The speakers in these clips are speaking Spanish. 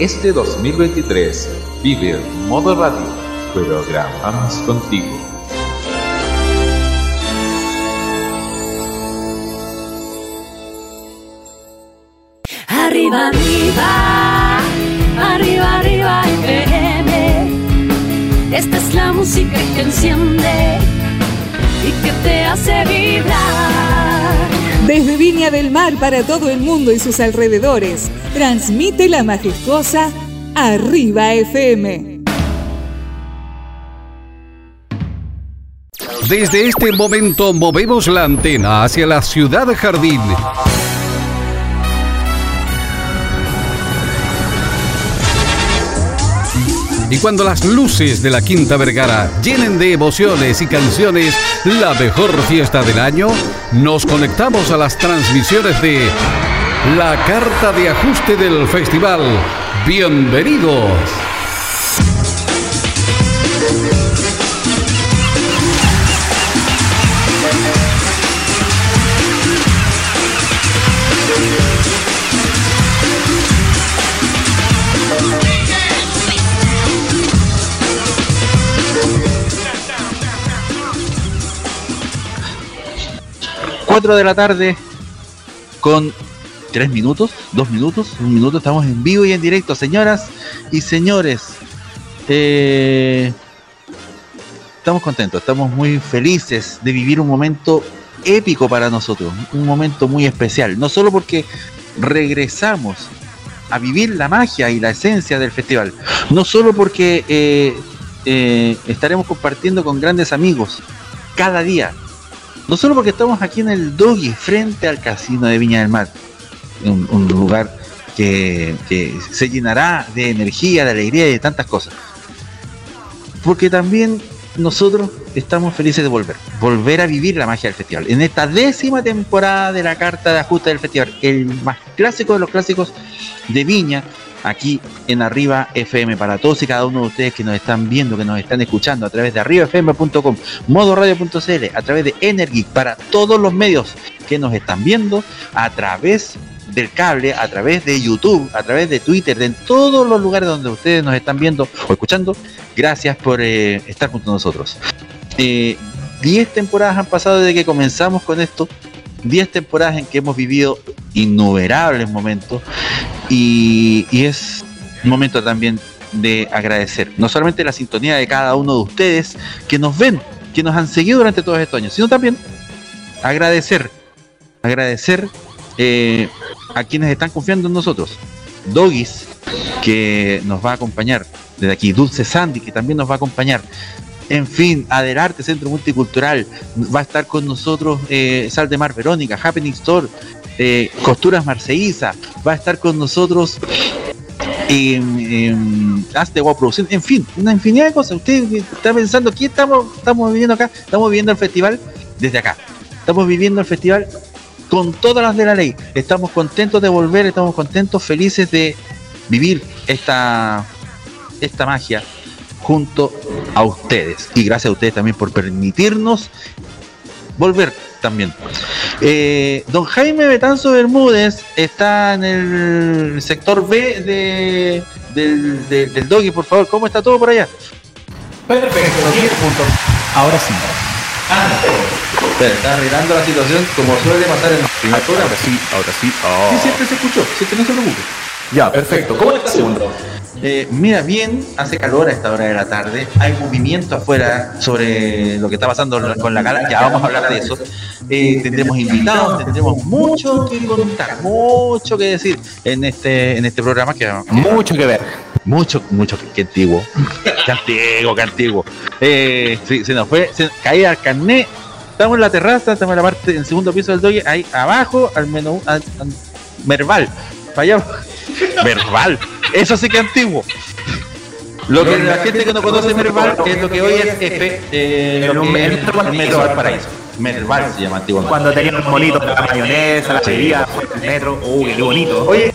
Este 2023 vive Modo Radio. Programamos contigo. Arriba, arriba, arriba, arriba, FM. Esta es la música que enciende y que te hace vibrar. Desde Viña del Mar para todo el mundo y sus alrededores, transmite la majestuosa Arriba FM. Desde este momento movemos la antena hacia la ciudad jardín. Y cuando las luces de la Quinta Vergara llenen de emociones y canciones la mejor fiesta del año, nos conectamos a las transmisiones de la carta de ajuste del festival. Bienvenidos. 4 de la tarde con 3 minutos, 2 minutos, 1 minuto. Estamos en vivo y en directo, señoras y señores. Eh, estamos contentos, estamos muy felices de vivir un momento épico para nosotros, un momento muy especial. No solo porque regresamos a vivir la magia y la esencia del festival, no solo porque eh, eh, estaremos compartiendo con grandes amigos cada día, no solo porque estamos aquí en el Doggy, frente al casino de Viña del Mar, un, lugar que, se llenará de energía, de alegría y de tantas cosas. Porque también nosotros estamos felices de volver, volver a vivir la magia del festival. En esta décima temporada de la carta de ajuste del festival, el más clásico de los clásicos de Viña, aquí en Arriba FM para todos y cada uno de ustedes que nos están viendo, que nos están escuchando a través de arribafm.com, modoradio.cl, a través de Energy, para todos los medios que nos están viendo a través del cable, a través de YouTube, a través de Twitter, de todos los lugares donde ustedes nos están viendo o escuchando. Gracias por eh, estar junto a nosotros. Eh, diez temporadas han pasado desde que comenzamos con esto. Diez temporadas en que hemos vivido innumerables momentos y, es momento también de agradecer, no solamente la sintonía de cada uno de ustedes que nos ven, que nos han seguido durante todos estos años, sino también agradecer, agradecer eh, a quienes están confiando en nosotros. Doggies, que nos va a acompañar desde aquí, Dulce Sandy, que también nos va a acompañar. En fin, Adelarte Centro Multicultural, va a estar con nosotros eh, Sal de Mar Verónica, Happening Store, eh, Costuras Marceíza, va a estar con nosotros Hazte Guau Producción, en fin, una infinidad de cosas. Usted está pensando, ¿qué estamos, estamos viviendo acá? Estamos viviendo el festival desde acá. Estamos viviendo el festival con todas las de la ley. Estamos contentos de volver, estamos contentos, felices de vivir esta, esta magia junto a ustedes. Y gracias a ustedes también por permitirnos volver también. Eh, don Jaime Betanzo Bermúdez está en el sector B de, del, del Doggy, por favor. ¿Cómo está todo por allá? Perfecto, 10 puntos. Ahora sí. Ah, está arreglando la situación como suele pasar en los Ahora sí, ahora sí. Oh. Sí, siempre se escuchó, siempre no se preocupe. Ya, perfecto. ¿Cómo está segundo? Eh, mira, bien, hace calor a esta hora de la tarde, hay movimiento afuera sobre lo que está pasando con la gala, ya vamos a hablar de eso. Eh, tendremos invitados, tendremos mucho que contar, mucho que decir en este, en este programa que mucho que ver. Mucho, mucho, que, antiguo. Qué antiguo, qué antiguo. Eh, sí, se nos fue, se, caía el carnet. Estamos en la terraza, estamos en la parte, en el segundo piso del doye, ahí abajo, al menú, al, verbal. Fallamos. verbal. Eso sí que es antiguo. Lo que la gente que no conoce Merval es lo que hoy es F, eh, lo que es Metro Valparaíso. Merval se llama antiguamente. Cuando tenían bonitos la mayonesa, la bebida, el metro, uy, qué bonito. Oye,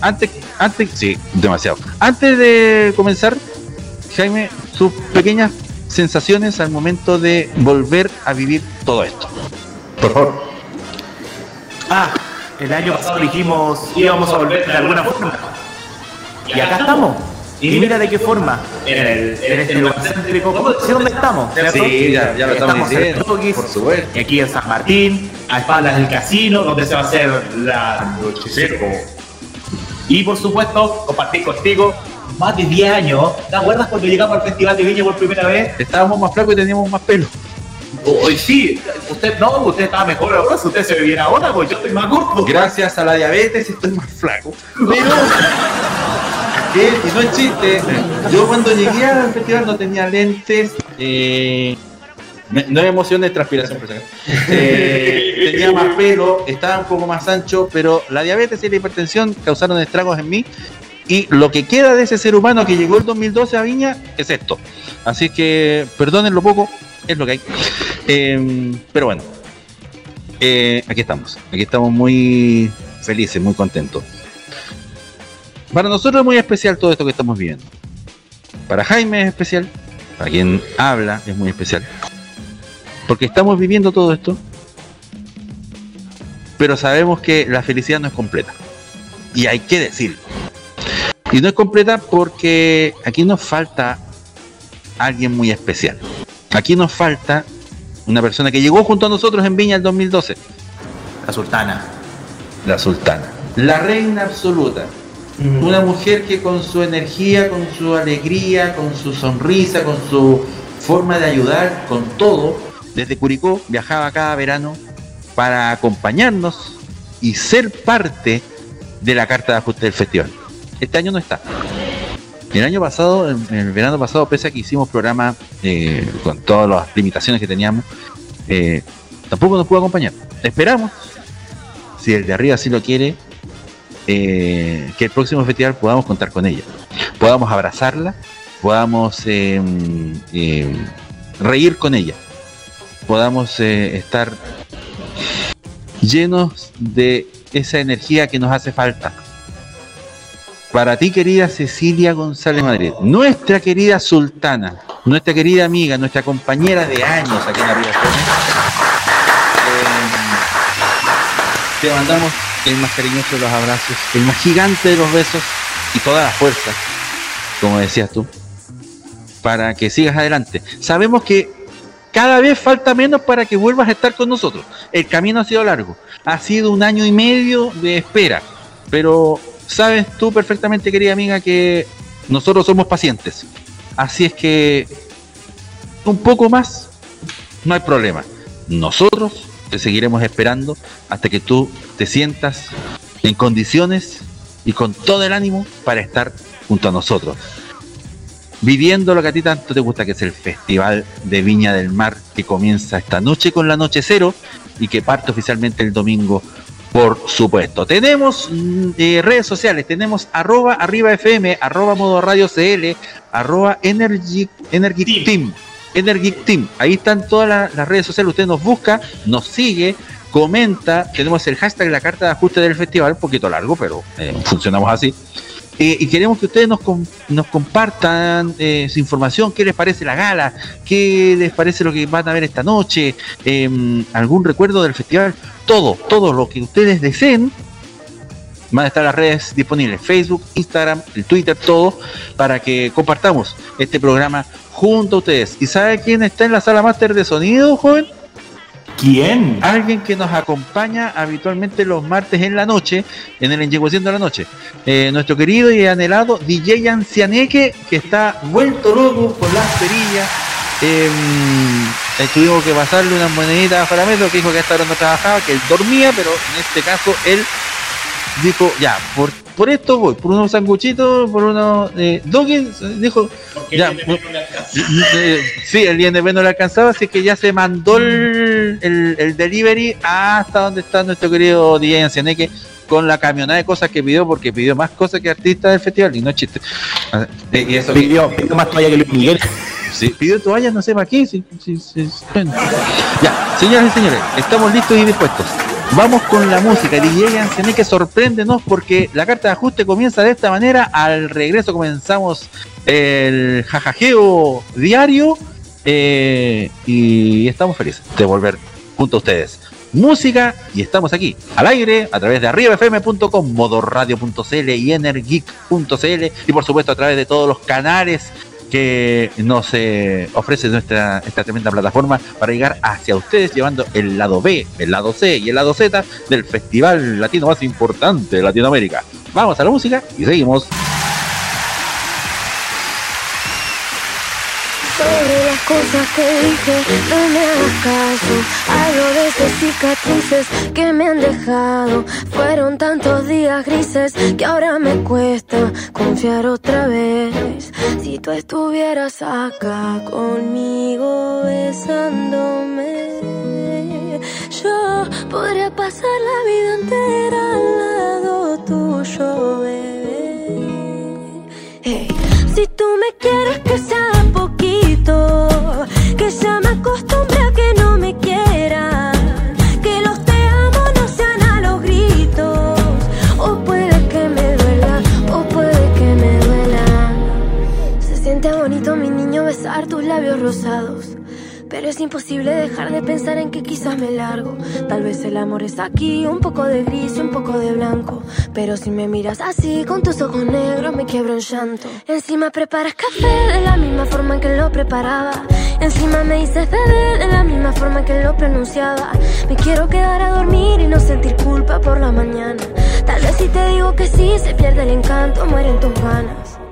antes, antes, sí, demasiado. Antes de comenzar, Jaime, sus pequeñas sensaciones al momento de volver a vivir todo esto. Por favor. Ah, el año pasado dijimos íbamos a volver de alguna forma Y acá estamos. Y mira de qué forma. En, el, en este lugar céntrico. ¿Cómo- ¿Sí dónde estamos? ¿cierto? Sí, ya- ya lo estamos en diciendo, Tokis, por supuesto. Y aquí en San Martín, a espaldas del casino, donde se va a hacer la noche. Y por supuesto, compartir contigo más de 10 años. ¿Te acuerdas cuando llegamos al Festival de Viña por primera vez? Estábamos más flacos y teníamos más pelo. Hoy sí, usted no, usted estaba mejor ahora, usted se ve bien ahora, pues yo estoy más gordo. Gracias a la diabetes estoy más flaco. Y no es chiste, yo cuando llegué al festival no tenía lentes, eh, no me emociones, transpiración. por si acaso. Eh, tenía más pelo, estaba un poco más ancho, pero la diabetes y la hipertensión causaron estragos en mí. Y lo que queda de ese ser humano que llegó el 2012 a Viña es esto. Así que perdonen lo poco, es lo que hay. Eh, pero bueno, eh, aquí estamos. Aquí estamos muy felices, muy contentos. Para nosotros es muy especial todo esto que estamos viviendo. Para Jaime es especial. Para quien habla es muy especial. Porque estamos viviendo todo esto. Pero sabemos que la felicidad no es completa. Y hay que decirlo. Y no es completa porque aquí nos falta alguien muy especial. Aquí nos falta una persona que llegó junto a nosotros en Viña el 2012. La sultana. La sultana. La reina absoluta. Una mujer que con su energía, con su alegría, con su sonrisa, con su forma de ayudar, con todo, desde Curicó viajaba cada verano para acompañarnos y ser parte de la carta de ajuste del festival. Este año no está. El año pasado, en el verano pasado, pese a que hicimos programa eh, con todas las limitaciones que teníamos, eh, tampoco nos pudo acompañar. Esperamos, si el de arriba así lo quiere, eh, que el próximo festival podamos contar con ella, podamos abrazarla, podamos eh, reír con ella, podamos estar llenos de esa energía que nos hace falta. Para ti, querida Cecilia González Madrid, nuestra querida sultana, nuestra querida amiga, nuestra compañera de años aquí en Arriba FM, eh, te mandamos el más cariñoso de los abrazos, el más gigante de los besos y toda la fuerza, como decías tú, para que sigas adelante. Sabemos que cada vez falta menos para que vuelvas a estar con nosotros. El camino ha sido largo, ha sido un año y medio de espera, pero sabes tú perfectamente, querida amiga, que nosotros somos pacientes. Así es que un poco más, no hay problema. Nosotros te seguiremos esperando hasta que tú te sientas en condiciones y con todo el ánimo para estar junto a nosotros. Viviendo lo que a ti tanto te gusta, que es el Festival de Viña del Mar, que comienza esta noche con la noche cero y que parte oficialmente el domingo, por supuesto. Tenemos mm, eh, redes sociales, tenemos arroba arriba FM, arroba modo radio CL, arroba energy, energy Team. team. Energy Team. Ahí están todas la- las redes sociales. Usted nos busca, nos sigue, comenta. Tenemos el hashtag la carta de ajuste del festival, un poquito largo, pero eh, funcionamos así. Eh, y queremos que ustedes nos, com- nos compartan eh, su información, qué les parece la gala, qué les parece lo que van a ver esta noche, eh, algún recuerdo del festival, todo, todo lo que ustedes deseen. Van a estar las redes disponibles, Facebook, Instagram, el Twitter, todo, para que compartamos este programa junto a ustedes. ¿Y sabe quién está en la sala máster de sonido, joven? ¿Quién? Alguien que nos acompaña habitualmente los martes en la noche, en el Enyegueciendo de la Noche. Eh, nuestro querido y anhelado DJ Ancianeque, que está vuelto loco con las perillas. Eh, eh, tuvimos que pasarle unas moneditas a Farametro que dijo que a esta hora no trabajaba, que él dormía, pero en este caso él dijo, ya, por, por esto voy, por unos sanguchitos, por unos eh, doggies, dijo, ya, eh, sí, el INP no le alcanzaba, así que ya se mandó el, el- el delivery hasta donde está nuestro querido DJ Ancianeque con la camionada de cosas que pidió, porque pidió más cosas que artistas del festival, y no es chiste. Ah, eh, y eso que- Pidió, pidió más toalla que Luis Miguel. Sí, pidió toallas, no sé para qué. sí, sí, sí, bueno. Ya, señoras y señores, estamos listos y dispuestos. Vamos con la música. DJ Ancianeque, sorpréndenos porque la carta de ajuste comienza de esta manera. Al regreso comenzamos el jajajeo diario eh, y estamos felices de volver junto a ustedes. música y estamos aquí al aire a través de arribafm.com, modoradio.cl y energeek.cl y por supuesto a través de todos los canales que nos eh, ofrece nuestra esta tremenda plataforma para llegar hacia ustedes llevando el lado B, el lado C y el lado Z del festival latino más importante de Latinoamérica. Vamos a la música y seguimos. Cosas que dije, no me hagas caso. Hablo de esas cicatrices que me han dejado. Fueron tantos días grises que ahora me cuesta confiar otra vez. Si tú estuvieras acá conmigo besándome, yo podría pasar la vida entera al lado tuyo, bebé. Hey, si tú me quieres que sea que ya me acostumbré a que no me quieran, que los te amo no sean a los gritos, o puede que me duela, o puede que me duela. Se siente bonito mi niño besar tus labios rosados. Pero es imposible dejar de pensar en que quizás me largo. Tal vez el amor es aquí, un poco de gris y un poco de blanco. Pero si me miras así, con tus ojos negros, me quiebro en llanto. Encima preparas café de la misma forma en que lo preparaba. Encima me dices bebé de la misma forma en que lo pronunciaba. Me quiero quedar a dormir y no sentir culpa por la mañana. Tal vez si te digo que sí, se pierde el encanto, mueren tus ganas.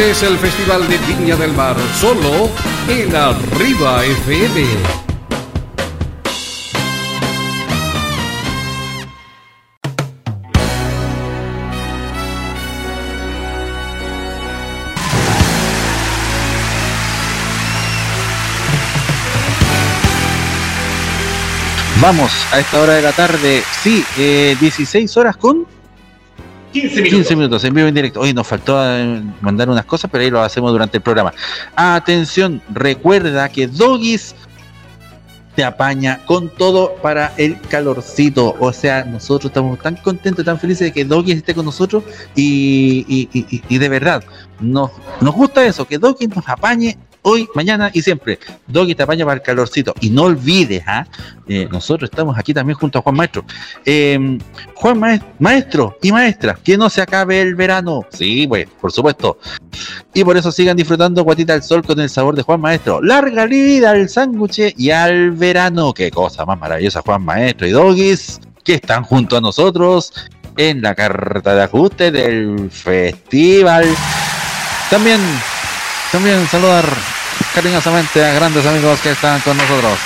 Vives el Festival de Viña del Mar solo en Arriba FM. Vamos a esta hora de la tarde, sí, eh, 16 horas con 15 minutos. 15 minutos en vivo en directo. Hoy nos faltó eh, mandar unas cosas, pero ahí lo hacemos durante el programa. Atención, recuerda que Doggies te apaña con todo para el calorcito. O sea, nosotros estamos tan contentos, tan felices de que Doggies esté con nosotros y, y- y- y de verdad, nos, nos gusta eso, que Doggies nos apañe hoy, mañana y siempre. Doggy te apaña para el calorcito. Y no olvides, ¿ah? Eh, nosotros estamos aquí también junto a Juan Maestro. Eh, Juan Maes- Maestro y Maestra, que no se acabe el verano. Sí, pues, por supuesto. Y por eso sigan disfrutando Guatita al Sol con el sabor de Juan Maestro. Larga vida al sándwich y al verano. Qué cosa más maravillosa, Juan Maestro y Doggies, que están junto a nosotros en la carta de ajuste del festival. También, también saludar cariñosamente a grandes amigos que están con nosotros.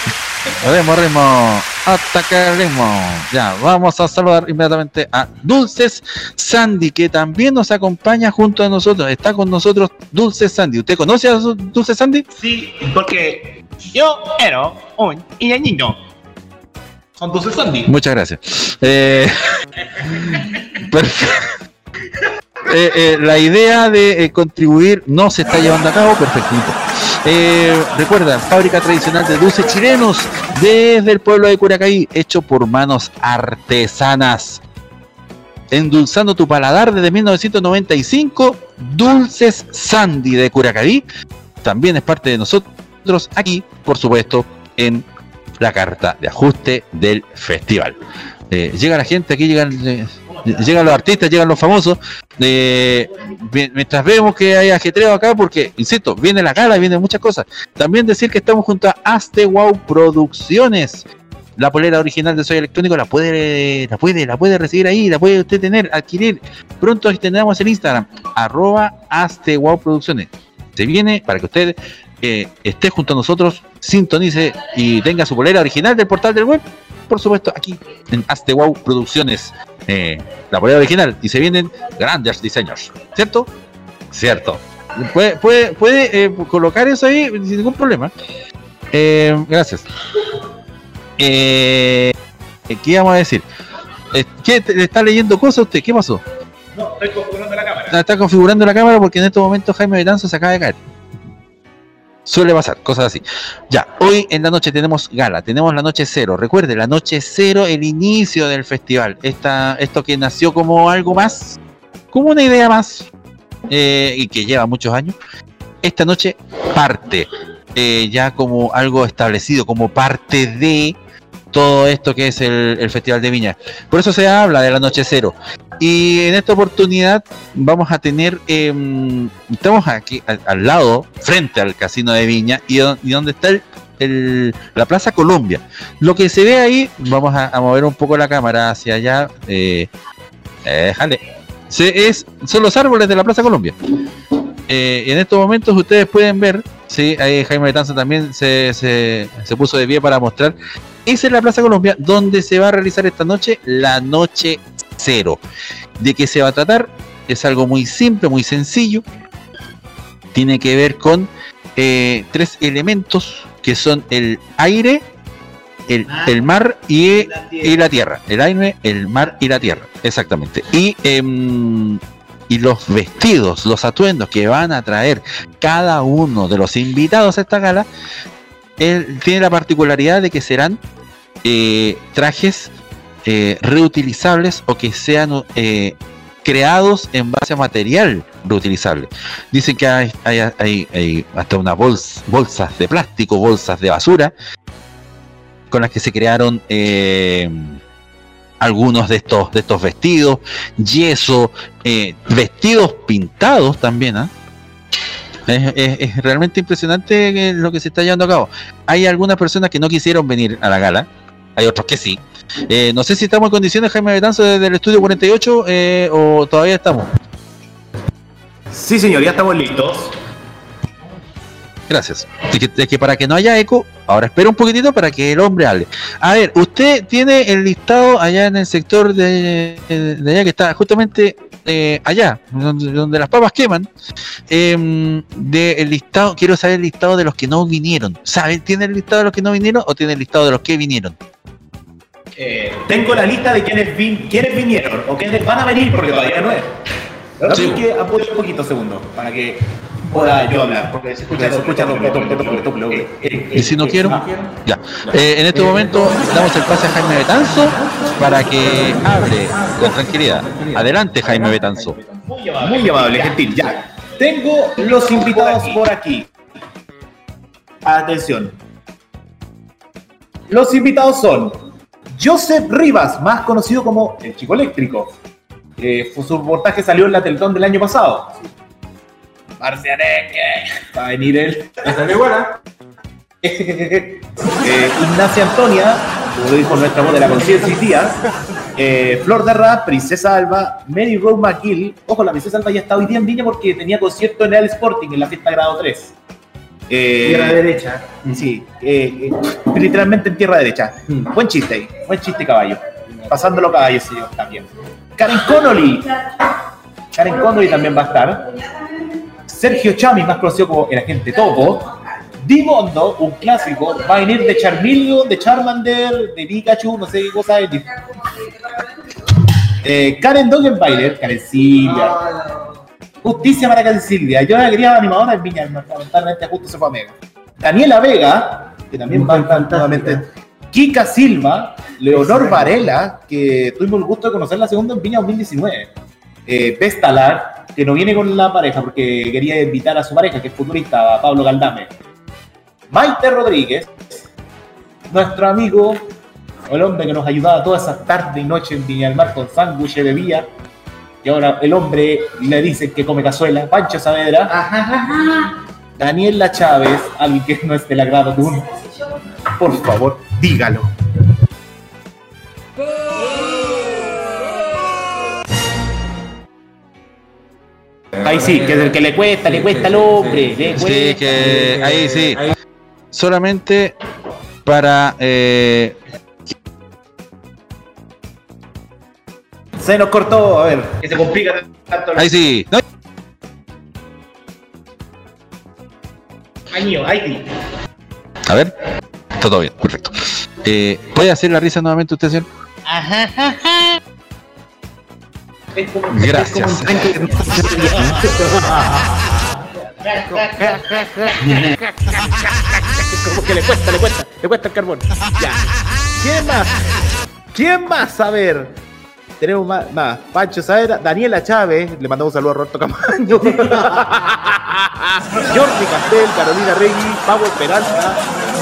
Ritmo, ritmo, ataque el ritmo. Ya, vamos a saludar inmediatamente a Dulces Sandy, que también nos acompaña junto a nosotros. Está con nosotros Dulces Sandy. ¿Usted conoce a Su- Dulce Sandy? Sí, porque yo era un niño. Son 12 Sandy. Muchas gracias. Eh, perfecto. Eh, eh, la idea de eh, contribuir no se está llevando a cabo, perfectito. Recuerda, fábrica tradicional de dulces chilenos desde el pueblo de Curacaí, hecho por manos artesanas. Endulzando tu paladar desde 1995, Dulces Sandy de Curacaí. También es parte de nosotros aquí, por supuesto, en la carta de ajuste del festival. Llega la gente, aquí llegan, llegan los artistas, llegan los famosos. eh, mi- mientras vemos que hay ajetreo acá, porque, insisto, viene la gala, vienen muchas cosas. También decir que estamos junto a Aste Wow Producciones. La polera original de Soy Electrónico la puede, la puede, la puede recibir ahí, la puede usted tener, adquirir. Pronto tendremos el Instagram, arroba Aste Producciones. Se viene para que usted eh, esté junto a nosotros, sintonice y tenga su polera original del portal del web. Por supuesto, aquí en Aste Wow Producciones, eh, la polera original. Y se vienen grandes diseños, ¿cierto? Cierto. Puede, puede, puede eh, colocar eso ahí sin ningún problema. Eh, gracias. ¿Qué íbamos a decir? ¿Qué le está leyendo cosas usted? ¿Qué pasó? No, estoy configurando la cámara. La está configurando la cámara porque en estos momentos Jaime Betanzo se acaba de caer. Suele pasar, cosas así. Ya, hoy en la noche tenemos gala, tenemos la noche cero. Recuerde, la noche cero, el inicio del festival. Esta, esto que nació como algo más, como una idea más, eh, y que lleva muchos años. Esta noche parte eh, ya como algo establecido, como parte de todo esto que es el, el Festival de Viña. Por eso se habla de la noche cero. Y en esta oportunidad vamos a tener, em, estamos aquí al, al lado, frente al Casino de Viña, y, y donde está el, el- la Plaza Colombia. Lo que se ve ahí, vamos a, a mover un poco la cámara hacia allá. Eh, eh, déjale. Son los árboles de la Plaza Colombia. Eh, en estos momentos ustedes pueden ver, sí, ahí Jaime Betanza también se, se, se puso de pie para mostrar. Esa es la Plaza Colombia, donde se va a realizar esta noche la noche cero. ¿De qué se va a tratar? Es algo muy simple, muy sencillo. Tiene que ver con eh, tres elementos que son el aire, el, el mar y, y la tierra. El aire, el mar y la tierra. Exactamente. Y, em, y los vestidos, los atuendos que van a traer cada uno de los invitados a esta gala, él tiene la particularidad de que serán eh, trajes eh, reutilizables o que sean eh, creados en base a material reutilizable. Dicen que hay, hasta unas bols- bolsas de plástico, bolsas de basura, con las que se crearon eh, algunos de estos, de estos vestidos, yeso, eh, vestidos pintados también, ¿ah? Es, es- es realmente impresionante eh, lo que se está llevando a cabo. Hay algunas personas que no quisieron venir a la gala, hay otros que sí. Eh, no sé si estamos en condiciones, Jaime Betanzo, desde el estudio 48 eh, o todavía estamos. Sí, señor, ya estamos listos. Gracias. Es que, es que para que no haya eco, ahora espera un poquitito para que el hombre hable. A ver, usted tiene el listado allá en el sector de, de allá que está justamente eh, allá, donde, donde las papas queman. em, de el listado, quiero saber el listado de los que no vinieron. ¿Saben? ¿Tiene el listado de los que no vinieron o tiene el listado de los que vinieron? Eh, tengo la lista de quienes, vin- quienes vinieron o quienes van a venir, porque todavía no es. Pero Sí. sí que apoyo un poquito segundo para que pueda yo hablar, porque se escucha, se escucha doble. Eh, ¿Y si no eh, quiero? Ya. Eh, en este momento damos el pase a Jaime Betanzo para que hable con tranquilidad. Adelante, Jaime Betanzo. Muy amable, muy amable, gentil. Ya. Tengo los invitados por aquí. Atención. Los invitados son Joseph Rivas, más conocido como el Chico Eléctrico. Eh, fue- su reportaje salió en la Teletón del año pasado. Marcianeque. Va a venir él. Eh, Ignacia Antonia, como lo dijo nuestra voz de la conciencia. Eh, Flor de Rap, Princesa Alba, Mary Rose McGill. Ojo, la Princesa Alba ya está hoy día en Viña porque tenía concierto en el Sporting en la fiesta grado 3. Eh, Tierra derecha. Sí, eh, eh, literalmente en tierra derecha. Buen chiste ahí, buen chiste caballo. Pasándolo caballo, señor, también. Karen Connolly. Karen Connolly también va a estar. Sergio Chami, más conocido como el agente Topo. Dimondo, un clásico, va a venir de Charmeleon, de Charmander, de Pikachu, no sé qué cosa. de- Eh, Karen Dogenbailer, Karen Silvia. Justicia para Karen Silvia. Yo la quería animadora en Viña, lamentablemente justo se fue a Mega. Daniela Vega, que también va nuevamente. Kika Silva, Leonor Varela, que tuvimos el gusto de conocer la segunda en Viña 2019. Eh, Vestalar, que no viene con la pareja porque quería invitar a su pareja, que es futurista, a Pablo Galdame. Maite Rodríguez, nuestro amigo, el hombre que nos ayudaba todas esas tardes y noches en Viña del Mar con sándwich de vía. Y ahora el hombre le dicen que come cazuela. Pancho Saavedra. Daniela Chávez, alguien que no es del agrado de uno. Por favor, dígalo. Ahí sí, que es el que le cuesta, le cuesta al hombre. le Sí, cuesta. que ahí sí. Solamente para eh, Se nos cortó, a ver. Que se complica tanto el ahí sí. No, año. Ahí sí. a ver, todo bien, perfecto. Eh, ¿Puede hacer la risa nuevamente usted, señor? Es como, Gracias. es como un que no como que le cuesta, le cuesta, le cuesta el carbón. Ya. ¿Quién más? ¿Quién más? A ver. Tenemos más, más. Pancho Saavedra, Daniela Chávez, le mandamos un saludo a Roberto Camaño. Jordi Castel, Carolina Regui, Pablo Peralta,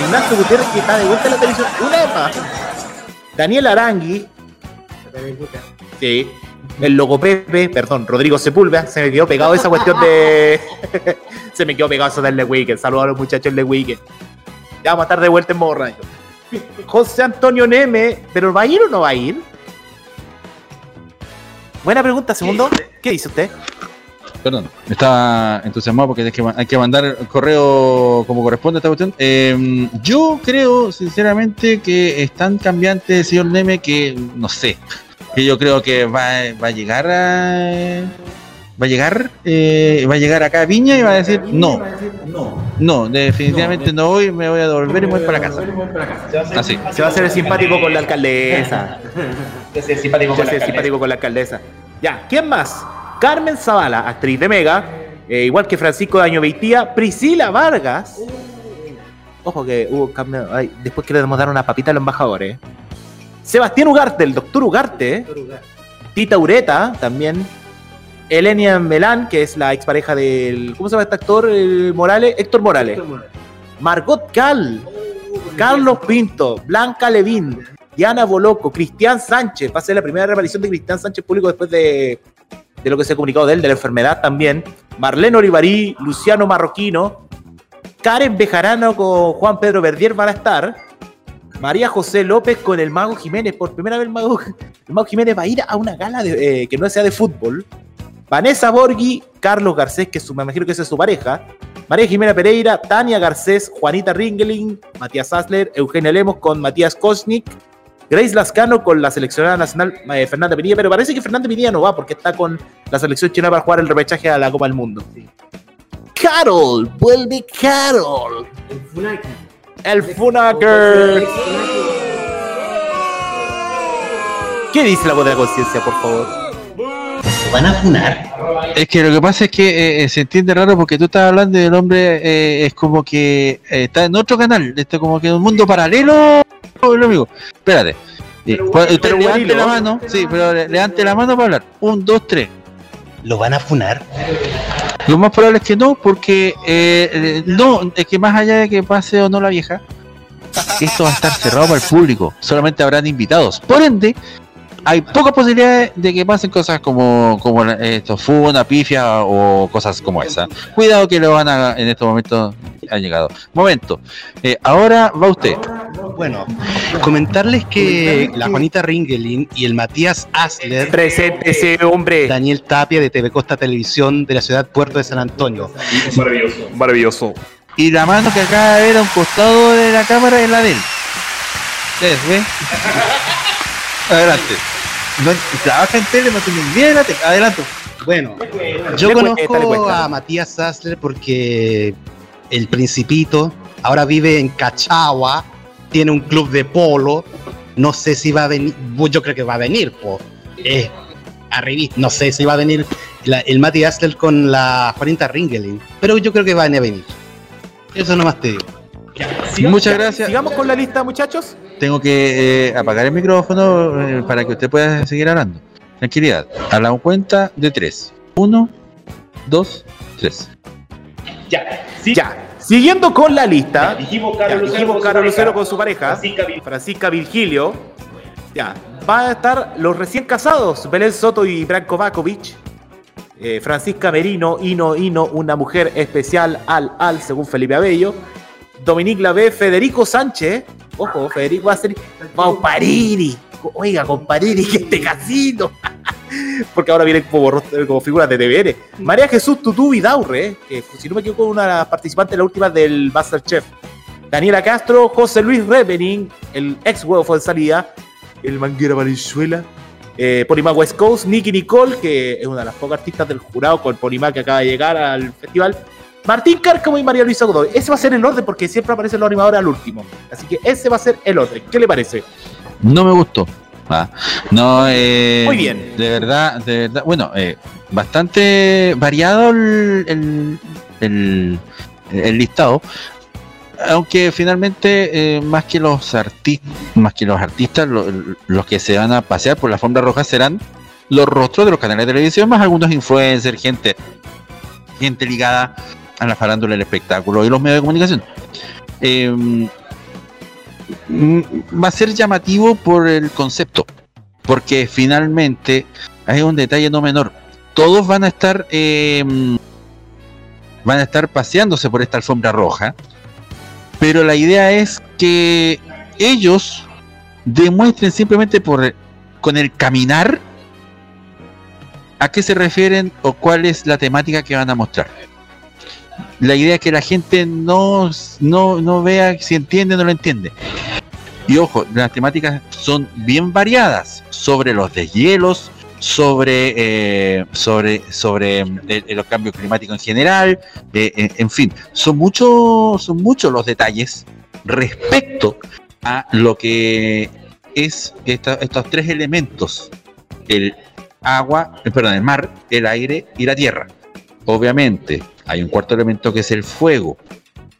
Ignacio Gutiérrez, que está de vuelta en la televisión. Una más. Daniel Arangui. Sí. El loco Pepe, perdón, Rodrigo Sepúlveda, se me quedó pegado esa cuestión de. se me quedó pegado eso del Le Weekend. Saludos a los muchachos del Le Weekend. Ya vamos a estar de vuelta en modo radio. José Antonio Neme, ¿pero va a ir o no va a ir? Buena pregunta, segundo. ¿Qué dice usted? Perdón, estaba entusiasmado porque hay que, hay que mandar el correo como corresponde a esta cuestión. Eh, yo creo, sinceramente, que es tan cambiante el señor Neme que no sé. Que yo creo que va, va a llegar a. Va a llegar, eh, va a llegar acá a Viña y va a decir no, no, definitivamente no voy, me voy a devolver y voy para casa. Así. Se va a hacer el simpático con la alcaldesa. Se va a hacer simpático con, la simpático con la alcaldesa. Ya, ¿quién más? Carmen Zavala, actriz de Mega, eh, igual que Francisco Daño Beitía, Priscila Vargas. Ojo que hubo cambio. ay, después que le dar una papita a los embajadores. Sebastián Ugarte, el doctor Ugarte. Tita Ureta, también. Elenia Melán, que es la expareja del. ¿Cómo se llama este actor? El Morales. Héctor Morales. Margot Cal. Carlos Pinto. Blanca Levín. Diana Boloco. Cristian Sánchez. Va a ser la primera reaparición de Cristian Sánchez público después de, de lo que se ha comunicado de él, de la enfermedad también. Marlene Olivarí. Luciano Marroquino. Karen Bejarano con Juan Pedro Verdier van a estar. María José López con el Mago Jiménez. Por primera vez el Mago, el Mago Jiménez va a ir a una gala de, eh, que no sea de fútbol. Vanessa Borghi, Carlos Garcés, que su, me imagino que esa es su pareja. María Jimena Pereira, Tania Garcés, Juanita Ringeling, Matías Asler, Eugenia Lemos con Matías Kosnik, Grace Lascano con la seleccionada nacional eh, Fernanda Pinilla, pero parece que Fernanda Pinilla no va porque está con la selección china para jugar el repechaje a la Copa del Mundo. Carol, vuelve Carol. El Funaker. ¿Qué dice la voz de la conciencia, por favor? van a funar. Es que lo que pasa es que eh, se entiende raro porque tú estás hablando del hombre, eh, es como que eh, está en otro canal, está como que en un mundo paralelo, lo amigo. Espérate. Eh, usted pero levante la mano, sí, pero le- levante la mano para hablar. Un, dos, tres. Lo van a funar. Lo más probable es que no, porque eh, eh, no, es que más allá de que pase o no la vieja, esto va a estar cerrado para el público. Solamente habrán invitados. Por ende, hay pocas posibilidades de que pasen cosas como, como esto, funa, pifia o cosas como esa. Cuidado que lo van a en estos momentos ha llegado. Momento. Eh, ahora va usted. Bueno, comentarles que la Juanita Ringelin y el Matías Asler, Presente ese hombre. Daniel Tapia de TV Costa Televisión de la ciudad Puerto de San Antonio. Maravilloso. Maravilloso. Y la mano que acaba de ver a un costado de la cámara es la de él. ¿Ustedes ven? Adelante. No, trabaja en tele, no tiene ni idea de la tele. Adelante. Bueno, yo cuesta, conozco cuesta. a Matías Asler porque el Principito ahora vive en Cachagua, tiene un club de polo. No sé si va a venir, yo creo que va a venir, po. Arribí. No sé si va a venir la- el Mati Astel con la Juanita Ringeling, pero yo creo que van a venir. Eso nomás te digo. Muchas gracias. Sigamos con la lista, muchachos. Tengo que eh, apagar el micrófono eh, para que usted pueda seguir hablando. Tranquilidad. A la cuenta de tres. Uno, dos, tres. Ya, ya. Siguiendo con la lista, Dijimos ya, dijimos Lucero Carlos Lucero con su pareja, Francisca Virgilio. Ya, va a estar los recién casados, Belén Soto y Branko Vakovic. Eh, Francisca Merino, Ino, Ino, una mujer especial, al, al, según Felipe Abello. Dominique Lavé, Federico Sánchez. Ojo, Federico va a ser Parini. Oiga, con Parini, que este casino. Porque ahora vienen como, como figuras de TVN. María Jesús Tutú Vidaurre, que si no me equivoco, una de las de la última del Masterchef. Daniela Castro, José Luis Revening, el ex huevo fue en salida, el Manguera Valenzuela, eh, West Coast, Nicky Nicole, que es una de las pocas artistas del jurado con Polima que acaba de llegar al festival, Martín Cárcamo y María Luisa Godoy. Ese va a ser el orden porque siempre aparecen los animadores al último. Así que ese va a ser el orden. ¿Qué le parece? No me gustó. Ah, no, eh, Muy bien. De verdad, de verdad. Bueno, eh, bastante variado el, el, el- el listado. Aunque finalmente, eh, más que los artistas, más que los artistas, lo- los que se van a pasear por la alfombra roja serán los rostros de los canales de televisión, más algunos influencers, gente, gente ligada a la farándula del espectáculo y los medios de comunicación. Eh, mm, va a ser llamativo por el concepto, porque finalmente hay un detalle no menor. Todos van a estar eh, van a estar paseándose por esta alfombra roja, pero la idea es que ellos demuestren simplemente por con el caminar a qué se refieren o cuál es la temática que van a mostrar. La idea es que la gente no, no, no vea si entiende o no lo entiende. Y ojo, las temáticas son bien variadas sobre los deshielos, sobre, eh, sobre, sobre eh, los cambios climáticos en general, eh, en, fin, son muchos, son muchos los detalles respecto a lo que es esta- estos tres elementos, el agua, eh, perdón, el mar, el aire y la tierra. Obviamente, hay un cuarto elemento que es el fuego,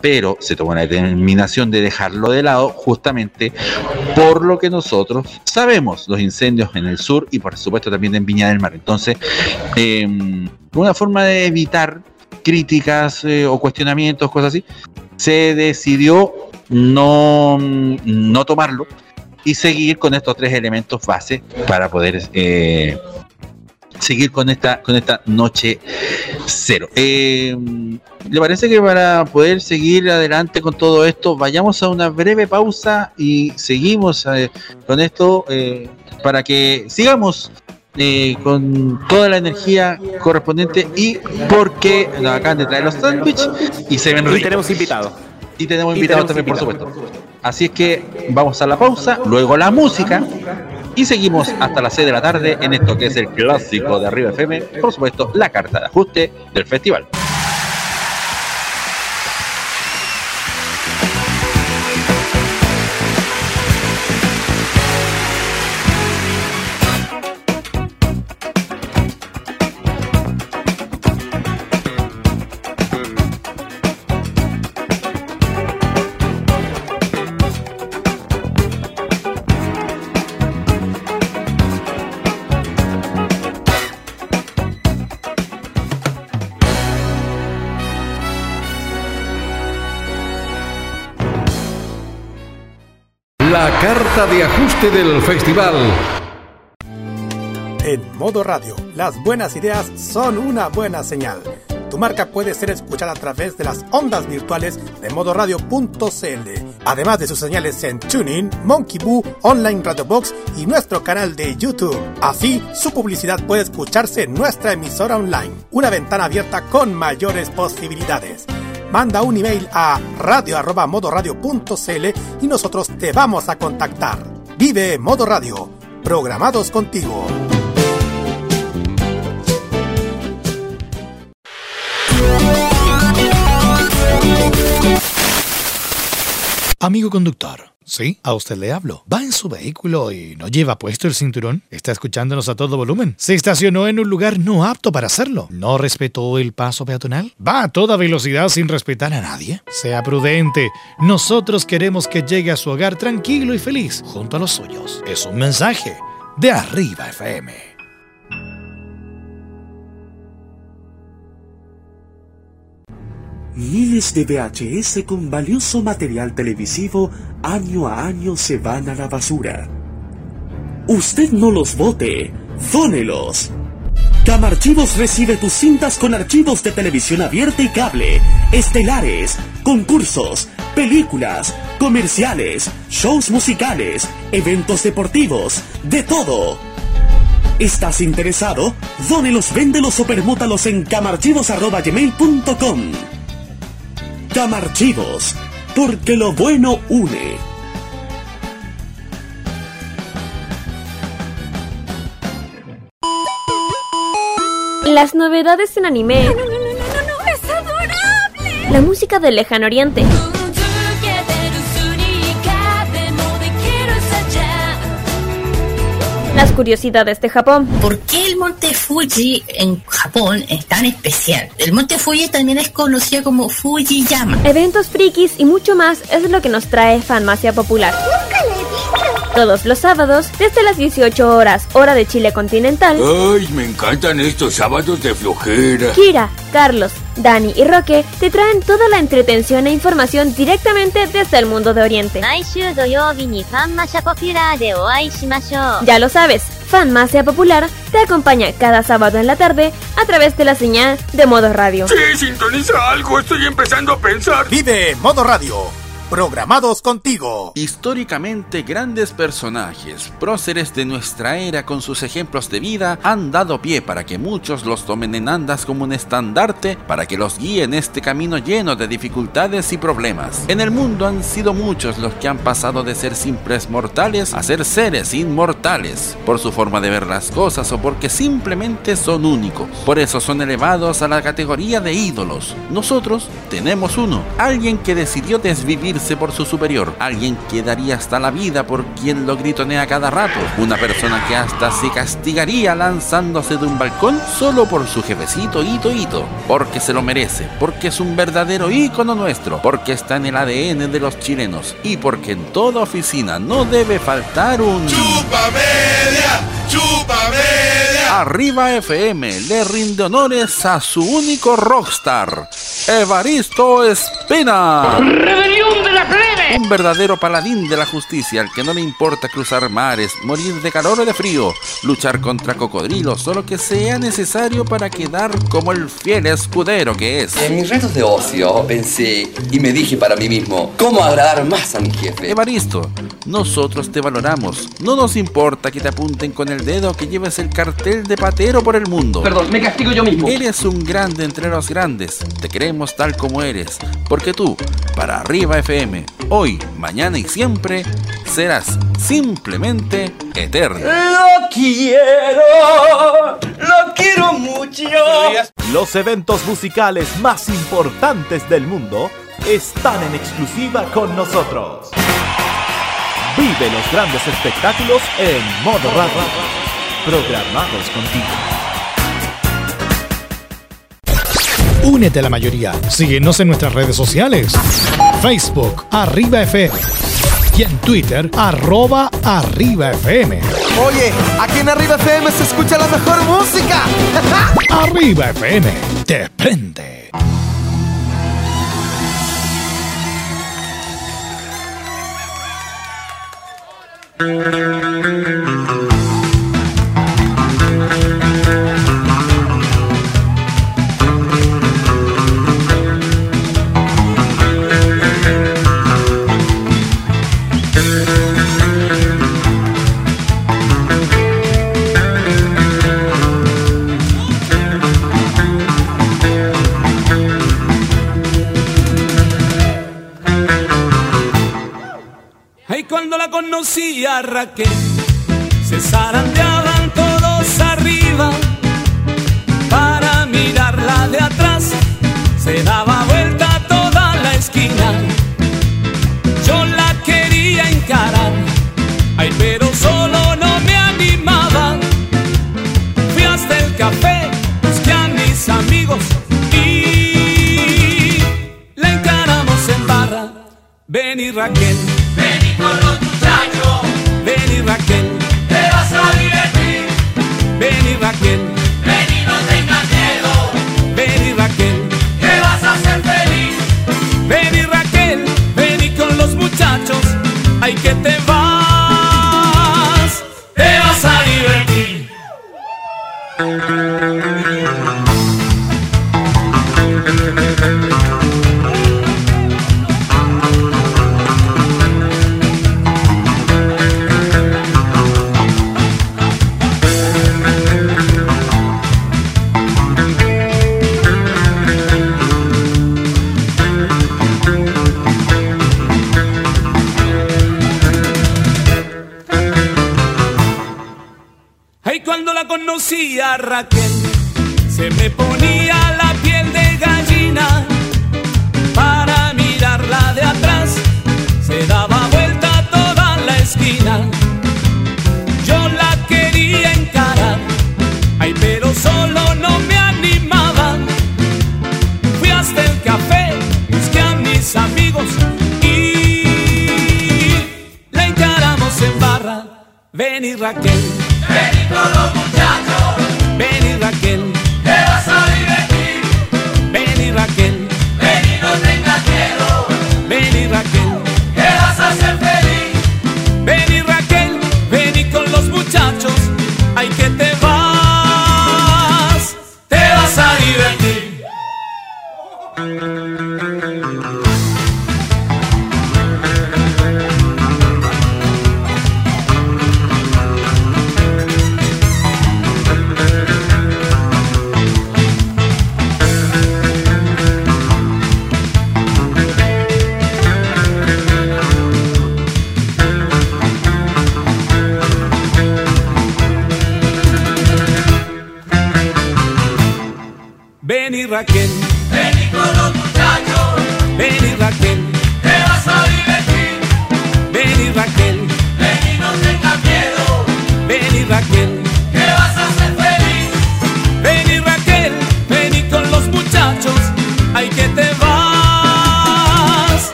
pero se tomó la determinación de dejarlo de lado justamente por lo que nosotros sabemos, los incendios en el sur y por supuesto también en Viña del Mar. Entonces, eh, una forma de evitar críticas eh, o cuestionamientos, cosas así, se decidió no, no tomarlo y seguir con estos tres elementos base para poder eh, seguir con esta, con esta noche cero. Eh, ¿Le parece que para poder seguir adelante con todo esto, vayamos a una breve pausa y seguimos eh, con esto eh, para que sigamos eh, con toda la energía correspondiente y porque nos acaban de traer los sándwiches y se ven Y ricos. tenemos invitados. Y tenemos Y invitados tenemos también, por supuesto. Así es que vamos a la pausa, luego la música y seguimos hasta las 6 de la tarde en esto que es el clásico de Arriba FM, por supuesto, la carta de ajuste del festival. De ajuste del festival. En modo radio, las buenas ideas son una buena señal. Tu marca puede ser escuchada a través de las ondas virtuales de modoradio.cl, además de sus señales en TuneIn, Monkey Boo, Online Radio Box y nuestro canal de YouTube. Así, su publicidad puede escucharse en nuestra emisora online, una ventana abierta con mayores posibilidades. Manda un email a radio@modoradio.cl y nosotros te vamos a contactar. Vive Modo Radio, programados contigo. Amigo conductor, Sí, a usted le hablo. Va en su vehículo y no lleva puesto el cinturón. Está escuchándonos a todo volumen. Se estacionó en un lugar no apto para hacerlo. No respetó el paso peatonal. Va a toda velocidad sin respetar a nadie. Sea prudente. Nosotros queremos que llegue a su hogar tranquilo y feliz junto a los suyos. Es un mensaje de Arriba FM. Miles de VHS con valioso material televisivo año a año se van a la basura. Usted no los vote, dónelos. Camarchivos recibe tus cintas con archivos de televisión abierta y cable, estelares, concursos, películas, comerciales, shows musicales, eventos deportivos, de todo. ¿Estás interesado? Dónelos, véndelos o permútalos en camarchivos.com. Camarchivos, porque lo bueno une. Las novedades en anime. No, no, no, no, no, es adorable. La música del lejano oriente. Las curiosidades de Japón. ¿Por qué el monte Fuji en Japón es tan especial? El monte Fuji también es conocido como Fujiyama. Eventos frikis y mucho más es lo que nos trae Fanmacia Popular. Nunca le he visto. Todos los sábados, desde las 18 horas, hora de Chile continental. Ay, me encantan estos sábados de flojera. Kira, Carlos, Dani y Roque te traen toda la entretención e información directamente desde el mundo de Oriente. Ya lo sabes, Fanmacia Popular te acompaña cada sábado en la tarde a través de la señal de Modo Radio. Sí, sintoniza algo, estoy empezando a pensar. Vive Modo Radio. Programados contigo. Históricamente grandes personajes, próceres de nuestra era con sus ejemplos de vida, han dado pie para que muchos los tomen en andas como un estandarte para que los guíen este camino lleno de dificultades y problemas. En el mundo han sido muchos los que han pasado de ser simples mortales a ser seres inmortales, por su forma de ver las cosas o porque simplemente son únicos. Por eso son elevados a la categoría de ídolos. Nosotros tenemos uno, alguien que decidió desvivirse por su superior, alguien que daría hasta la vida por quien lo gritonea cada rato, una persona que hasta se castigaría lanzándose de un balcón solo por su jefecito Ito Ito, porque se lo merece, porque es un verdadero ícono nuestro, porque está en el ADN de los chilenos y porque en toda oficina no debe faltar un... ¡Chupa media! ¡Chupa media! Arriba FM le rinde honores a su único rockstar, Evaristo Espina. ¡Rebelión de la plebe! Un verdadero paladín de la justicia al que no le importa cruzar mares, morir de calor o de frío, luchar contra cocodrilos, solo que sea necesario para quedar como el fiel escudero que es. En mis retos de ocio pensé y me dije para mí mismo, ¿cómo agradar más a mi jefe? Evaristo, nosotros te valoramos. No nos importa que te apunten con el dedo que lleves el cartel de patero por el mundo. Perdón, me castigo yo mismo. Eres un grande entre los grandes. Te queremos tal como eres. Porque tú, para arriba FM, hoy, mañana y siempre, serás simplemente eterno. Lo quiero, lo quiero mucho. Los eventos musicales más importantes del mundo están en exclusiva con nosotros. Vive los grandes espectáculos en modo radio. Programados contigo. Únete a la mayoría. Síguenos en nuestras redes sociales. Facebook, Arriba FM. Y en Twitter, arroba Arriba FM. Oye, aquí en Arriba FM se escucha la mejor música. Arriba FM. Te prende. conocí a Raquel. Se zarandeaban todos arriba para mirarla de atrás. Se daba vuelta toda la esquina. Yo la quería encarar, ay, pero solo no me animaba. Fui hasta el café, busqué a mis amigos y la encaramos en barra. Ven y Raquel.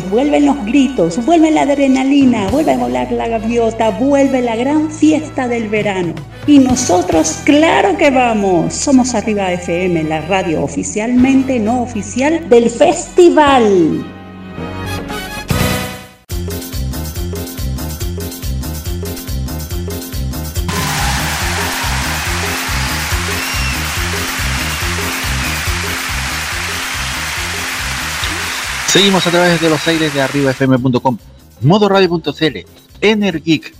Vuelven los gritos, vuelve la adrenalina, vuelve a volar la gaviota, vuelve la gran fiesta del verano. Y nosotros, claro que vamos. Somos Arriba FM, la radio oficialmente no oficial del festival. Seguimos a través de los aires de arribafm.com, modoradio.cl, Energeek,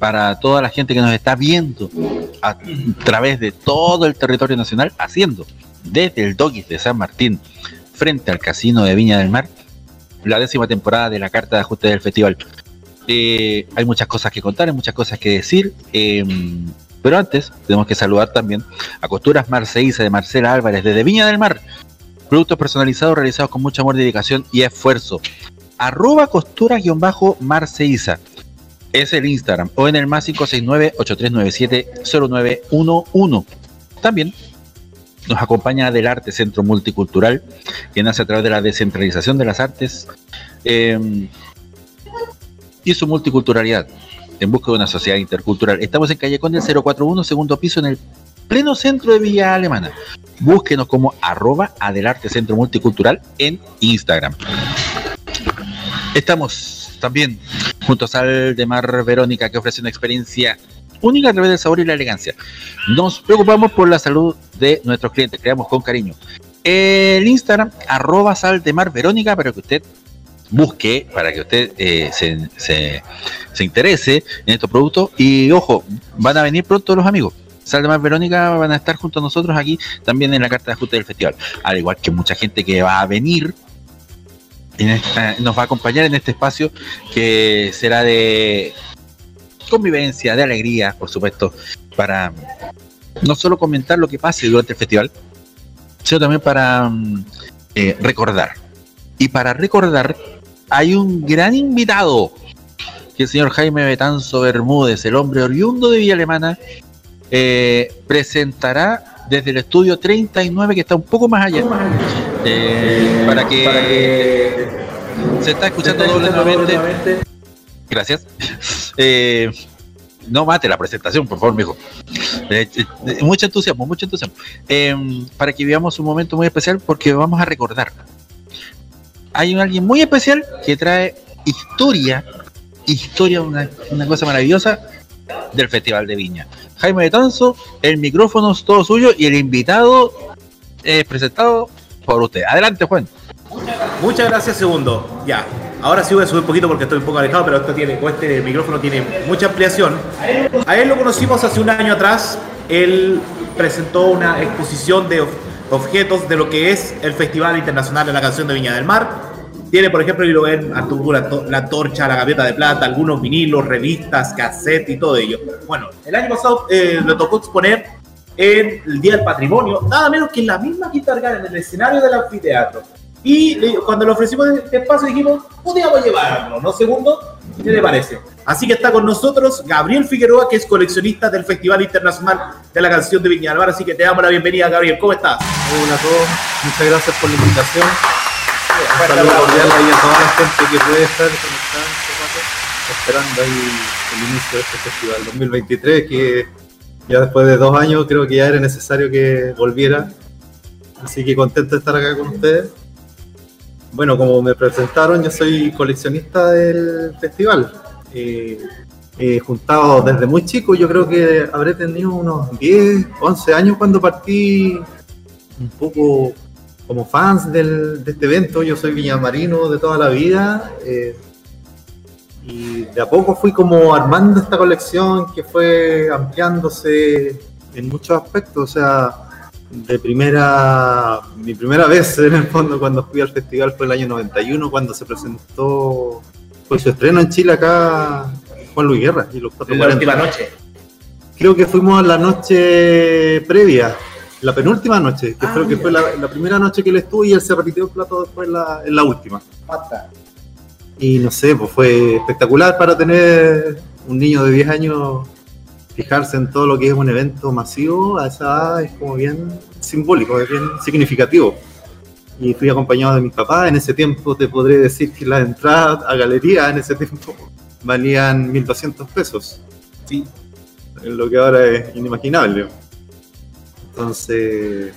para toda la gente que nos está viendo a través de todo el territorio nacional, haciendo desde el Doggies de San Martín, frente al Casino de Viña del Mar, la décima temporada de la Carta de Ajuste del Festival. Eh, hay muchas cosas que contar, hay muchas cosas que decir. eh, pero antes, tenemos que saludar también a Costuras Marceiza de Marcela Álvarez desde Viña del Mar. Productos personalizados realizados con mucho amor, dedicación y esfuerzo. Arroba costuras-marceiza. Es el Instagram o en el más 569-8397-0911. También nos acompaña del Arte Centro Multicultural, que nace a través de la descentralización de las artes eh, y su multiculturalidad en busca de una sociedad intercultural. Estamos en calle Conde 041, segundo piso, en el pleno centro de Villa Alemana. Búsquenos como arroba Adelarte Centro Multicultural en Instagram. Estamos también junto a Sal de Mar Verónica, que ofrece una experiencia única a través del sabor y la elegancia. Nos preocupamos por la salud de nuestros clientes, creamos con cariño. El Instagram, arroba Sal de Mar Verónica, para que usted busque, para que usted eh, se, se- se interese en estos productos. Y ojo, van a venir pronto los amigos. Sal de Mar Verónica van a estar junto a nosotros aquí también en la carta de ajuste del festival. Al igual que mucha gente que va a venir en nos va a acompañar en este espacio que será de convivencia, de alegría, por supuesto, para no solo comentar lo que pase durante el festival, sino también para mm, eh, recordar. Y para recordar, hay un gran invitado, que es el señor Jaime Betanzo Bermúdez, el hombre oriundo de Villa Alemana, eh, presentará desde el estudio 39, que está un poco más allá, eh, para que se está escuchando doble nuevamente. Gracias. Eh, no mate la presentación, por favor, mijo. Eh, eh, mucho entusiasmo, mucho entusiasmo. Eh, para que vivamos un momento muy especial, porque vamos a recordar. Hay un alguien muy especial que trae historia, historia, una, una cosa maravillosa del Festival de Viña. Jaime de Tanzo, el micrófono es todo suyo y el invitado es presentado por usted. Adelante, Juan. Muchas gracias, segundo. Ya. Ahora sí voy a subir un poquito porque estoy un poco alejado, pero esto tiene, este micrófono tiene mucha ampliación. A él lo conocimos hace un año atrás. Él presentó una exposición de ob- objetos de lo que es el Festival Internacional de la Canción de Viña del Mar. Tiene, por ejemplo, y lo ven, tuvo la, to- la torcha, la gaviota de plata, algunos vinilos, revistas, cassette y todo ello. Bueno, el año pasado eh, le tocó exponer en el Día del Patrimonio, nada menos que en la misma Quinta Vergara, en el escenario del anfiteatro. Y le- cuando le ofrecimos este espacio dijimos, podríamos llevarlo, ¿no? Segundo, ¿qué le parece? Así que está con nosotros Gabriel Figueroa, que es coleccionista del Festival Internacional de la Canción de Viña del Mar. Así que te damos la bienvenida, Gabriel. ¿Cómo estás? Hola a todos, muchas gracias por la invitación. Un saludo cordial ahí a toda la gente que puede estar conectada en este rato, esperando ahí el inicio de este festival 2023, que ya después de dos años creo que ya era necesario que volviera. Así que contento de estar acá con ustedes. Bueno, como me presentaron, yo soy coleccionista del festival. Eh, he juntado desde muy chico, yo creo que habré tenido unos 10, 11 años cuando partí un poco como fans del- de este evento. Yo soy viñamarino de toda la vida eh, y de a poco fui como armando esta colección que fue ampliándose en muchos aspectos. O sea, de primera, mi primera vez en el fondo cuando fui al festival fue el año 91, cuando se presentó, fue su estreno en Chile acá Juan Luis Guerra y los 440. la última noche. Creo que fuimos a la noche previa, la penúltima noche, que creo que fue la, la primera noche que él estuvo y él se repitió el plato después en la, en la última. Y no sé, pues fue espectacular para tener un niño de 10 años fijarse en todo lo que es un evento masivo a esa edad es como bien simbólico, es bien significativo. Y fui acompañado de mis papás. En ese tiempo te podré decir que las entradas a galería en ese tiempo valían 1.200 pesos. Sí. Lo que ahora es inimaginable. Entonces,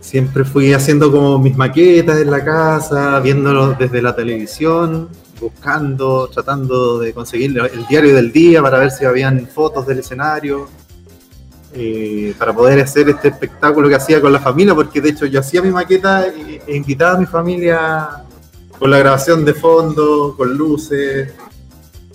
siempre fui haciendo como mis maquetas en la casa, viéndolos desde la televisión, buscando, tratando de conseguir el diario del día para ver si habían fotos del escenario, eh, para poder hacer este espectáculo que hacía con la familia, porque de hecho yo hacía mi maqueta e, invitaba a mi familia con la grabación de fondo, con luces,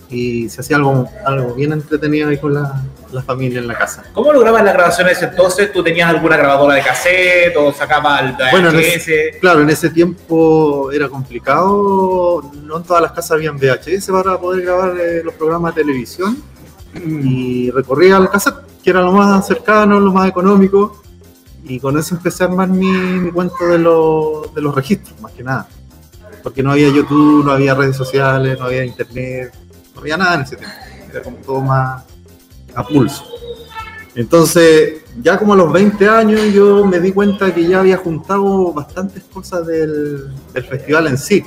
y se hacía algo, algo bien entretenido ahí con la, la familia en la casa. ¿Cómo lograban las grabaciones entonces? ¿Tú tenías alguna grabadora de cassette o sacabas el Bueno, en VHS? ese- claro, en ese tiempo era complicado, no en todas las casas habían VHS para poder grabar eh, los programas de televisión y recorría al cassette, que era lo más cercano, lo más económico, y con eso empecé a armar mi, mi cuento de, los- de los registros, más que nada, porque no había YouTube, no había redes sociales, no había internet, no había nada en ese tiempo, era como todo más a pulso. Entonces, ya como a los 20 años yo me di cuenta que ya había juntado bastantes cosas del, festival en sí.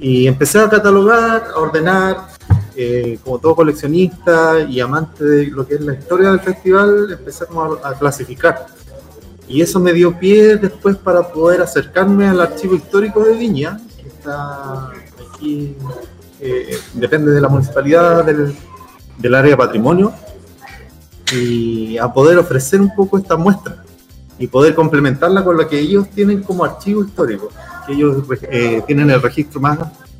Y empecé a catalogar, a ordenar, eh, como todo coleccionista y amante de lo que es la historia del festival, empecé como a, a clasificar. Y eso me dio pie después para poder acercarme al archivo histórico de Viña, que está aquí, depende de la municipalidad del, del área de patrimonio y a poder ofrecer un poco esta muestra y poder complementarla con lo que ellos tienen como archivo histórico, que ellos eh, tienen el registro más,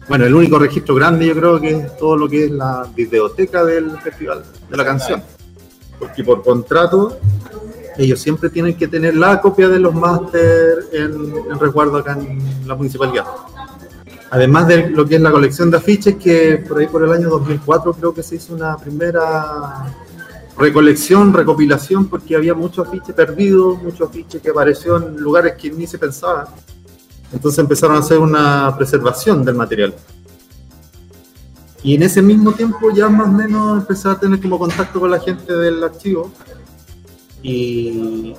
bueno, el único registro grande yo creo que es todo lo que es la biblioteca del festival, de la canción, porque por contrato ellos siempre tienen que tener la copia de los máster en, en resguardo acá en la municipalidad. Además de lo que es la colección de afiches, que por ahí por el año 2004 creo que se hizo una primera recolección, recopilación, porque había muchos afiches perdidos, muchos afiches que apareció en lugares que ni se pensaba. Entonces empezaron a hacer una preservación del material. Y en ese mismo tiempo ya más o menos empecé a tener como contacto con la gente del archivo Y,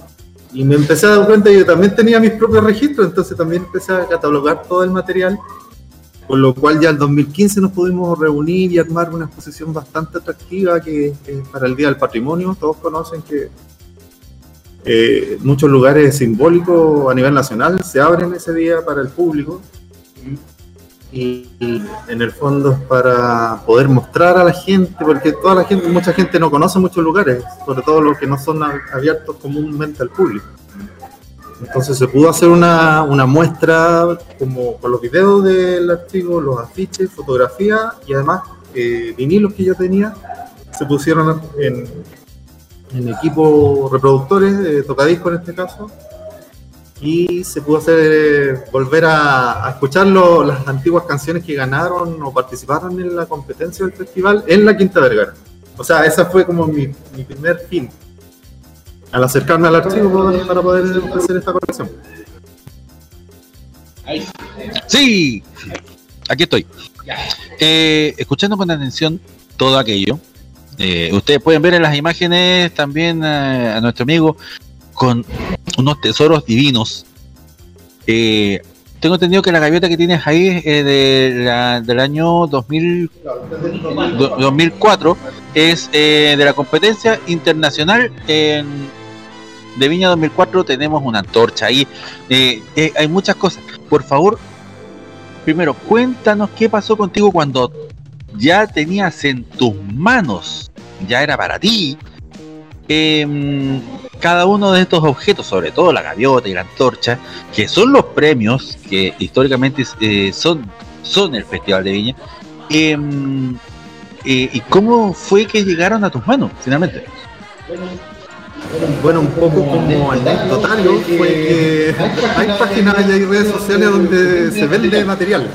y me empecé a dar cuenta que yo también tenía mis propios registros, entonces también empecé a catalogar todo el material, con lo cual ya en 2015 nos pudimos reunir y armar una exposición bastante atractiva que, que para el Día del Patrimonio, todos conocen que eh, muchos lugares simbólicos a nivel nacional se abren ese día para el público y, y en el fondo es para poder mostrar a la gente, porque toda la gente, mucha gente no conoce muchos lugares, sobre todo los que no son abiertos comúnmente al público. Entonces se pudo hacer una, una muestra como con los videos del archivo, los afiches, fotografías y además eh, vinilos que yo tenía se pusieron en, en equipos reproductores, eh, tocadiscos en este caso, y se pudo hacer eh, volver a, escuchar las antiguas canciones que ganaron o participaron en la competencia del festival en la Quinta Vergara. O sea, esa fue como mi, mi primer fin al acercarme al archivo para- poder ofrecer esta colección. Sí, aquí estoy. Eh, escuchando con atención todo aquello, eh, ustedes pueden ver en las imágenes también eh, a nuestro amigo con unos tesoros divinos. Tengo entendido que la gaviota que tienes ahí es de del año 2000, do- 2004, es de la competencia internacional en- de Viña 2004. Tenemos una antorcha ahí, eh, eh, hay muchas cosas. Por favor, primero, cuéntanos qué pasó contigo cuando ya tenías en tus manos, ya era para ti, em, cada uno de estos objetos, sobre todo la gaviota y la antorcha, que son los premios que históricamente eh, son, son el Festival de Viña. em, ¿Y cómo fue que llegaron a tus manos, finalmente? Bueno, un poco como anecdotario fue que hay páginas y hay redes sociales donde se vende material.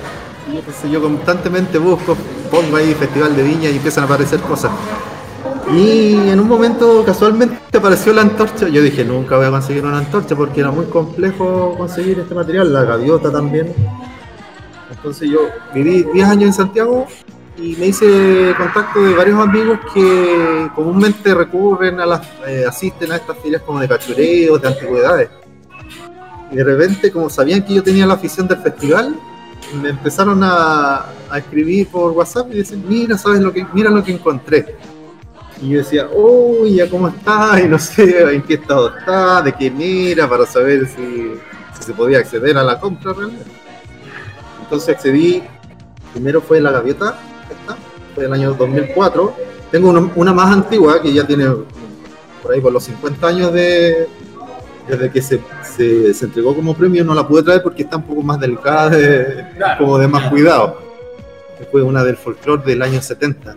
Entonces yo constantemente busco, pongo ahí Festival de Viña y empiezan a aparecer cosas. Y en un momento casualmente apareció la antorcha. Yo dije, nunca voy a conseguir una antorcha porque era muy complejo conseguir este material, la gaviota también. Entonces yo viví 10 años en Santiago y me hice contacto de varios amigos que comúnmente recurren a las, eh, asisten a estas ferias como de cachureos, de antigüedades. Y de repente, como sabían que yo tenía la afición del festival, me empezaron a, a escribir por WhatsApp y dicen, mira, sabes lo que, mira lo que encontré. Y yo decía, uy, ya cómo está, y no sé en qué estado está, de quién era, para saber si, si se podía acceder a la compra realmente. Entonces accedí, primero fue la gaviota, esta, del año 2004. Tengo una, una más antigua que ya tiene por ahí por los 50 años de, desde que se, se, se entregó como premio, no la pude traer porque está un poco más delicada, de- como de más cuidado. Fue una del folclore del año 70,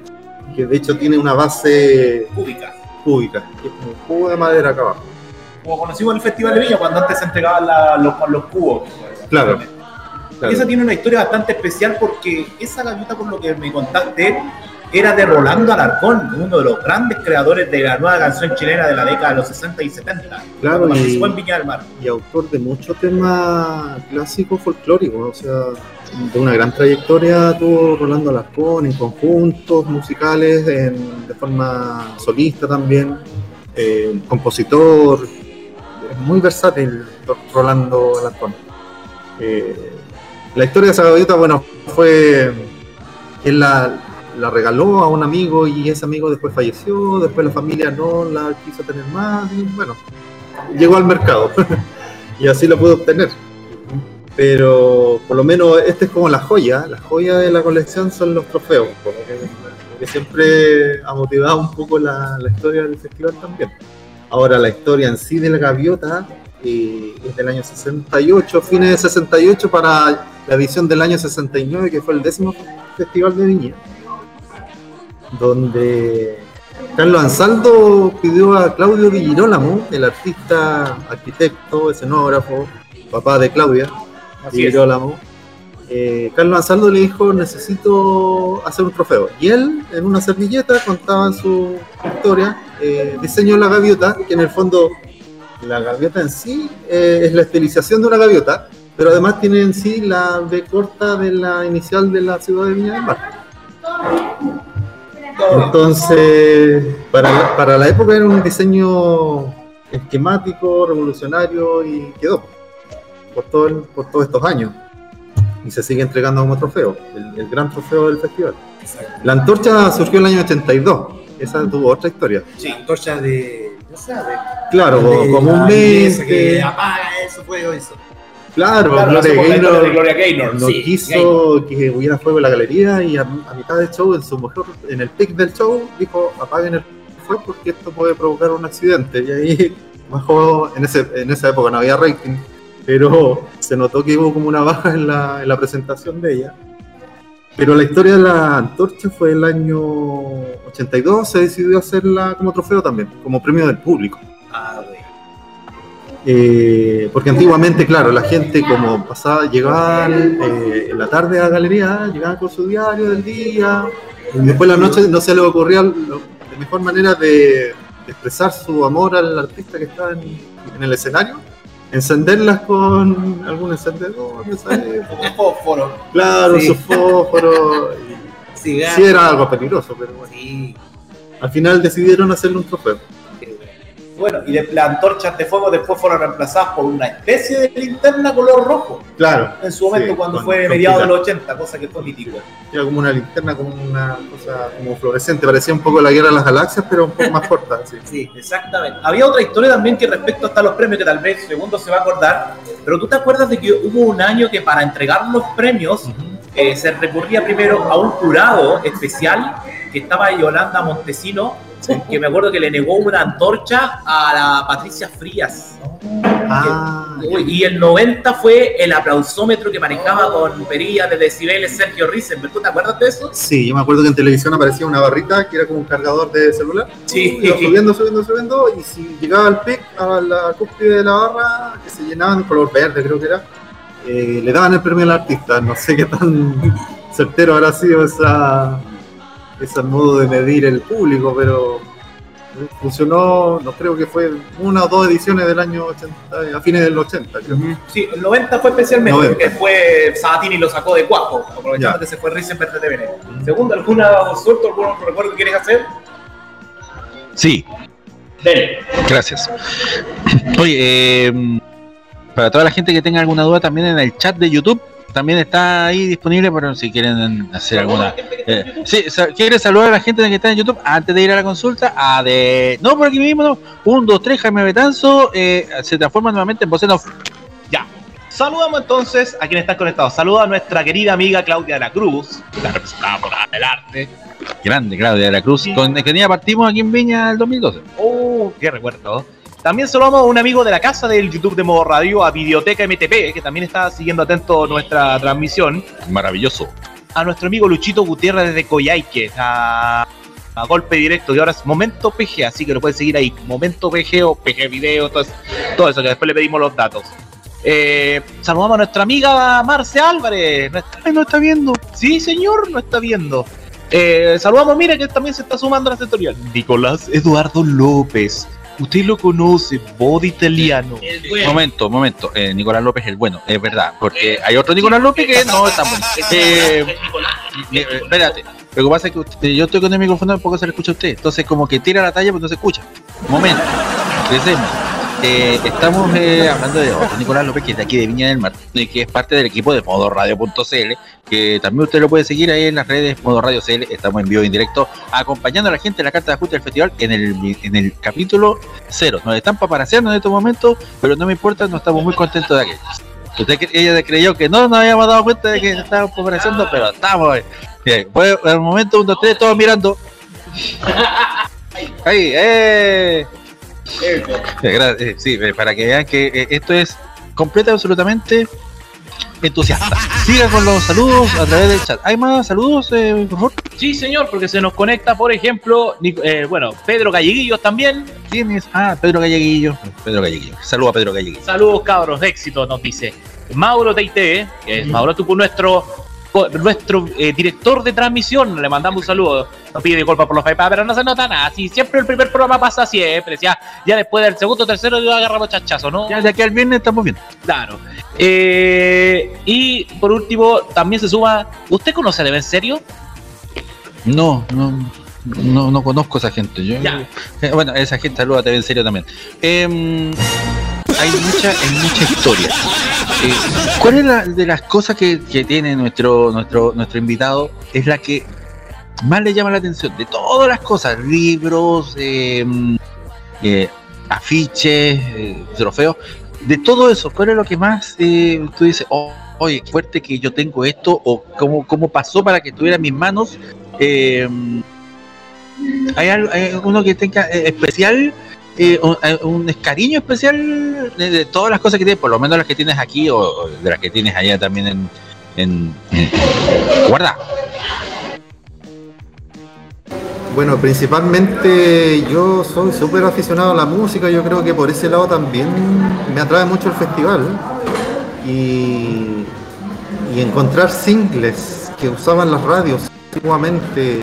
que de hecho tiene una base Cúbica. cúbica, que es como un cubo de madera acá abajo. Como conocimos en el Festival de Viña, cuando antes se entregaban la- los, los cubos. Claro. Esa tiene una historia bastante especial porque esa gaviota, por lo que me contaste, era de Rolando Alarcón, uno de los grandes creadores de la nueva canción chilena de la década de los 60 y 70. Claro, participó en Viña del Mar. y autor de muchos temas clásicos folclóricos, o sea, de una gran trayectoria tuvo Rolando Alarcón en conjuntos musicales, en- de forma solista también, eh, compositor, muy versátil Rolando Alarcón. Eh, la historia de esa gaviota, bueno, fue él la, la regaló a un amigo y ese amigo después falleció, después la familia no la quiso tener más y bueno, llegó al mercado y así lo pude obtener. Pero por lo menos este es como la joya, la joya de la colección son los trofeos, como que, que siempre ha motivado un poco la, la historia del festival también. Ahora la historia en sí de la gaviota eh, es del año 68, fines de 68 para la edición del año 69, que fue el décimo festival de Viña, donde Carlos Ansaldo pidió a Claudio Di Girolamo, el artista, arquitecto, escenógrafo, papá de Claudia Así. Girolamo. eh, Carlos Ansaldo le dijo, necesito hacer un trofeo. Y él, en una servilleta, contaba su historia, eh, diseñó la gaviota, que en el fondo la gaviota en sí eh, es la estilización de una gaviota, pero además tiene en sí la B corta de la inicial de la ciudad de Viña del Mar. Entonces, para la, para la época era un diseño esquemático, revolucionario y quedó por, todo el- por todos estos años. Y se sigue entregando como trofeo, el, gran trofeo del festival. La antorcha surgió en el año 82, esa tuvo otra historia. Sí, antorcha de. No sé, de. Claro, de comúnmente. Que apaga eso, fuego, eso. Claro, Claro, Gloria, Gaynor de Gloria Gaynor, no sí, quiso que hubiera fuego en la galería y a, a mitad del show, en su mejor, en el pic del show, dijo apaguen el fuego porque esto puede provocar un accidente. Y ahí bajó, en, ese, en esa época no había rating, pero se notó que hubo como una baja en la, en la presentación de ella. Pero la historia de la antorcha fue el año 82, se decidió hacerla como trofeo también, como premio del público. Ah. Eh, porque antiguamente, claro, la gente como pasaba, llegaban eh, en la tarde a la galería, llegaban con su diario del día, y después la noche no se les ocurría la mejor manera de, de expresar su amor al artista que estaba en, en el escenario, encenderlas con algún encendedor. Un fósforo. claro, Sí. su fósforo, y sí era algo peligroso, pero bueno. Sí. Al final decidieron hacerle un trofeo. Bueno, y de las antorchas de fuego después fueron reemplazadas por una especie de linterna color rojo. Claro. En su momento, Sí, cuando con- fue mediados de los 80, cosa que fue mítico. Era como una linterna, como una cosa como fluorescente. Parecía un poco la guerra de las galaxias, pero un poco más corta. Sí. Sí, exactamente. Había otra historia también que respecto hasta los premios, que tal vez segundo se va a acordar, pero tú te acuerdas de que hubo un año que para entregar los premios eh, se recurría primero a un jurado especial que estaba Yolanda Montesino, que me acuerdo que le negó una antorcha a la Patricia Frías. Ah, Uy, y el 90 fue el aplausómetro que manejaba con perillas de decibeles Sergio Risenberg. ¿Tú te acuerdas de eso? Sí, yo me acuerdo que en televisión aparecía una barrita que era como un cargador de celular. Sí. Iba subiendo, subiendo, subiendo. Y si llegaba al pic, a la cúspide de la barra, que se llenaban color verde, creo que era, eh, le daban el premio al artista. No sé qué tan certero habrá sido esa, ese modo de medir el público, pero funcionó, no creo que fue una o dos ediciones del año 80, a fines del 80, creo. Sí, el 90 fue especialmente, 90. porque fue Sabatini lo sacó de cuajo, aprovechando Ya. que se fue Risenberg de TVN. Segundo, ¿alguna suerte, algún recuerdo que quieres hacer? Sí, Dele. gracias. Oye, eh, para toda la gente que tenga alguna duda, también en el chat de YouTube también está ahí disponible para si quieren hacer alguna. eh, sí, ¿quieres saludar a la gente que está en YouTube antes de ir a la consulta? Ah, de. No, por aquí mismo, no. 1, 2, 3, Jaime Betanzo eh, se transforma nuevamente en voceno. Ya. Saludamos entonces a quienes están conectados. Saluda a nuestra querida amiga Claudia de la Cruz, la representada por la del arte. Grande, Claudia de la Cruz, con que día partimos aquí en Viña el 2012. Oh, qué recuerdo. También saludamos a un amigo de la casa del YouTube de Modo Radio, a Videoteca MTP, que también está siguiendo atento nuestra transmisión. Maravilloso. A nuestro amigo Luchito Gutiérrez desde Coyhaique, a, a golpe directo, y ahora es Momento PG, así que lo pueden seguir ahí. Momento PG o PG Video, todo eso, todo eso que después le pedimos los datos. Eh, saludamos a nuestra amiga Marce Álvarez. ¿No está, no está viendo? Sí, señor, no está viendo. Eh, saludamos, mire que también se está sumando a la sectorial. Nicolás Eduardo López. Usted lo conoce, body italiano. Momento, momento. Eh, Nicolás López el bueno, es verdad. Porque hay otro Nicolás López que no está bueno. Eh, eh, espérate. Lo que pasa es que usted- yo estoy con el micrófono, poco se le escucha a usted. Entonces, como que tira la talla, pero no se escucha. Momento. Empecemos. Eh, estamos eh, hablando de otro Nicolás López, que es de aquí de Viña del Mar, y que es parte del equipo de modoradio.cl, que también usted lo puede seguir ahí en las redes Modo Radio CL. Estamos en vivo y en directo, acompañando a la gente en la carta de ajuste del festival en el, en el capítulo cero. Nos están paparazziando en estos momentos, pero no me importa, no estamos muy contentos de aquello. Usted ella creyó que no nos habíamos dado cuenta de que estábamos paparazziando, pero estamos. eh. Bien, momento, un, dos, tres, todos mirando. Ahí, eh. Eh, eh, Sí, para que vean que eh, esto es completa absolutamente entusiasta. Siga con los saludos a través del chat. ¿Hay más saludos, eh, por favor? Sí, señor, porque se nos conecta, por ejemplo, eh, bueno, Pedro Galleguillos también. ¿Quién es? Ah, Pedro Galleguillo. Pedro Galleguillo. Saludos a Pedro Galleguillo. Saludos, cabros, de éxito, nos dice. Mauro TIT, que es Mauro Tupu, nuestro, nuestro eh, director de transmisión, le mandamos un saludo. Nos pide disculpas por los iPads, pero no se nota nada. Si siempre el primer programa pasa siempre, ya, ya después del segundo o tercero ya agarramos chachazo, ¿no? Ya de aquí al viernes estamos bien. Claro. Eh, y por último, también se suma. ¿Usted conoce a en serio? No, no. No, no conozco a esa gente. Yo, eh, bueno, esa gente salúdate en serio también. Em, hay mucha, hay mucha historia. Eh, ¿Cuál es la de las cosas que, tiene nuestro, nuestro, nuestro invitado? Es la que más le llama la atención de todas las cosas, libros, em, eh, afiches, eh, trofeos, de todo eso, ¿cuál es lo que más tú dices, oh, oye, fuerte que yo tengo esto, o cómo, cómo pasó para que estuviera en mis manos? Em, ¿hay, algo- hay uno que tenga especial, eh, un, eh, un cariño especial de, todas las cosas que tienes, por lo menos las que tienes aquí o, de las que tienes allá también en guarda? Bueno, principalmente yo soy súper aficionado a la música, yo creo que por ese lado también me atrae mucho el festival. Y, y encontrar singles que usaban las radios antiguamente,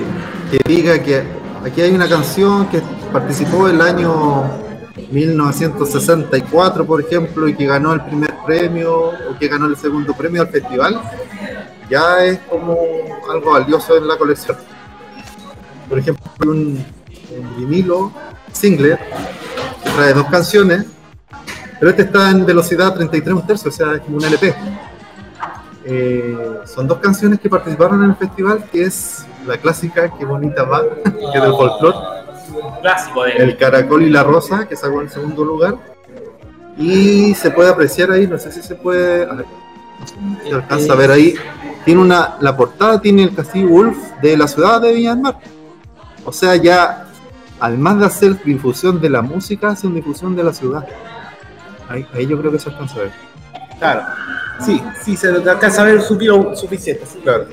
que diga que aquí hay una canción que participó el año 1964, por ejemplo, y que ganó el primer premio o que ganó el segundo premio al festival, ya es como algo valioso en la colección por ejemplo, un, un vinilo single que trae dos canciones, pero este está en velocidad 33 un tercio, o sea, es como un LP. Eh, son dos canciones que participaron en el festival, que es la clásica Qué bonita va, que es del folclore, Clásico de El Caracol y la Rosa, que sacó en segundo lugar, y se puede apreciar ahí, no sé si se puede, a ver, alcanza a ver ahí, tiene una, la portada tiene el castillo Wolf de la ciudad de Viña del Mar. O sea, ya, además de hacer difusión de la música, hacen difusión de la ciudad. Ahí, ahí yo creo que se alcanza a ver. Claro. Sí, sí, se alcanza a ver su suficiente. sí. Claro.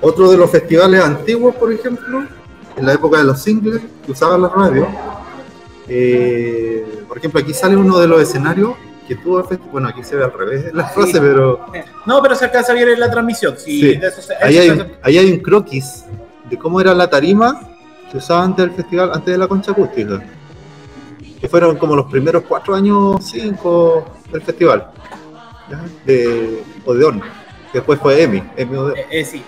Otro de los festivales antiguos, por ejemplo, en la época de los singles que usaban las radios. eh, por ejemplo, aquí sale uno de los escenarios que tuvo el festival. Bueno, aquí se ve al revés la frase, Sí. pero No, pero se alcanza a ver en la transmisión. Sí, Sí. de eso se- ahí, eso hay, se- ahí hay un croquis de cómo era la tarima que usaba antes del festival, antes de la concha acústica. Que fueron como los primeros cuatro años, cinco del festival. ¿ya? De Odeón. Después fue Emi. Emi Odeón. eh, sí,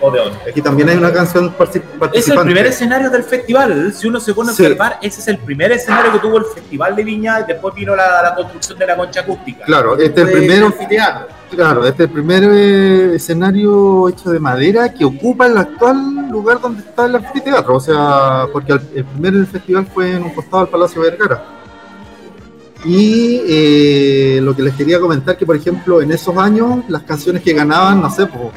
Odeón. Aquí también hay una canción partici- participante. Es el primer escenario del festival. Si uno se pone a Sí. observar, ese es el primer escenario que tuvo el Festival de Viña y después vino la, la construcción de la concha acústica. Claro, este es el primero. anfiteatro. Claro, este es el primer eh, escenario hecho de madera que ocupa el actual lugar donde está el anfiteatro. O sea, porque el, el primer festival fue en un costado del Palacio Vergara. Y eh, lo que les quería comentar que, por ejemplo, en esos años las canciones que ganaban, no sé, pues,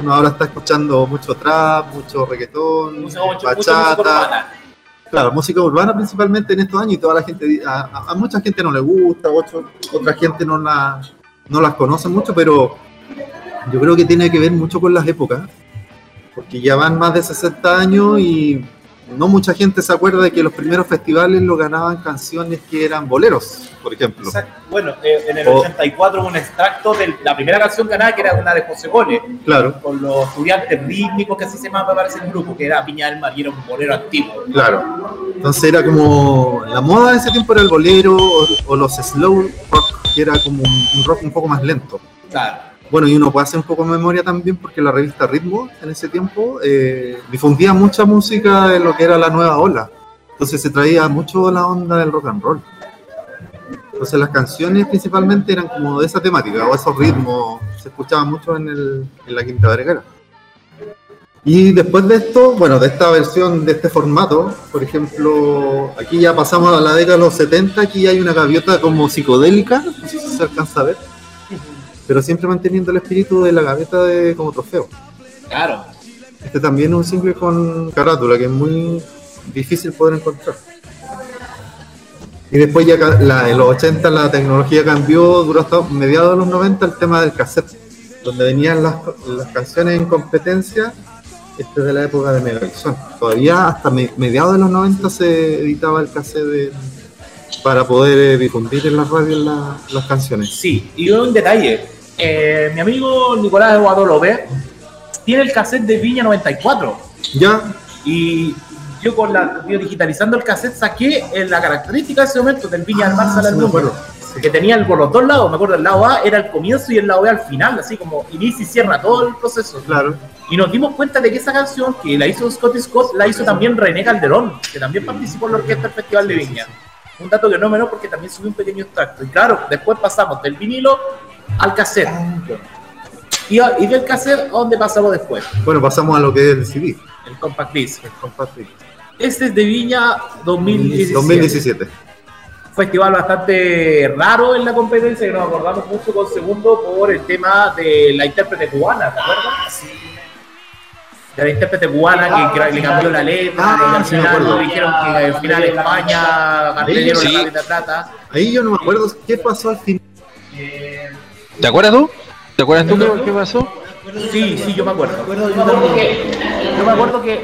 uno ahora está escuchando mucho trap, mucho reggaetón, música bachata. urbana. Claro, música urbana principalmente en estos años y toda la gente, a- a mucha gente no le gusta, otro- otra gente no, la, no las conoce mucho, pero yo creo que tiene que ver mucho con las épocas, porque ya van más de 60 años y no mucha gente se acuerda de que los primeros festivales lo ganaban canciones que eran boleros, por ejemplo. Exacto. Bueno, eh, en el O- 84 hubo un extracto de la primera canción ganada que era una de José Gole, Claro, con los estudiantes rítmicos que así se llama, me parece el grupo, que era Viña del Mar y era un bolero antiguo. claro. Entonces era como, la moda de ese tiempo era el bolero o, o los slow rock, que era como un- un rock un poco más lento. Claro. Bueno, y uno puede hacer un poco de memoria también porque la revista Ritmo en ese tiempo eh, difundía mucha música de lo que era la nueva ola. Entonces se traía mucho la onda del rock and roll. Entonces las canciones principalmente eran como de esa temática o esos ritmos. Se escuchaban mucho en, el, en la Quinta Vergara. Y después de esto, bueno, de esta versión, de este formato, por ejemplo, aquí ya pasamos a la década de los 70, aquí hay una gaviota como psicodélica, no sé si se alcanza a ver pero siempre manteniendo el espíritu de la gaveta de, como trofeo. Claro. Este también es un single con carátula que es muy difícil poder encontrar. Y después ya la- en los 80 la tecnología cambió, duró hasta mediados de los 90 el tema del cassette, donde venían las, las canciones en competencia, este es de la época de Megavisión. Todavía hasta me- mediados de los 90 se editaba el cassette de- para poder eh, difundir en las radios la- las canciones. Sí, y un detalle. Eh, mi amigo Nicolás Eduardo López tiene el cassette de Viña 94. Ya. Y yo con la yo digitalizando el cassette saqué eh, la característica de ese momento del Viña del Mar al Ah, sí acuerdo. que tenía por los dos lados, me acuerdo, el lado A era el comienzo y el lado B al final, así como inicia y cierra todo el proceso. Claro. Y nos dimos cuenta de que esa canción, que la hizo Scotty Scott, la hizo también René Calderón, que también participó en la orquesta del Festival de Viña. Un dato que no menor porque también subió un pequeño extracto. Y claro, después pasamos del vinilo al cassette. Y, y del cassette, ¿a dónde pasamos después? Bueno, pasamos a lo que es el CD. El Compact Disc. El Compact Disc. Este es de Viña 2017. 2017. Festival bastante raro en la competencia, que nos acordamos mucho con segundo por el tema de la intérprete cubana, ¿te acuerdas? De la intérprete cubana que, que le cambió la letra, Ah, y al sí, me final acuerdo. dijeron que al final España le dieron sí. la de plata. Ahí yo no me acuerdo qué pasó al final. ¿Te acuerdas tú? ¿Te acuerdas tú qué, qué pasó? Sí, sí, yo me acuerdo. Yo me acuerdo que, yo me acuerdo que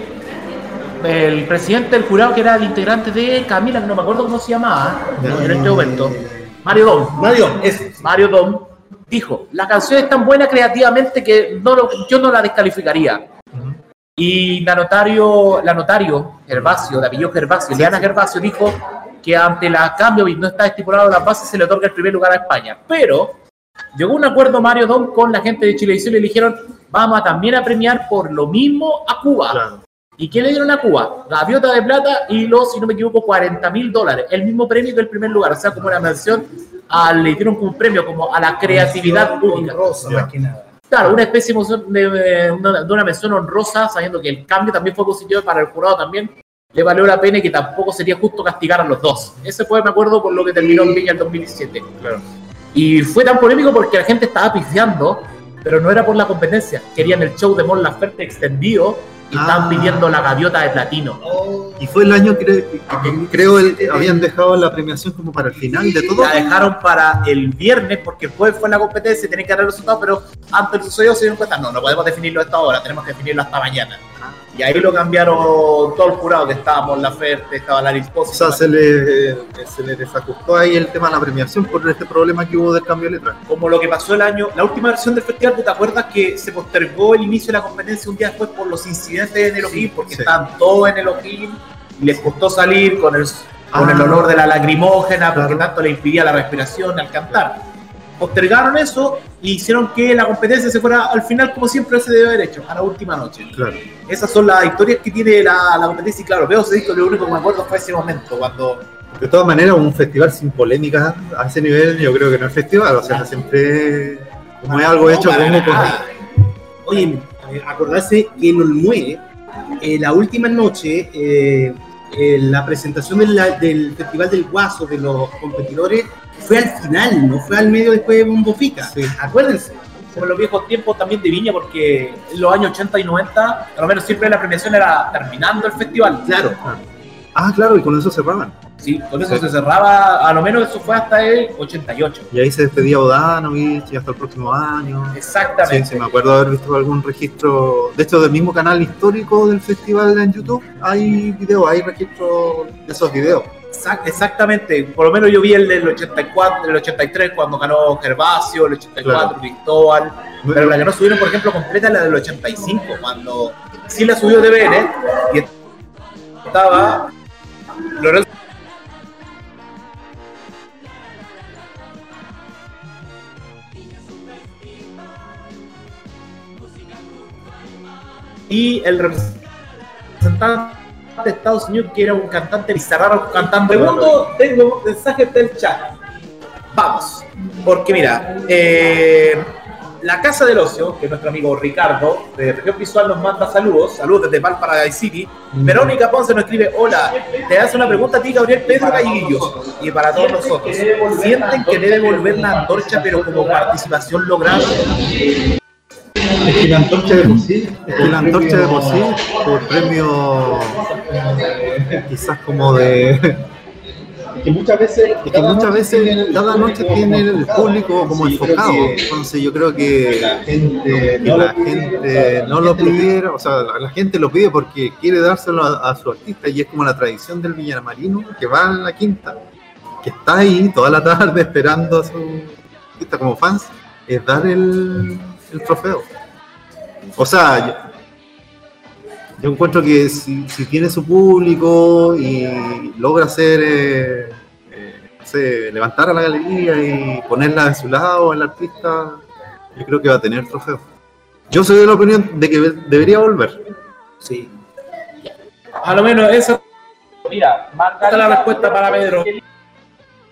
el presidente del jurado, que era el integrante de Camila, no me acuerdo cómo se llamaba en este momento, Mario Dom. Mario Dom, es Mario Dom, dijo, la canción es tan buena creativamente que no lo- yo no la descalificaría. Y la notario, la notario Gervasio, de apellido Gervasio, Liana Gervasio, dijo que ante la cambio y no está estipulado las bases, se le otorga el primer lugar a España. Pero llegó un acuerdo Mario Dom con la gente de Chilevisión y le dijeron, vamos a también a premiar por lo mismo a Cuba. ¿Y qué le dieron a Cuba? Gaviota de plata y los, si no me equivoco, 40 mil dólares. El mismo premio del primer lugar. O sea, como una mención, a- le dieron como un premio como a la creatividad única. Claro, una especie de, emoción de, de una, de una mención honrosa, sabiendo que el cambio también fue positivo para el jurado también. Le valió la pena y que tampoco sería justo castigar a los dos. Ese fue, me acuerdo, por lo que terminó en Viña el 2017. Y fue tan polémico porque la gente estaba pifiando, pero no era por la competencia. Querían el show de Mon Laferte extendido y estaban pidiendo la gaviota de platino. Y fue el año cre- que creo el- habían dejado la premiación como para el final de todo. La dejaron para el viernes porque después fue la competencia y tenían que dar el resultado, pero antes del sucedido se dieron cuenta, no, no podemos definirlo a esta hora, tenemos que definirlo hasta mañana. Y ahí lo cambiaron todo el jurado, que estábamos la Ferte, estaba la O sea, se le, se le desajustó ahí el tema de la premiación por este problema que hubo del cambio de letra. como lo que pasó el año, la última versión del festival, ¿tú ¿te acuerdas que se postergó el inicio de la competencia un día después por los incidentes en el O'Higgins? Porque estaban todos en el O'Higgins y les costó salir con el, con el Ah. olor de la lagrimógena, porque tanto le impidía la respiración al cantar. Postergaron eso y hicieron que la competencia se fuera al final, como siempre se debe haber hecho, a la última noche. Claro. Esas son las historias que tiene la, la competencia y claro, veo ese disco, lo único que me acuerdo fue ese momento, cuando De todas maneras, un festival sin polémicas a ese nivel, yo creo que no es festival. O sea, siempre como es algo No, hecho como con. Oye, acordarse que en Olmué, eh, la última noche, eh, eh, la presentación de la- del Festival del Guaso de los competidores fue al final, no fue al medio después de Bombo Fica. Acuérdense. como los viejos tiempos también de Viña, porque en los años 80 y 90, a lo menos siempre la premiación era terminando el festival. Claro. Ah, claro, y con eso cerraban. Sí, con eso se cerraba, a lo menos eso fue hasta el 88. Y ahí se despedía Odanovich y hasta el próximo año. Exactamente. Sí, sí, me acuerdo haber visto algún registro. De hecho, del mismo canal histórico del festival en YouTube, hay videos, hay registro de esos videos. Exact- Exactamente, por lo menos yo vi el del 84, el 83 cuando ganó Gervasio, el 84 Cristóbal, pero la que no subieron, por ejemplo, completa es la del 85, cuando sí la subió TVN y estaba Lorenzo y el representante de Estados Unidos que era un cantante bizarraro cantando. Segundo, tengo mensajes del chat. Vamos, porque mira, eh, la Casa del Ocio, que nuestro amigo Ricardo de Región Visual nos manda saludos, saludos desde Valparaíso City. Verónica Ponce nos escribe, hola, te hace una pregunta a ti, Gabriel Pedro Galliguillos, y para todos nosotros. ¿Sienten que debe volver la antorcha, pero como participación lograda? Es que la antorcha de por sí, es que la antorcha de por sí, por premio quizás como de que muchas veces es que muchas veces cada noche tiene el público como enfocado. entonces yo creo que la gente no, la gente no lo pidiera o sea la, la gente lo pide porque quiere dárselo a, a su artista y es como la tradición del villamarino que va a la quinta que está ahí toda la tarde esperando a su artista como fans es dar el, el trofeo o sea yo, yo encuentro que si, si tiene su público y logra hacer, eh, eh, sé, levantar a la galería y ponerla de su lado al artista, yo creo que va a tener trofeo. Yo soy de la opinión de que debería volver. Sí. A lo menos eso. Mira, Esta es la respuesta para Pedro.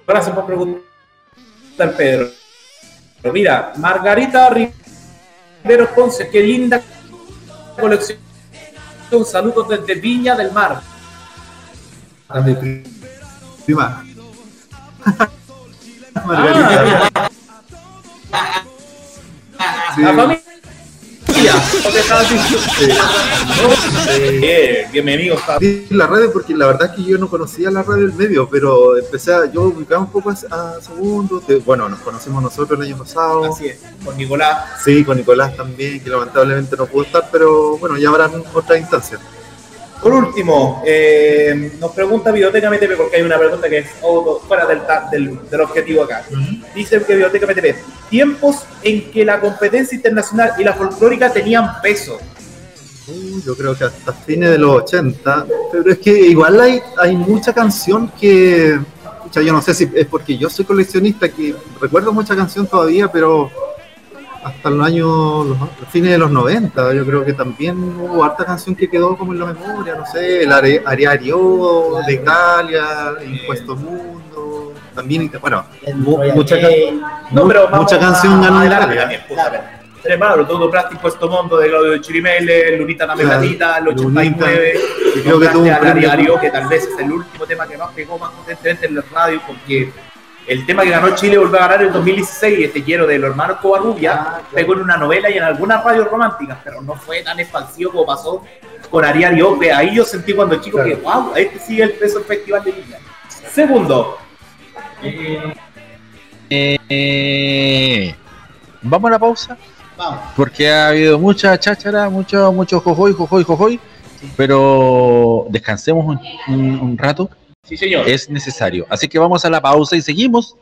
Gracias por preguntar, Pedro. Pero mira, Margarita Ponce, qué linda colección. Saludos desde Viña del Mar. Prima. Margarita. Sí. La familia. Está- Sí, la radio, porque la verdad es que yo no conocía la radio del medio, pero empecé a, yo ubicaba un poco a, a segundos, de- bueno, nos conocimos nosotros el año pasado. Así es, con Nicolás. Sí, con Nicolás también, que lamentablemente no pudo estar, pero bueno, ya habrán otras instancias. Por último, eh, nos pregunta Biblioteca MTP, porque hay una pregunta que es fuera del, del, del objetivo acá. Dice que Biblioteca MTP, tiempos en que la competencia internacional y la folclórica tenían peso. Uh, yo creo que hasta fines de los 80, pero es que igual hay, hay mucha canción que, pucha, yo no sé si es porque yo soy coleccionista, que recuerdo mucha canción todavía, pero hasta los años, los, los fines de los 90, yo creo que también hubo harta canción que quedó como en la memoria, no sé, el Are- Ariario, de Italia, Impuesto Mundo, también, bueno, mu- mucha, No, pero mucha canción ganó Italia. malos, todo plástico esto mundo de Claudio Chirimele, Lunita Dame Claro, Gatita, el 89, Lunita, creo que tuvo un diario, que tal vez es el último tema que más pegó más potentemente en la radio, porque el tema que ganó Chile volvió a ganar en 2016, este quiero de los hermanos Covarrubia, pegó en una novela y en algunas radios románticas, pero no fue tan expansivo como pasó con que Ahí yo sentí cuando chico que, wow, este sigue el peso del Festival de Viña. Segundo, Eh, Vamos a la pausa. Vamos. Porque ha habido mucha cháchara, mucho, mucho jojoy, jojoy, jojoy. Pero descansemos un, un- un rato. Sí, señor. Es necesario. Así que vamos a la pausa y seguimos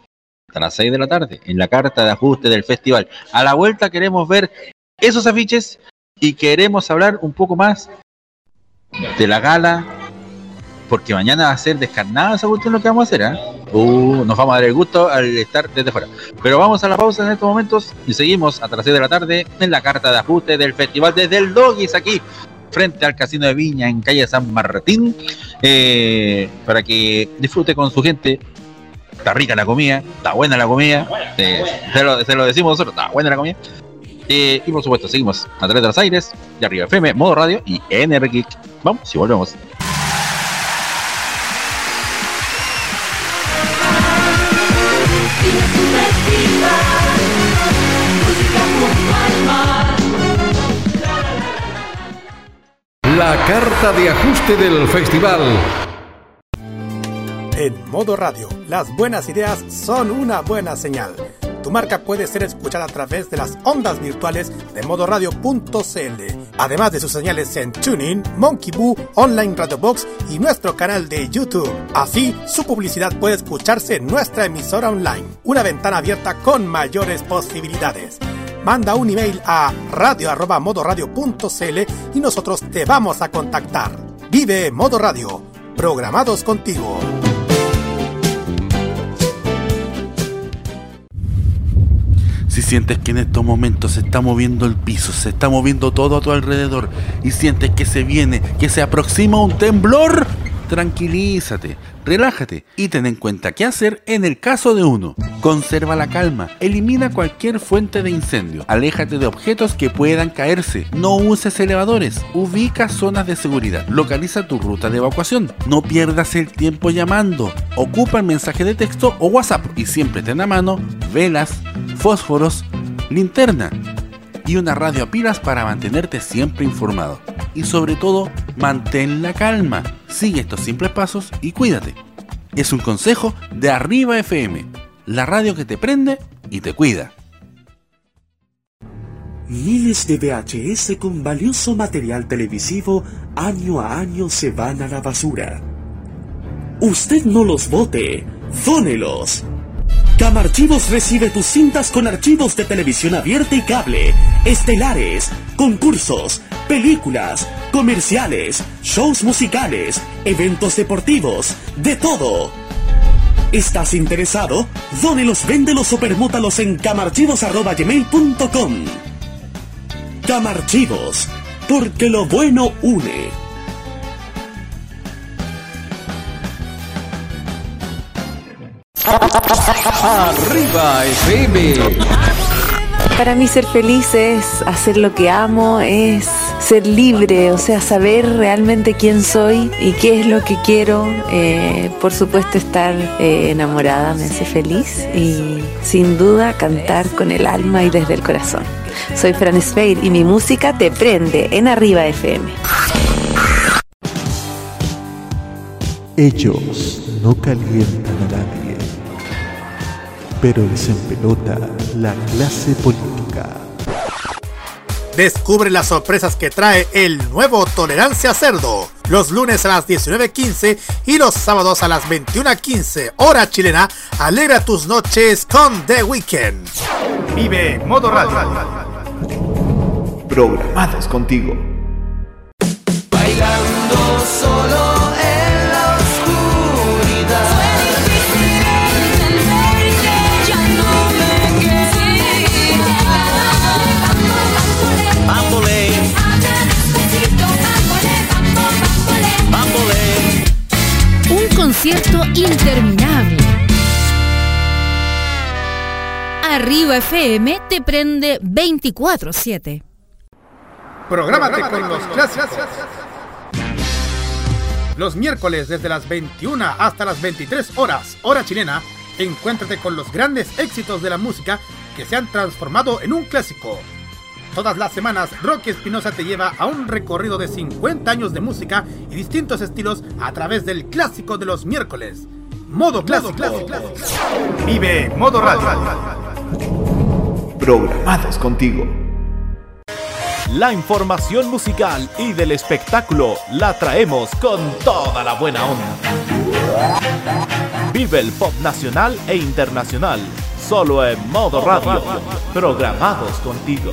hasta las 6 de la tarde en la carta de ajuste del festival. A la vuelta queremos ver esos afiches y queremos hablar un poco más de la gala. Porque mañana va a ser descarnada esa cuestión lo que vamos a hacer, ¿ah? Uh, nos vamos a dar el gusto al estar desde fuera. Pero vamos a la pausa en estos momentos y seguimos a las 6 de la tarde en la carta de ajuste del festival desde el Doggies aquí, frente al Casino de Viña en calle San Martín, eh, para que disfrute con su gente. Está rica la comida, está buena la comida, eh, se, lo, se lo decimos nosotros, está buena la comida. Eh, y por supuesto, seguimos a través de los aires, de arriba FM, modo radio y NR Geek. Vamos y volvemos. La carta de ajuste del festival. En modo radio, las buenas ideas son una buena señal. Tu marca puede ser escuchada a través de las ondas virtuales de modoradio.cl, además de sus señales en Tuning, Monkey Boo, Online Radio Box y nuestro canal de YouTube. Así, su publicidad puede escucharse en nuestra emisora online, una ventana abierta con mayores posibilidades. Manda un email a radio@modoradio.cl y nosotros te vamos a contactar. Vive Modo Radio, programados contigo. Si sientes que en estos momentos se está moviendo el piso, se está moviendo todo a tu alrededor y sientes que se viene, que se aproxima un temblor, tranquilízate, relájate y ten en cuenta qué hacer en el caso de uno. Conserva la calma, elimina cualquier fuente de incendio, aléjate de objetos que puedan caerse, no uses elevadores, ubica zonas de seguridad, localiza tu ruta de evacuación, no pierdas el tiempo llamando, ocupa el mensaje de texto o WhatsApp y siempre ten a mano velas, fósforos, linterna y una radio a pilas para mantenerte siempre informado. Y sobre todo, mantén la calma. Sigue estos simples pasos y cuídate. Es un consejo de Arriba FM, la radio que te prende y te cuida. Miles de VHS con valioso material televisivo año a año se van a la basura. Usted no los vote, dónelos. Camarchivos recibe tus cintas con archivos de televisión abierta y cable, estelares, concursos, películas, comerciales, shows musicales, eventos deportivos, de todo. ¿Estás interesado? Dónelos, véndelos o permútalos en camarchivos.com. Camarchivos, porque lo bueno une. Arriba FM. Para mí ser feliz es hacer lo que amo, es ser libre, o sea, saber realmente quién soy y qué es lo que quiero. Eh, por supuesto, estar eh, enamorada me hace feliz y sin duda cantar con el alma y desde el corazón. Soy Fran Spade y mi música te prende en Arriba FM. Ellos no calientan nadie, pero les empelota la clase política. Descubre las sorpresas que trae el nuevo Tolerancia Cerdo. Los lunes a las 19.15 y los sábados a las 21.15 hora chilena. Alegra tus noches con The Weekend. Vive Modo Radio. Programados contigo. Bailando solo concierto interminable. Arriba FM te prende 24-7. Prográmate con los clásicos. Los miércoles desde las 21 hasta las 23 horas, hora chilena, encuéntrate con los grandes éxitos de la música que se han transformado en un clásico. Todas las semanas, Rocky Espinosa te lleva a un recorrido de 50 años de música y distintos estilos a través del clásico de los miércoles. Modo clásico. Vive Modo Radio. Programados contigo. La información musical y del espectáculo la traemos con toda la buena onda. Vive el pop nacional e internacional, solo en modo radio. Programados contigo.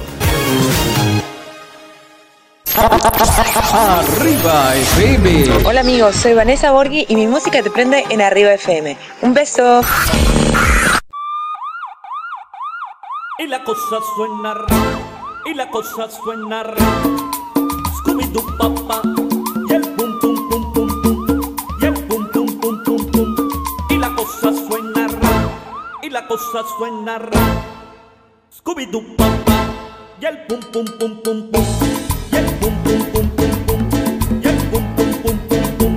Arriba FM. Hola amigos, soy Vanessa Borghi y mi música te prende en Arriba FM. Un beso. Y la cosa suena y la cosa suena. Scooby-Doo papá, cosa suena ra. Scooby-Doo papá, y el pum pum pum pum pum, y el pum pum pum pum pum, y el pum pum pum pum pum,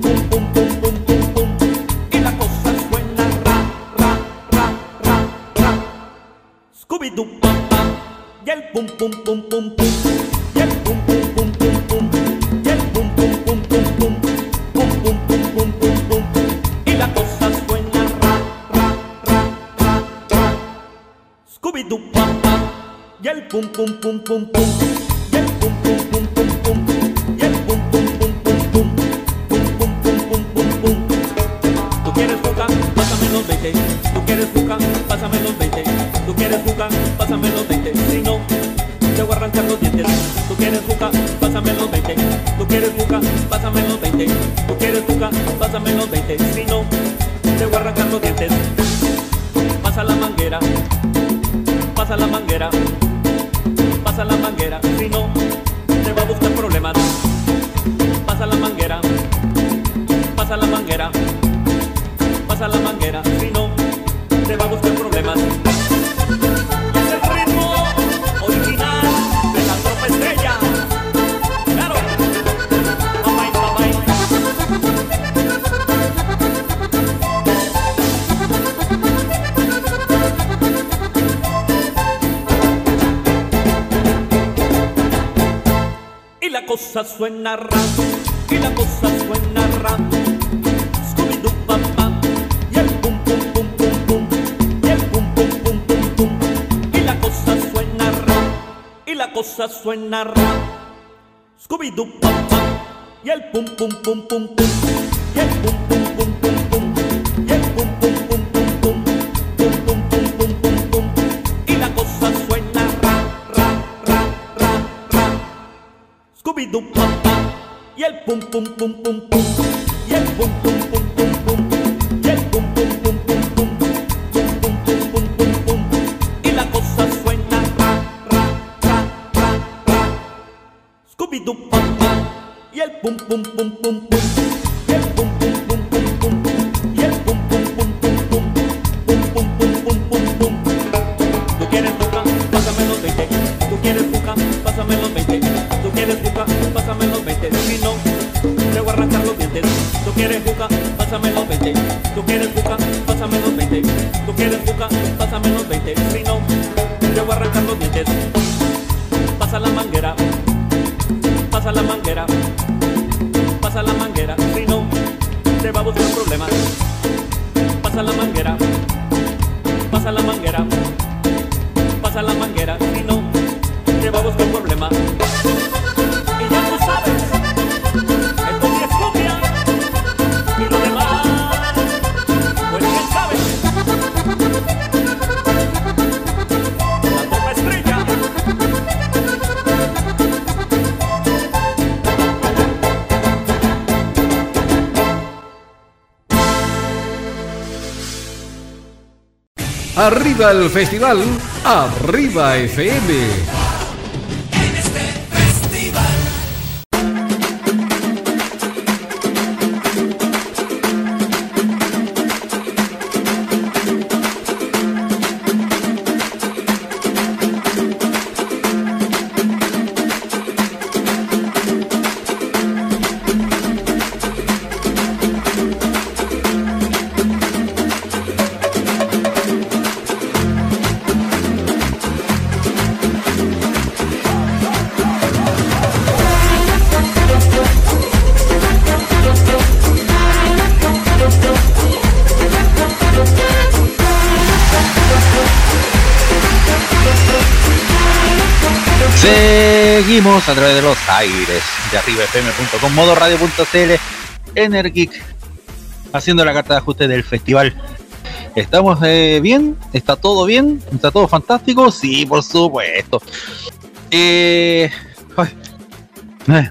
pum pum pum pum pum pum. Y la cosa suena ra, ra, ra, ra, ra. Scooby-Doo papá, y el pum pum pum pum pum, y el pum pum pum, Scooby-Doo papá, y el pum pum pum pum pum Scooby-Doo y el pum pum pum pum pum Arriba el festival, arriba FM. A través de los aires de arribafm.com, modo radio.cl, Energic, haciendo la carta de ajuste del festival. ¿Estamos eh, bien? ¿Está todo bien? ¿Está todo fantástico? Sí, por supuesto. Eh, eh,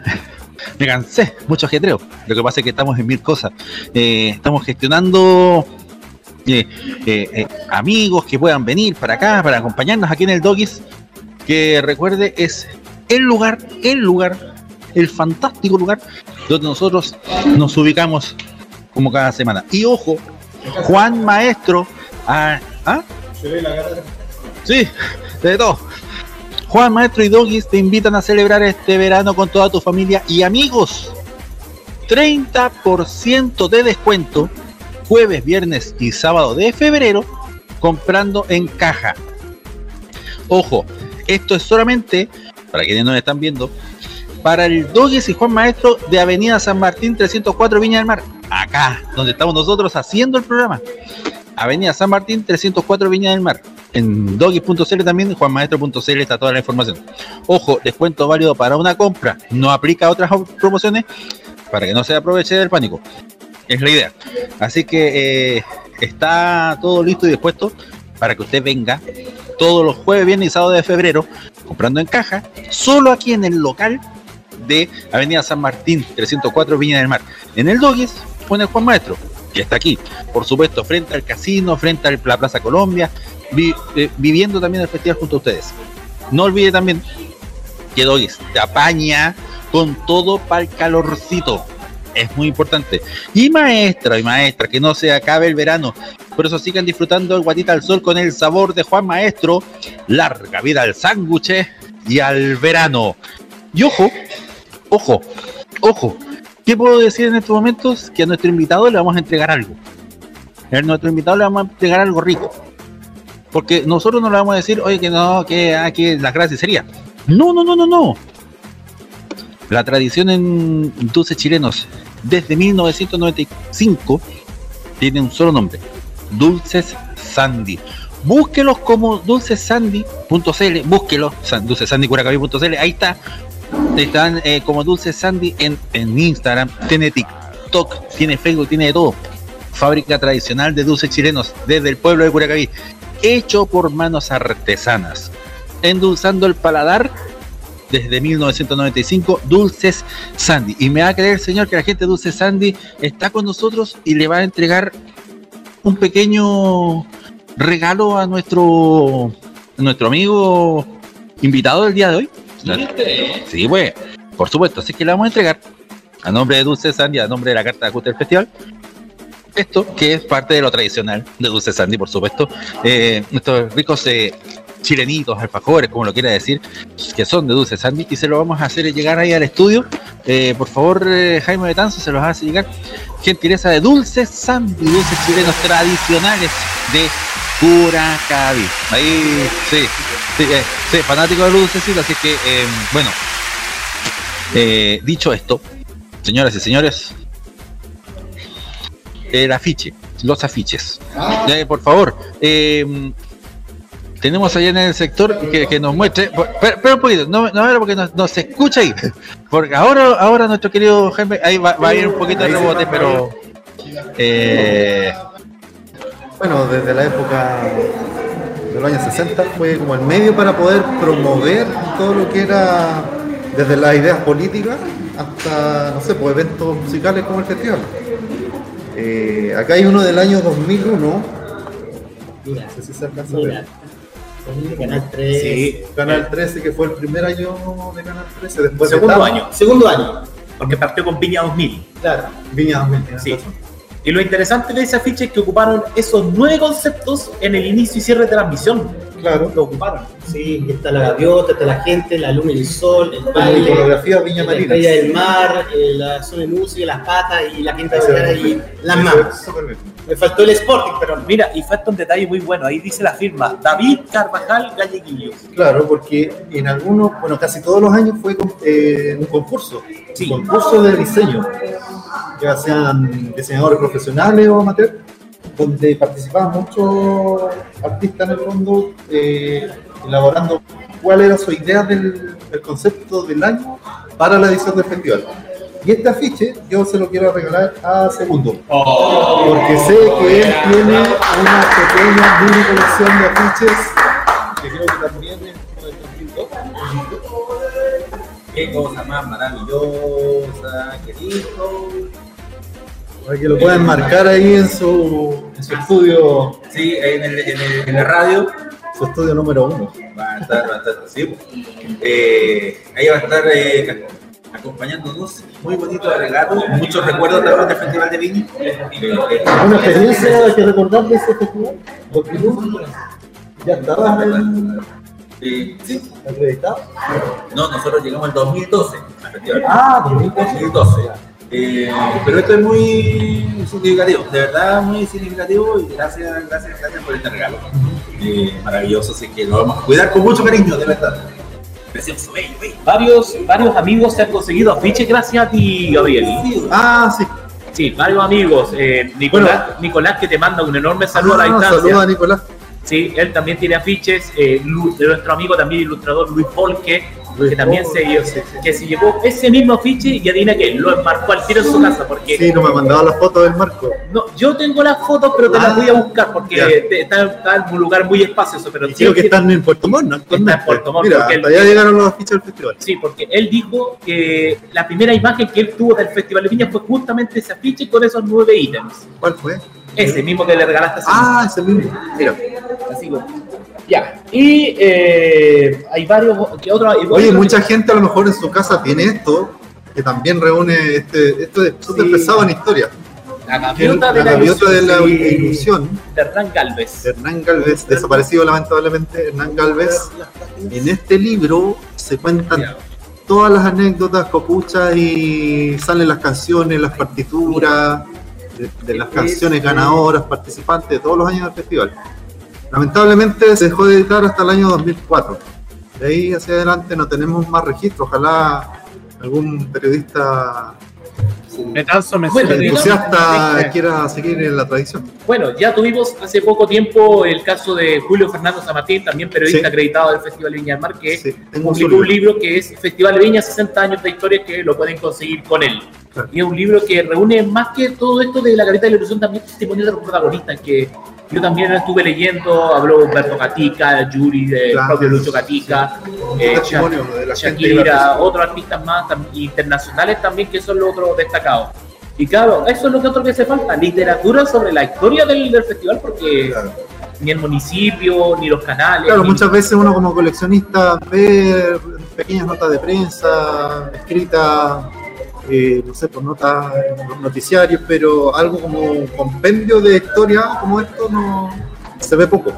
me cansé, mucho ajetreo. Lo que pasa es que estamos en mil cosas. Estamos gestionando amigos que puedan venir para acá, para acompañarnos aquí en el Doggies. Que recuerde, es el lugar, el lugar, el fantástico lugar donde nosotros nos ubicamos como cada semana. Y ojo, Juan Maestro. Ah, ¿ah? Sí, de todo. Juan Maestro y Doggies te invitan a celebrar este verano con toda tu familia y amigos. 30% de descuento jueves, viernes y sábado de febrero comprando en caja. Ojo, esto es solamente, para quienes nos están viendo, para el Doggies y Juan Maestro de Avenida San Martín 304 Viña del Mar. Acá, donde estamos nosotros haciendo el programa. Avenida San Martín 304 Viña del Mar. En doggies.cl también, juanmaestro.cl está toda la información. Ojo, descuento válido para una compra. No aplica a otras promociones para que no se aproveche del pánico. Es la idea. Así que eh, está todo listo y dispuesto para que usted venga todos los jueves, viernes y sábado de febrero comprando en caja, solo aquí en el local de Avenida San Martín 304 Viña del Mar. En el Doggies pone Juan Maestro, que está aquí, por supuesto, frente al casino, frente a la Plaza Colombia, eh, viviendo también el festival junto a ustedes. No olvide también que Doggies te apaña con todo para el calorcito. Es muy importante. Y maestra y maestra, que no se acabe el verano. Por eso sigan disfrutando el guatita al sol con el sabor de Juan Maestro. Larga vida al sándwich y al verano. Y ojo, ojo, ojo. ¿Qué puedo decir en estos momentos? Que a nuestro invitado le vamos a entregar algo. A nuestro invitado le vamos a entregar algo rico. Porque nosotros no le vamos a decir, oye, que no, que aquí las gracias sería. No, no, no, no, no. La tradición en dulces chilenos desde 1995 tiene un solo nombre: Dulces Sandy. Búsquelos como dulcesandy.cl, búsquelos, san- dulcesandycuracaví.cl, ahí está. Están eh, como Dulces Sandy en, en Instagram, tiene TikTok, tiene Facebook, tiene todo. Fábrica tradicional de dulces chilenos desde el pueblo de Curacaví, hecho por manos artesanas, endulzando el paladar desde 1995, Dulces Sandy. Y me va a creer, señor, que la gente de Dulces Sandy está con nosotros y le va a entregar un pequeño regalo a nuestro, a nuestro amigo invitado del día de hoy. Sí, pues, por supuesto. Así que le vamos a entregar a nombre de Dulce Sandy, a nombre de la carta de ajuste del festival. Esto, que es parte de lo tradicional de Dulce Sandy, por supuesto. Eh, estos ricos eh, chilenitos, alfajores, como lo quiera decir, que son de Dulce Sandy, y se lo vamos a hacer llegar ahí al estudio. Eh, por favor, eh, Jaime Betanzo, se los hace llegar. Gentileza de Dulce Sandy, dulces chilenos tradicionales de Curacaví. Ahí, sí, sí, eh, sí, fanático de los dulcecitos, así que, bueno, dicho esto, señoras y señores, el afiche, los afiches. Ya, por favor, tenemos allá en el sector que, nos muestre, pero, pero un poquito, no, no ahora porque nos, nos escucha ahí, porque ahora, ahora nuestro querido Jaime, ahí va, a ir un poquito de rebote, pero eh, Bueno, desde la época de los años 60 fue como el medio para poder promover todo lo que era desde las ideas políticas hasta, no sé, pues eventos musicales como el festival. Eh, acá hay uno del año 2001. No sé si se alcanza a ver. Canal 13. Sí, Canal 13, que fue el primer año de Canal 13. Después de Segundo Tama. año. Segundo año. Porque partió con Viña 2000. Claro. Viña 2000, tienes Sí. razón. Y lo interesante de ese afiche es que ocuparon esos nueve conceptos en el inicio y cierre de transmisión. Claro. Lo ocuparon. Sí, está la gaviota, está la gente, la luna y el sol, el baile, iconografía Viña la Marina. estrella del mar, eh, la zona de música, las patas y la quinta vergara y las manos. Me faltó el Sporting, pero. Mira, y falta un detalle muy bueno. Ahí dice la firma David Carvajal Galleguillos. Claro, porque en algunos, bueno, casi todos los años fue eh, un concurso, un concurso de diseño, ya sean diseñadores profesionales o amateurs, donde participaban muchos artistas en el fondo, eh, elaborando cuál era su idea del, del concepto del año para la edición del festival. Y este afiche yo se lo quiero regalar a Segundo, porque sé que él tiene una pequeña mini colección de afiches que creo que también es como del 2002. Qué cosa más maravillosa, qué lindo. Para que lo puedan marcar ahí en su, en su estudio, Sí, en, el, en, el- en la radio su estudio número uno. va a estar, va a estar, sí. Eh, ahí va a estar eh, acompañándonos. Muy bonito regalo, muchos recuerdos también del Festival de Viña. ¿Una experiencia que recordar de ese festival? ¿2001? ¿Ya estabas en- eh, sí. acreditado? No, nosotros llegamos en 2012 al festival. Ah, 2012. 2012. Eh, pero esto es muy significativo, de verdad muy significativo y gracias, gracias, gracias por este regalo. Eh, maravilloso, así que lo vamos a cuidar con mucho cariño, de verdad. Precioso, bello, bello. Varios, varios amigos se han conseguido afiches gracias a ti, Gabriel. Ah, sí. Sí, varios amigos. Eh, Nicolás, Nicolás que te manda un enorme saludo a la Ah, distancia. saludos a Nicolás. Sí, él también tiene afiches. eh, Lu- de nuestro amigo también ilustrador Luis Polque, que también se, que se llevó ese mismo afiche y adivina que lo enmarcó al tiro en su casa. Porque Sí, no me mandaba las fotos del marco. no, yo tengo las fotos, pero te las Ah, voy a buscar porque te- está, está en un lugar muy espacioso. Pero sí Creo que están en Puerto Montt, ¿no? Actualmente. en Puerto Montt, Mira, hasta allá llegaron los afiches del festival. Sí, porque él dijo que la primera imagen que él tuvo del Festival de Viña fue justamente ese afiche con esos nueve ítems. ¿Cuál fue? Ese mismo que le regalaste a su Ah, ese mismo. Mira. Así que, ya. Y eh, hay varios. ¿qué otro? hay Oye, mucha gente a lo mejor en su casa tiene esto, que también reúne este, esto es Sí. pesado en historia. La Que gaviota de la gaviota de la ilusión, sí, ilusión. de Hernán Galvez. Hernán Galvez, desaparecido lamentablemente, Hernán Galvez. En este libro se cuentan todas las anécdotas, copuchas y salen las canciones, las partituras de, de las canciones ganadoras, participantes de todos los años del festival. Lamentablemente se dejó de editar hasta el año 2004. De ahí hacia adelante no tenemos más registro. Ojalá algún periodista me Bueno, entusiasta quiera seguir en la tradición. Bueno, ya tuvimos hace poco tiempo el caso de Julio Fernando Zamatín, también periodista Sí. acreditado del Festival de Viña del Mar, que un publicó un libro que es Festival de Viña 60 años de historia que lo pueden conseguir con él. Y es un libro que reúne más que todo esto de la careta de la ilusión, también testimonios de los protagonistas, que yo también estuve leyendo, habló Humberto Gatica, Yuri, del Claro. propio Lucho Gatica, eh, de de Shakira, otros artistas más tam- internacionales también que son los otros destacados. Y claro, eso es lo que otro que hace falta, literatura sobre la historia del, del festival, porque ni el municipio, ni los canales. Claro, ni- muchas veces uno como coleccionista ve pequeñas notas de prensa escritas eh, no sé, por notas en los noticiarios, pero algo como un compendio de historia como esto no se ve poco.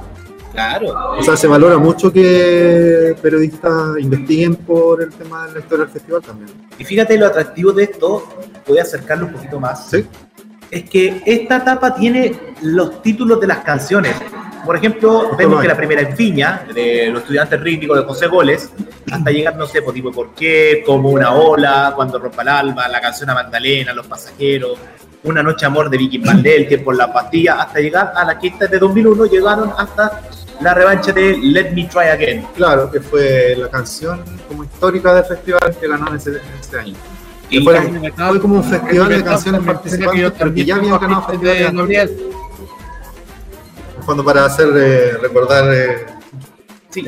Claro. O sea, se valora mucho que periodistas investiguen por el tema de la historia del festival también. Y fíjate lo atractivo de esto, voy a acercarlo un poquito más. Sí. Es que esta etapa tiene los títulos de las canciones. Por ejemplo, vemos que la primera es Viña, de los estudiantes rítmicos de José Goles, hasta llegar, no sé, por tipo ¿Por qué? Como una ola, Cuando rompa el alma, la canción a Magdalena, Los pasajeros, Una noche amor de Vicky Mandel, Tiempo en la pastilla, hasta llegar a la quinta de 2001, llegaron hasta la revancha de Let Me Try Again. Claro, que fue la canción como histórica del festival que ganó en ese, en ese año. Y Que fue, fue como un festival de canciones participantes, que ya ganado festivales fondo para hacer eh, recordar eh, Sí.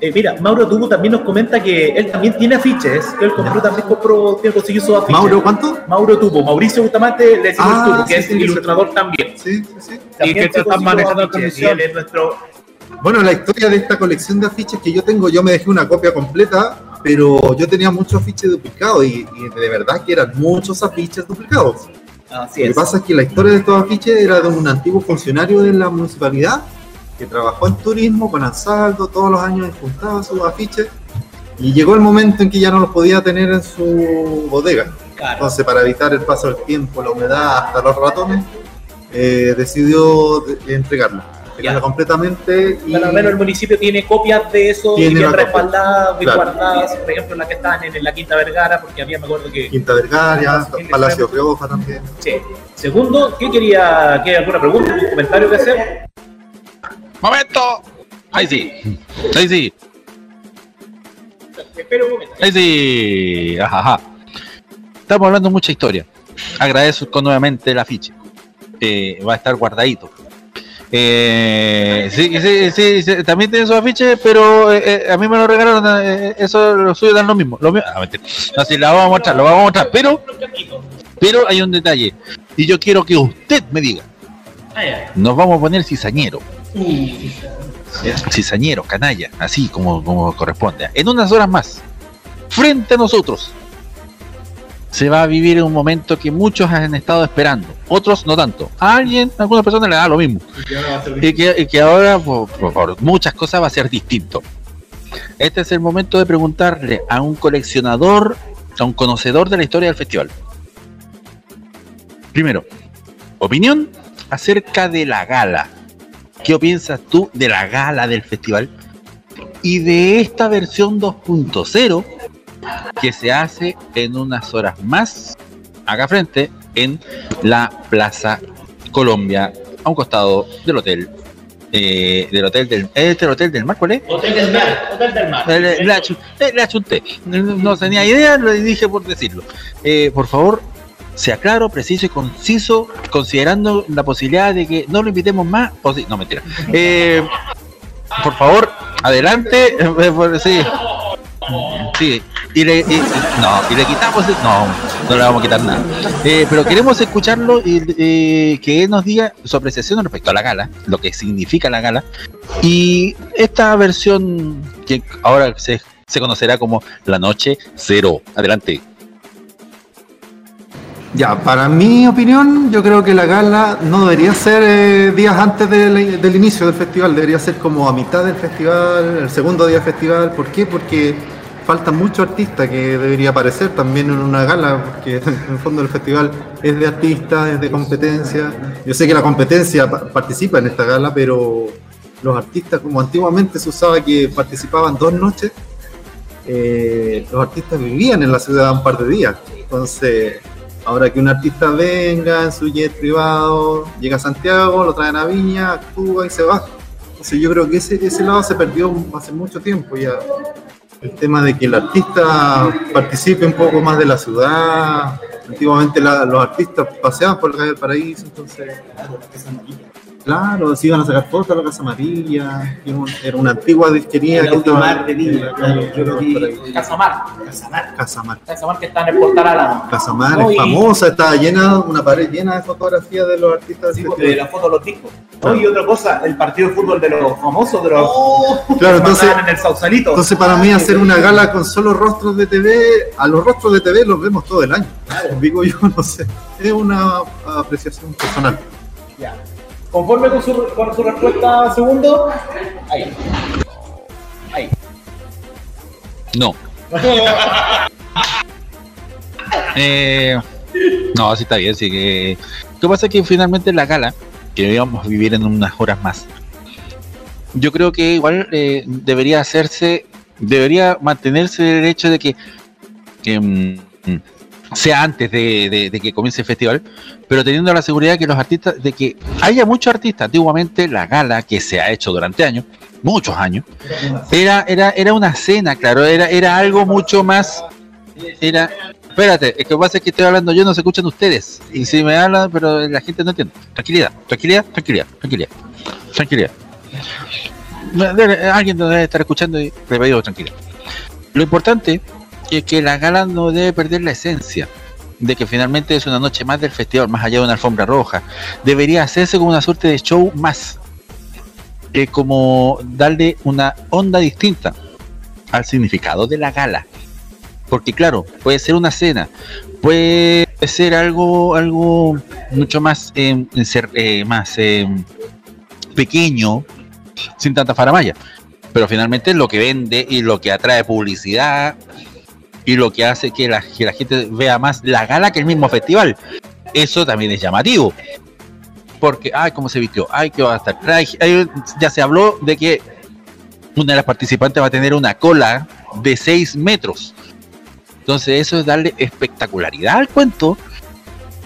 Eh, mira, Mauro Tubo también nos comenta que él también tiene afiches, que él compró también compró, tiene consiguió sus afiches. ¿Mauro cuánto? Mauro Tubo, Mauricio Bustamante le decimos Ah, Tubo, que sí, es sí, sí. ilustrador también. Sí, sí, sí. También Y que se están manejando afiches, comisión. y él es nuestro Bueno, la historia de esta colección de afiches que yo tengo, yo me dejé una copia completa, pero yo tenía muchos afiches duplicados y, y de verdad que eran muchos afiches duplicados. Así Lo que pasa es que la historia de estos afiches era de un antiguo funcionario de la municipalidad que trabajó en turismo con Ansaldo, todos los años juntaba sus afiches y llegó el momento en que ya no los podía tener en su bodega. Claro. Entonces, para evitar el paso del tiempo, la humedad, hasta los ratones, eh, decidió de- completamente y Bueno, al menos el municipio tiene copias de eso y Tiene bien respaldadas, bien Claro. guardadas, por ejemplo, las que estaban en, en la Quinta Vergara, porque había, me acuerdo que... Quinta Vergara, Sí, Palacio Rioja también. Sí. Segundo, ¿qué quería, qué, alguna pregunta, algún comentario que hacer? ¡Momento! Ahí sí. Ahí sí. Espera un momento. Ahí sí. Ajá, ajá. Estamos hablando mucha historia. Agradezco nuevamente el afiche. Eh, va a estar guardadito. Eh, sí, sí, sí, sí, también tiene su afiche, pero eh, eh, a mí me lo regalaron. eh, eso lo suyo dan lo mismo. Lo mismo. Ah, mentira. No, sí, la vamos a mostrar, lo vamos a mostrar. Pero, pero hay un detalle. Y yo quiero que usted me diga. Nos vamos a poner cizañero. Cizañero, canalla, así como, como corresponde. En unas horas más, frente a nosotros, se va a vivir un momento que muchos han estado esperando, otros no tanto. A alguien, a algunas personas le da lo mismo. Y que, y que ahora, por, por- por muchas cosas, va a ser distinto. Este es el momento de preguntarle a un coleccionador, a un conocedor de la historia del festival. Primero, opinión acerca de la gala. ¿Qué piensas tú de la gala del festival? Y de esta versión 2.0 que se hace en unas horas más, acá frente, en la Plaza Colombia, a un costado del hotel. eh, del hotel del ¿este el hotel del mar cuál es? Hotel del Mar, Hotel del Mar. Eh, achu- eh, achunté. No, tenía idea, lo dije por decirlo. Eh, por favor, sea claro, preciso y conciso, considerando la posibilidad de que no lo invitemos más. O sí, no, mentira. Eh, por favor, adelante. eh, sí. Sí, y le, no, y le quitamos, no, no le vamos a quitar nada. Eh, pero queremos escucharlo y que él nos diga su apreciación respecto a la gala, lo que significa la gala, y esta versión que ahora se, se conocerá como la noche cero. Adelante. Ya, para mi opinión, yo creo que la gala no debería ser eh, días antes del, del inicio del festival, debería ser como a mitad del festival, el segundo día del festival. ¿Por qué? Porque faltan muchos artistas que debería aparecer también en una gala, porque en el fondo el festival es de artistas, es de competencia. Yo sé que la competencia pa- participa en esta gala, pero los artistas, como antiguamente se usaba que participaban dos noches, eh, los artistas vivían en la ciudad un par de días. Entonces, ahora que un artista venga en su jet privado, llega a Santiago, lo traen a Viña, actúa y se va. Entonces, yo creo que ese, ese lado se perdió hace mucho tiempo ya. El tema de que el artista participe un poco más de la ciudad, antiguamente la- los artistas paseaban por la calle del paraíso, entonces. Claro, se iban a sacar fotos a la Casa Amarilla, era, un- era una antigua disquería El que estaba Audimar de Viña, en la calle, claro. Casamar. Casamar. Casamar. Casamar que está en el portal Álamo. Casamar No, es y- famosa, estaba llena, una pared llena de fotografías de los artistas del de festival. la foto de los discos. No, y otra cosa, el partido de fútbol de los famosos, de los. Claro, que entonces- en el Sausalito. Entonces para mí hacer una gala con solo rostros de TV, a los rostros de TV los vemos todo el año. Digo yo, no sé, es una apreciación personal. Ya. ¿Conforme con su, con su respuesta, segundo? Ahí. Ahí. No. Eh, no, sí está bien, sí que. Lo que pasa es que finalmente la gala, que íbamos a vivir en unas horas más, yo creo que igual eh, debería hacerse, debería mantenerse el hecho de que, que, mm, sea antes de, de- de que comience el festival, pero teniendo la seguridad que los artistas, de que haya muchos artistas, antiguamente la gala que se ha hecho durante años, muchos años, era, era, era una cena, claro, era, era algo mucho más, era, espérate, es que pasa es que estoy hablando yo, no se escuchan ustedes, y si me hablan, pero la gente no entiende, tranquilidad, tranquilidad, tranquilidad, tranquilidad, tranquilidad. Alguien debe estar escuchando y le tranquilidad. Lo importante es que la gala no debe perder la esencia de que finalmente es una noche más del festival, más allá de una alfombra roja. Debería hacerse como una suerte de show más. Que como darle una onda distinta al significado de la gala. Porque claro, puede ser una cena, puede ser algo, algo mucho más, eh, ser- eh, más eh, pequeño, sin tanta faramaya. Pero finalmente lo que vende y lo que atrae publicidad y lo que hace que la, que la gente vea más la gala que el mismo festival. Eso también es llamativo. Porque, ay, cómo se vistió, ay, que va a estar. Ay, ya se habló de que una de las participantes va a tener una cola de 6 metros. Entonces, eso es darle espectacularidad al cuento,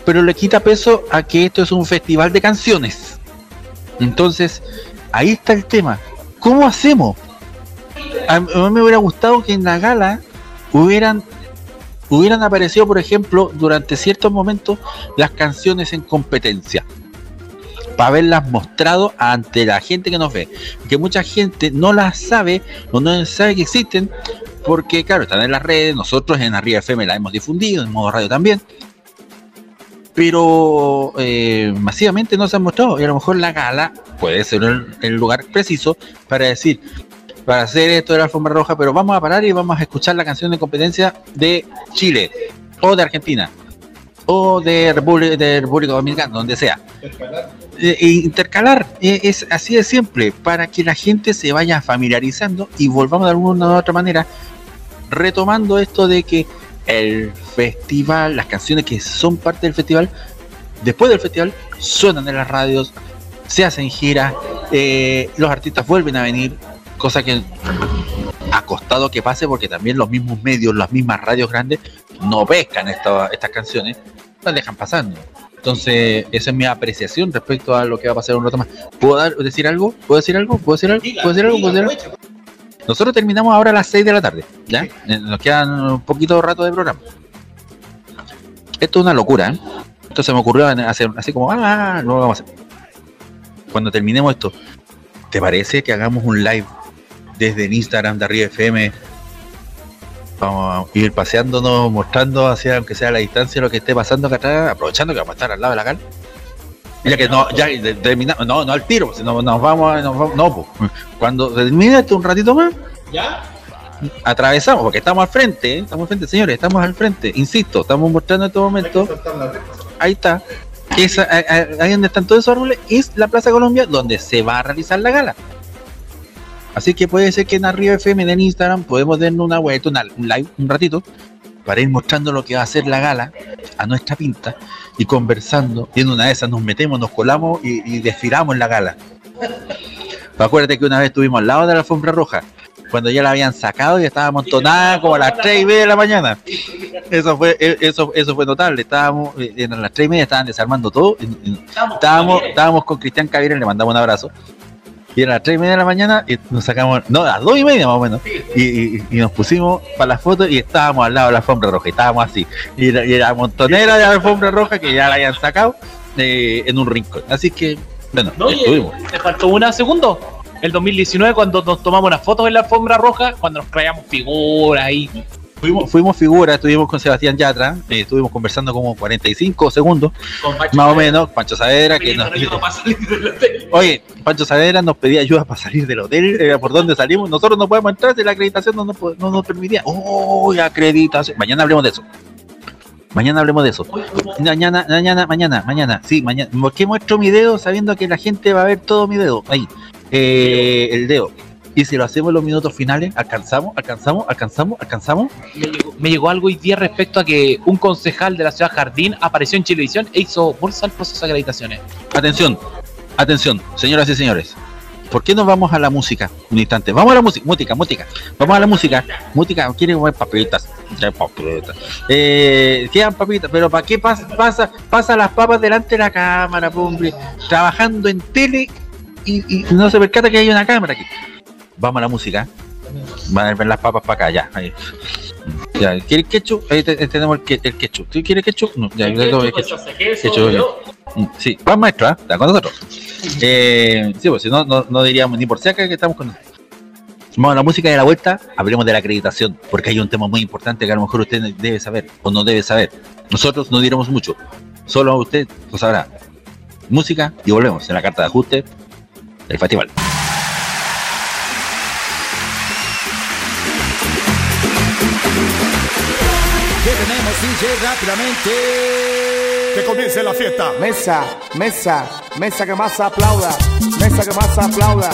pero le quita peso a que esto es un festival de canciones. Entonces, ahí está el tema. ¿Cómo hacemos? A mí me hubiera gustado que en la gala hubieran hubieran aparecido, por ejemplo, durante ciertos momentos las canciones en competencia. Para haberlas mostrado ante la gente que nos ve. Que mucha gente no las sabe o no sabe que existen porque, claro, están en las redes. Nosotros en Arriba FM la hemos difundido, en modo radio también. Pero eh, masivamente no se han mostrado. Y a lo mejor la gala puede ser el, el lugar preciso para decir, para hacer esto de la alfombra roja, pero vamos a parar y vamos a escuchar la canción de competencia de Chile, o de Argentina, o de República, de República Dominicana, donde sea. Eh, e intercalar, eh, es así de simple, para que la gente se vaya familiarizando y volvamos de alguna u otra manera retomando esto de que el festival, las canciones que son parte del festival, después del festival, suenan en las radios, se hacen giras, eh, los artistas vuelven a venir, cosa que ha costado que pase porque también los mismos medios, las mismas radios grandes no pescan esta- estas canciones, las dejan pasando. Entonces, esa es mi apreciación respecto a lo que va a pasar un rato más. ¿Puedo dar- decir algo? ¿Puedo decir algo? ¿Puedo decir algo? ¿Puedo decir algo? ¿Puedo decir algo? Nosotros terminamos ahora a las 6 de la tarde, ¿ya? Eh, Nos quedan un poquito rato de programa. Esto es una locura, ¿eh? Esto se me ocurrió hacer así como, ah, no lo vamos a hacer. Cuando terminemos esto, ¿te parece que hagamos un live desde el Instagram de Arriba FM? Vamos a ir paseándonos, mostrando hacia, aunque sea a la distancia, lo que esté pasando acá atrás, aprovechando que vamos a estar al lado de la cal. Ya que no, ya terminamos, no, no al tiro, no, nos vamos, a- nos vamos- no, pues, cuando termine esto un ratito más, ¿Ya? atravesamos, porque estamos al frente, ¿eh? estamos al frente, señores, estamos al frente, insisto, estamos mostrando en este momento, ahí está, esa, ahí donde están todos esos árboles, es la Plaza Colombia, donde se va a realizar la gala. Así que puede ser que en Arriba FM, en Instagram, podemos darnos una vuelta, una- un live, un ratito, para ir mostrando lo que va a ser la gala a nuestra pinta y conversando. Y en una de esas nos metemos, nos colamos y, y desfilamos en la gala. Acuérdate que una vez estuvimos al lado de la alfombra roja, cuando ya la habían sacado y estaba amontonada como a las 3 y media de la mañana. Eso fue, eh, eso, eso fue notable. Estábamos, eh, en las 3 y media estaban desarmando todo. Estábamos, estábamos con Cristian Caviera, le mandamos un abrazo. Y era las 3 y media de la mañana y nos sacamos, no, a las 2 y media más o menos. Y, y- y nos pusimos para la foto y estábamos al lado de la alfombra roja. Y estábamos así. Y era, y era montonera de la alfombra roja que ya la habían sacado eh, en un rincón. Así que, bueno, No, estuvimos. te faltó una segundo. El 2019, cuando nos tomamos unas fotos en la alfombra roja, cuando nos traíamos figuras ahí. Fuimos, fuimos figuras, estuvimos con Sebastián Yatra, eh, estuvimos conversando como 45 segundos, Con más o menos, Pancho Saavedra, que nos, Oye, Pancho Saavedra nos pedía ayuda para salir del hotel, era por donde salimos, nosotros no podemos entrar si la acreditación no nos, no nos permitía. ¡Oh, acreditación! Mañana hablemos de eso. Mañana hablemos de eso. Mañana, mañana, mañana, mañana. Sí, mañana. ¿Por qué muestro mi dedo sabiendo que la gente va a ver todo mi dedo? Ahí. Eh, el dedo. Y si lo hacemos en los minutos finales, ¿alcanzamos? ¿Alcanzamos? ¿Alcanzamos? ¿Alcanzamos? Me llegó, me llegó algo hoy día respecto a que un concejal de la ciudad Jardín apareció en Chilevisión e hizo bolsa al proceso de acreditaciones. Atención, atención, señoras y señores. ¿Por qué no vamos a la música? Un instante. Vamos a la música, música, música. Vamos a la música. Música, quieren comer papitas. Papitas. Eh, quedan papitas, pero ¿para qué pasa, pasa, pasa las papas delante de la cámara, hombre? Trabajando en tele y, y no se percata que hay una cámara aquí. Vamos a la música. Van a ver las papas para acá, ya. Ahí. Ya, ¿quieres ketchup? Ahí te- tenemos el, el ketchup. ¿Tú quieres ketchup? No, ya, yo tengo el ketchup. Ketchup, ya. Sí, va maestro, ¿ah? está con nosotros. Eh, sí, pues si no, no, no diríamos ni por si acá que estamos con nosotros. Vamos a la música de la vuelta, hablemos de la acreditación, porque hay un tema muy importante que a lo mejor usted debe saber o no debe saber. Nosotros no diremos mucho, solo usted lo sabrá. Música y volvemos en la carta de ajuste del festival. Que tenemos DJ rápidamente. Que comience la fiesta. Mesa, mesa, mesa que más aplauda. Mesa que más aplauda.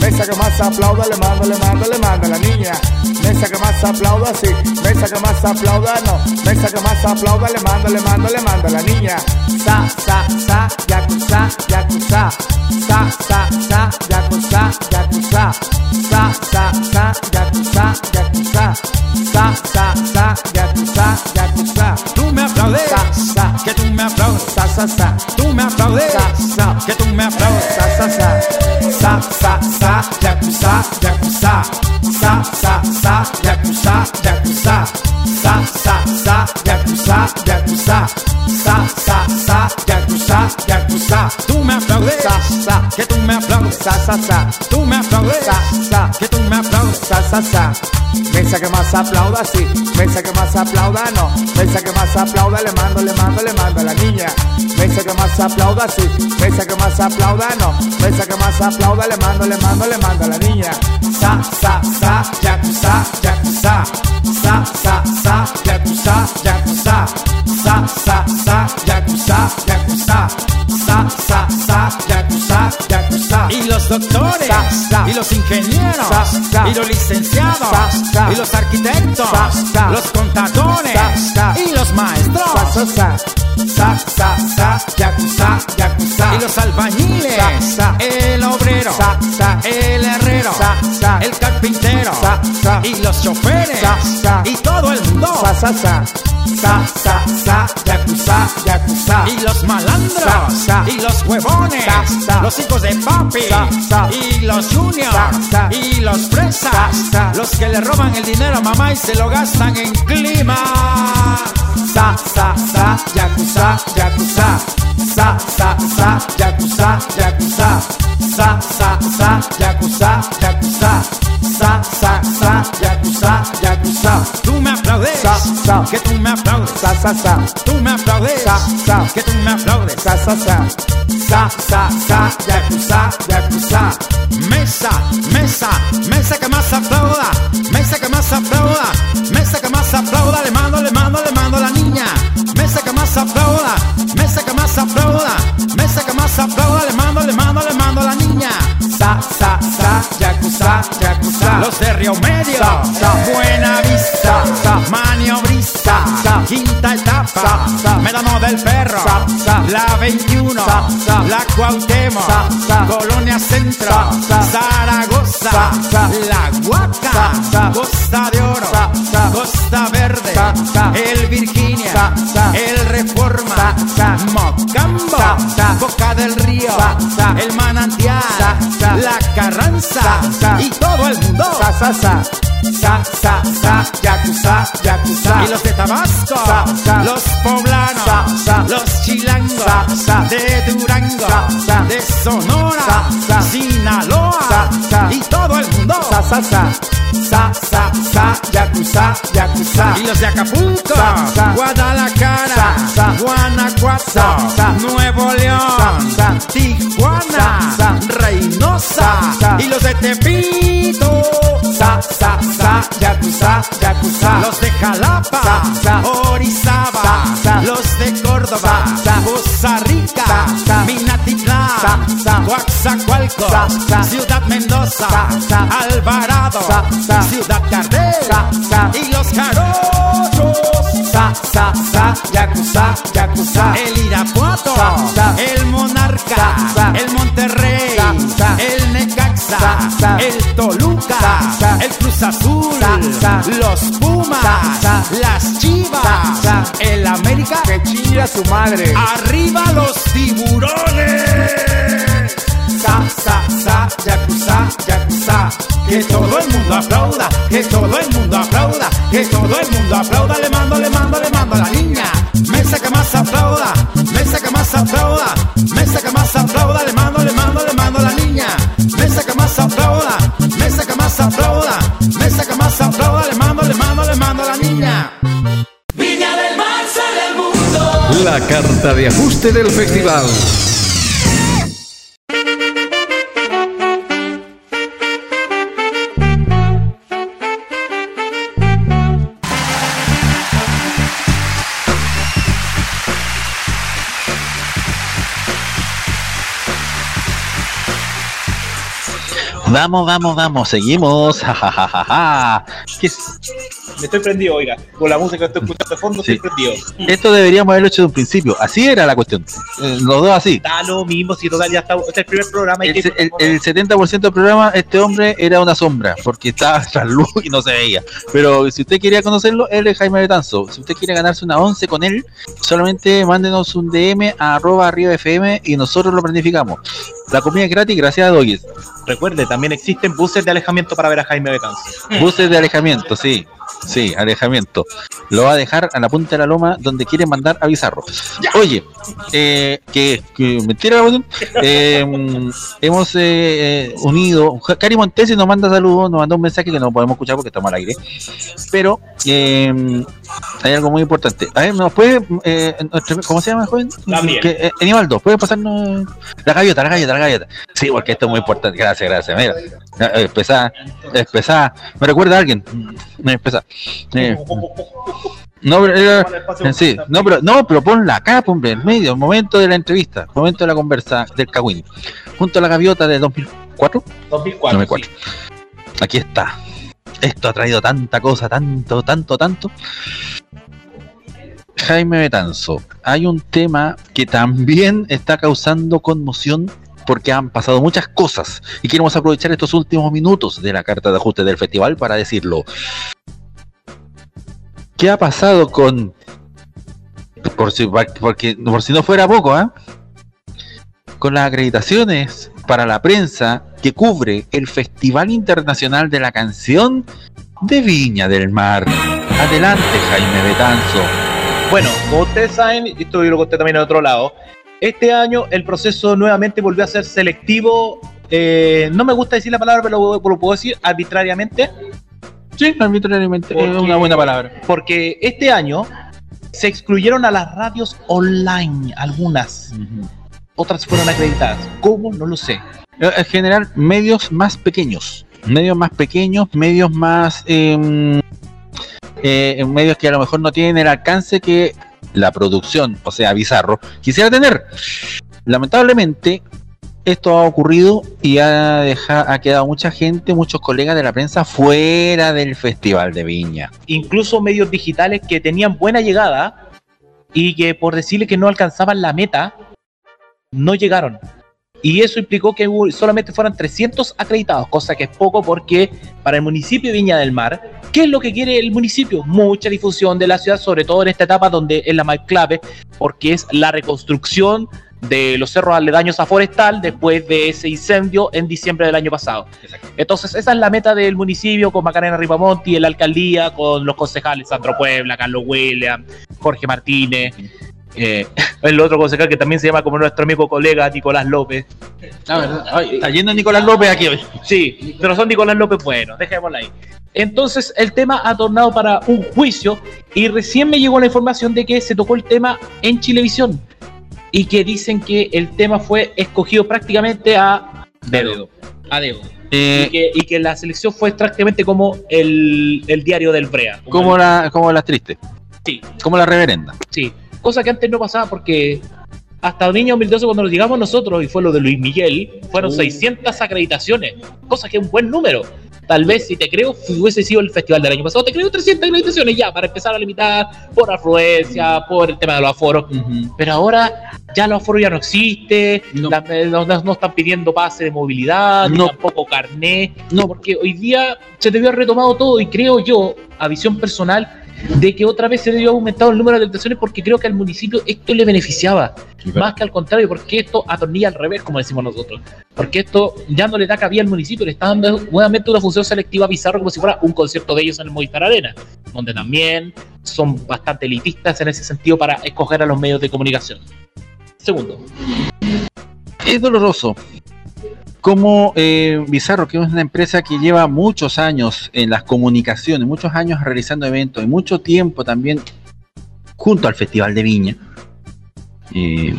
Mesa que más aplauda. Le mando, le mando, le mando a la niña. Mesa que más aplauda, sí. Mesa que más aplauda, no. Mesa que más aplauda. Le mando, le mando, le mando a la niña. Sa, sa, sa, yakuza, yakuza. Sa, sa, sa, yakuza, yakuza. Sa, sa, sa, sa, sa, tú me aplaudes, Sa, sa. que tú me aplaudes. Sa, sa, sa. Sa, sa, sa, yakuza, yakuza. Sa, sa, sa, yakuza, yakuza. Sa, sa, sa, yakuza, yakuza. Sa, sa, sa, yakuza, yakuza. Tú me aplaudes, Sa, sa. que tú me aplaudes, Sa, sa, sa. tú me aplaudes, Sa, sa. que tú me aplaudes. Sa, sa, sa. Mesa que más aplauda, sí. Mesa que más aplauda, no. Mesa que más aplauda, le mando, le mando, le mando a la aplauda, sí. Mesa que más aplauda, no. Mesa que más aplauda, le mando, le mando, le mando a la niña. Sa, sa, sa, yakuza, yakuza. Sa, sa, sa, yakuza, yakuza. Sa, sa, sa, yakuza, yakuza. Sa, sa, sa, yakuza, yakuza. Y los doctores, Sa, sa. y los ingenieros, Sa, sa. y los licenciados, Sa, sa. y los arquitectos, Sa, sa. los contadores, Sa, sa. y los maestros, Sa, sa, sa. Sa, sa, sa, los albañiles, Sa, sa. el obrero, Sa, sa. el herrero, Sa, sa. el carpintero, y los choferes, y todo el mundo, Sa, sa, sa. Yakuza, yakuza. y los malandros, Sa, sa. y los huevones, Sa, sa. los hijos de papi, Sa, sa. y los juniors, Sa, sa. y los Sa, sa. los que le roban el dinero a mamá y se lo gastan en clima. Sa, sa, sa, yakuza, yakuza. Sa, sa, yakuza, yakuza. Sa, sa, sa, yakuza, yakuza. Sa, sa, sa, yakuza, yakuza. Tú me aplaudes, Sa, sa. que tú me aplaudes, Sa, sa, sa. tú me aplaudes, Sa, sa. que tú me aplaudes. Sa, sa, sa. Sa, sa, sa, yakuza, yakuza. Mesa, mesa, mesa La Cuauhtémoc, Sa, sa. Colonia Centro, Sa. Zaragoza. La Huaca. Costa de Oro. Costa Verde. El Virginia. El Reforma. Mocambo. Boca del Río. El Manantial, la Carranza y todo el mundo. Sa, sa, sa. Yakuza, yakuza. Y los de Tabasco, los poblanos. Los chilangos, Sa, sa. de Durango, Sa, sa. de Sonora, Sa, sa. Sinaloa Sa, sa. y todo el mundo. Sa, sa, sa. Sa, yakuza, yakuza. Y los de Acapulco, Sa, sa. Guadalajara, Sa, sa. Guanajuato, Sa, sa. Nuevo León, Sa, Tijuana, Sa, sa. Reynosa Sa, sa. y los de Tepito. Sa, sa, sa, yakuza, yakuza. Los de Jalapa, Sa, sa. Orizaba, Córdoba. Poza Rica. Minatitlán. Coaxacualco. Ciudad Mendoza. Alvarado. Ciudad Cardel Sa, sa. y los Jarochos, Sa, sa, sa, yakuza, yakuza. el Irapuato, el Monarca, el Monterrey, el Necaxa, el Toluca, el Cruz Azul. Los Pumas, las Chivas, el América, Que chilla su madre. arriba los tiburones. Sa, sa, sa, yakuza, yakuza. Que todo el mundo aplauda, que todo el mundo aplauda, que todo el mundo aplauda, le mando, le mando, le mando a la niña. Me saca más aplauda, La carta de ajuste del festival. Vamos, vamos, vamos, seguimos. Ja, ja, ja, Me estoy prendido, oiga. Con la música que estoy escuchando de fondo, Sí. estoy prendido. Esto deberíamos haberlo hecho de un principio. Así era la cuestión. Eh, los dos así. Da lo mismo, si total ya está. Este es el primer programa. El, el- el 70% del programa, este hombre era una sombra, porque estaba tras luz y no se veía. Pero si usted quería conocerlo, él es Jaime Betanzo. Si usted quiere ganarse una 11 con él, solamente mándenos un DM a arroba arriba FM y nosotros lo planificamos. La comida es gratis gracias a Doggis. Recuerde, también existen buses de alejamiento para ver a Jaime Betanzo. Buses de alejamiento, sí. Sí, alejamiento. Lo va a dejar a la punta de la loma donde quiere mandar a Bizarro. Oye, eh, que, que mentira. Eh, mm, hemos eh, eh, unido. Cari Montesi nos manda saludos, nos manda un mensaje que no podemos escuchar porque estamos al aire. Pero eh, hay algo muy importante. A ver, ¿nos puede. eh, nuestro- ¿Cómo se llama, joven? Gabriel. Que, Enibaldo, ¿puede pasarnos la gaviota, la gaviota, la gaviota? Sí, porque esto es muy importante. Gracias, gracias. Mira, pesada. Me recuerda a alguien. Me pesada. Eh, no, pero, eh, sí, no, pero, no, pero ponla acá, hombre, en medio, momento de la entrevista, momento de la conversa del Cagüín. Junto a la gaviota de 2004. 2004. 2004. Aquí está. Esto ha traído tanta cosa, tanto, tanto, tanto. Jaime Betanzo, hay un tema que también está causando conmoción porque han pasado muchas cosas y queremos aprovechar estos últimos minutos de la carta de ajuste del festival para decirlo. ¿Qué ha pasado con... Por si, porque, por si no fuera poco, ¿ah? Con las acreditaciones para la prensa que cubre el Festival Internacional de la Canción de Viña del Mar. Adelante, Jaime Betanzo. Bueno, como ustedes saben, y esto yo lo conté también en otro lado, este año el proceso nuevamente volvió a ser selectivo. eh, no me gusta decir la palabra, pero lo puedo decir arbitrariamente. Sí, arbitrariamente es una buena palabra. Porque este año se excluyeron a las radios online, algunas. Otras fueron acreditadas. ¿Cómo? No lo sé. Eh, En general, medios más pequeños. Medios más pequeños, medios más... em, eh, medios que a lo mejor no tienen el alcance que la producción, o sea, Bizarro, quisiera tener. Lamentablemente, esto ha ocurrido y ha, deja- ha quedado mucha gente, muchos colegas de la prensa fuera del Festival de Viña. Incluso medios digitales que tenían buena llegada y que por decirle que no alcanzaban la meta, no llegaron. Y eso implicó que solamente fueran 300 acreditados, cosa que es poco porque para el municipio de Viña del Mar, ¿qué es lo que quiere el municipio? Mucha difusión de la ciudad, sobre todo en esta etapa donde es la más clave, porque es la reconstrucción de los cerros aledaños a Forestal después de ese incendio en diciembre del año pasado. Entonces, esa es la meta del municipio con Macarena Ripamonti, la alcaldía, con los concejales Sandro Puebla, Carlos William, Jorge Martínez. eh, el otro concejal que también se llama como nuestro amigo colega Nicolás López. Está yendo Nicolás López aquí hoy. Sí, pero son Nicolás López bueno, dejémosla ahí. Entonces el tema ha tornado para un juicio y recién me llegó la información de que se tocó el tema en Chilevisión y que dicen que el tema fue escogido prácticamente a dedo. A dedo. Eh, y, que, y que la selección fue prácticamente como el, el diario del Brea. como la, como las tristes. Sí. Como la reverenda. Sí, cosa que antes no pasaba porque hasta Niño 2012 cuando nos llegamos nosotros y fue lo de Luis Miguel, fueron Uh. 600 acreditaciones, cosa que es un buen número. Tal vez si te creo hubiese sido el festival del año pasado, te creo 300 acreditaciones ya para empezar a limitar por afluencia, por el tema de los aforos. Pero ahora ya los aforos ya no existen, la- eh, no, no- no están pidiendo pase de movilidad, tampoco carné. No, porque hoy día se debió haber retomado todo y creo yo, a visión personal, de que otra vez se debió haber aumentado el número de acreditaciones porque creo que al municipio esto le beneficiaba, más que al contrario, porque esto atornilla al revés, como decimos nosotros. Porque esto ya no le da cabida al municipio, le está dando nuevamente una función selectiva a Bizarro como si fuera un concierto de ellos en el Movistar Arena, donde también son bastante elitistas en ese sentido para escoger a los medios de comunicación. Segundo, Es doloroso. Como eh, Bizarro, que es una empresa que lleva muchos años en las comunicaciones, muchos años realizando eventos y mucho tiempo también junto al Festival de Viña, eh,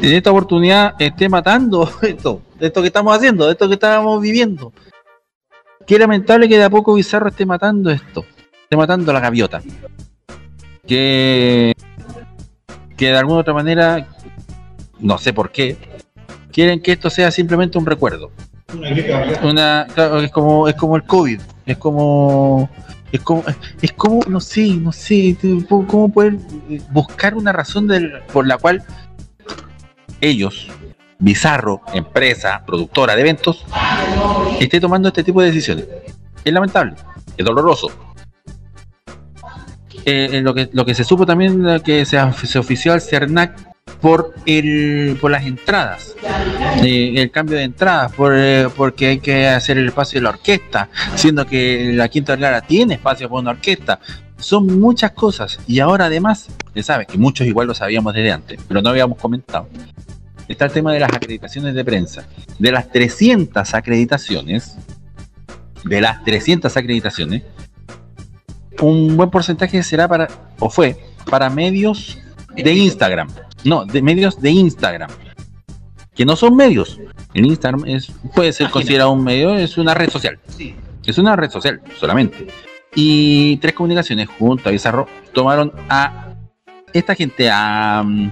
en esta oportunidad esté matando esto, de esto que estamos haciendo, de esto que estábamos viviendo. Qué lamentable que de a poco Bizarro esté matando esto, esté matando la gaviota. Que, que de alguna otra manera, no sé por qué, quieren que esto sea simplemente un recuerdo. Una, claro, es como es como el COVID, es como es como es como no sé, no sé, cómo poder buscar una razón del- por la cual ellos, Bizarro, empresa, productora de eventos, esté tomando este tipo de decisiones. Es lamentable, es doloroso. Eh, eh, lo que lo que se supo también eh, que se, se ofició al CERNAC por el por las entradas eh, el cambio de entradas por, eh, porque hay que hacer el espacio de la orquesta siendo que la Quinta Vergara tiene espacio para una orquesta. Son muchas cosas y ahora además se sabe que muchos igual lo sabíamos desde antes pero no habíamos comentado. Está el tema de las acreditaciones de prensa. De las 300 acreditaciones de las 300 acreditaciones un buen porcentaje será para o fue para medios de Instagram no, de medios de Instagram. Que no son medios. El Instagram es, puede ser considerado un medio, es una red social. Es una red social solamente. Y tres comunicaciones junto a Bizarro tomaron a esta gente, a, mm,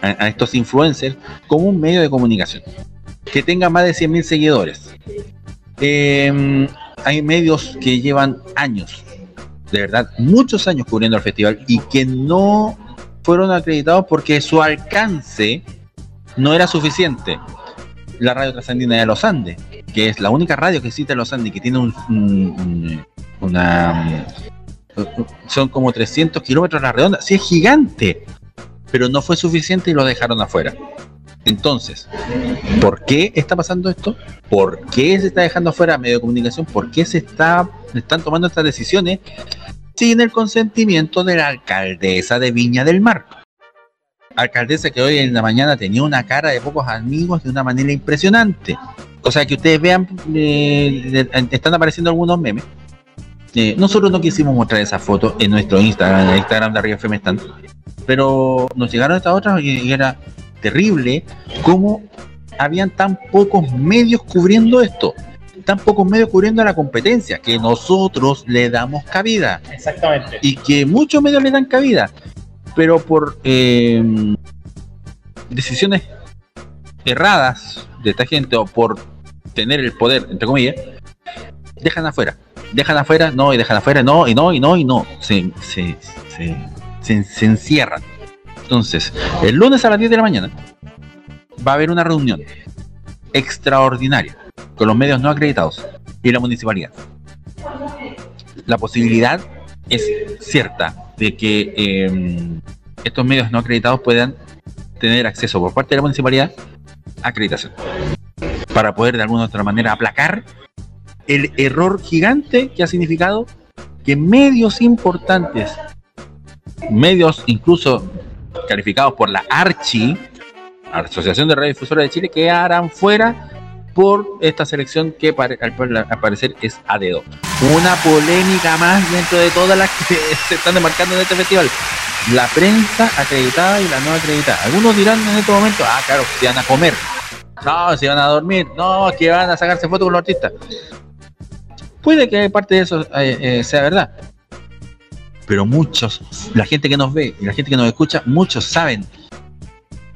a, a estos influencers, como un medio de comunicación. Que tenga más de 100.000 seguidores. Eh, hay medios que llevan años, de verdad, muchos años cubriendo el festival y que no fueron acreditados porque su alcance no era suficiente. La radio trasandina de los Andes, que es la única radio que existe en los Andes, que tiene un, un- un- una... Son como 300 kilómetros a la redonda. Sí, es gigante. Pero no fue suficiente y lo dejaron afuera. Entonces, ¿por qué está pasando esto? ¿Por qué se está dejando afuera medio de comunicación? ¿Por qué se está, están tomando estas decisiones sin el consentimiento de la alcaldesa de Viña del Mar? Alcaldesa que hoy en la mañana tenía una cara de pocos amigos de una manera impresionante. O sea, que ustedes vean, están apareciendo algunos memes. Eh, nosotros no quisimos mostrar esa foto en nuestro Instagram, en el Instagram de Arriba FM están, pero nos llegaron estas otras y era terrible cómo habían tan pocos medios cubriendo esto, tan pocos medios cubriendo la competencia, que nosotros le damos cabida. Exactamente. y que muchos medios le dan cabida, pero por eh, decisiones erradas de esta gente o por tener el poder, entre comillas, dejan afuera, dejan afuera, no, y dejan afuera, no, y no, y no, y no, se, se, se, se- se encierran. Entonces, el lunes a las 10 de la mañana va a haber una reunión extraordinaria con los medios no acreditados y la municipalidad. La posibilidad es cierta de que eh, estos medios no acreditados puedan tener acceso por parte de la municipalidad a acreditación. Para poder de alguna u otra manera aplacar el error gigante que ha significado que medios importantes, medios incluso calificados por la ARCHI, Asociación de Radiodifusores de Chile, quedarán fuera por esta selección que al parecer es a dedo. Una polémica más dentro de todas las que se están demarcando en este festival. La prensa acreditada y la no acreditada. Algunos dirán en este momento, ah, claro, se van a comer. No, se van a dormir. No, que van a sacarse fotos con los artistas. Puede que parte de eso eh, eh, sea verdad. Pero muchos, la gente que nos ve y la gente que nos escucha, muchos saben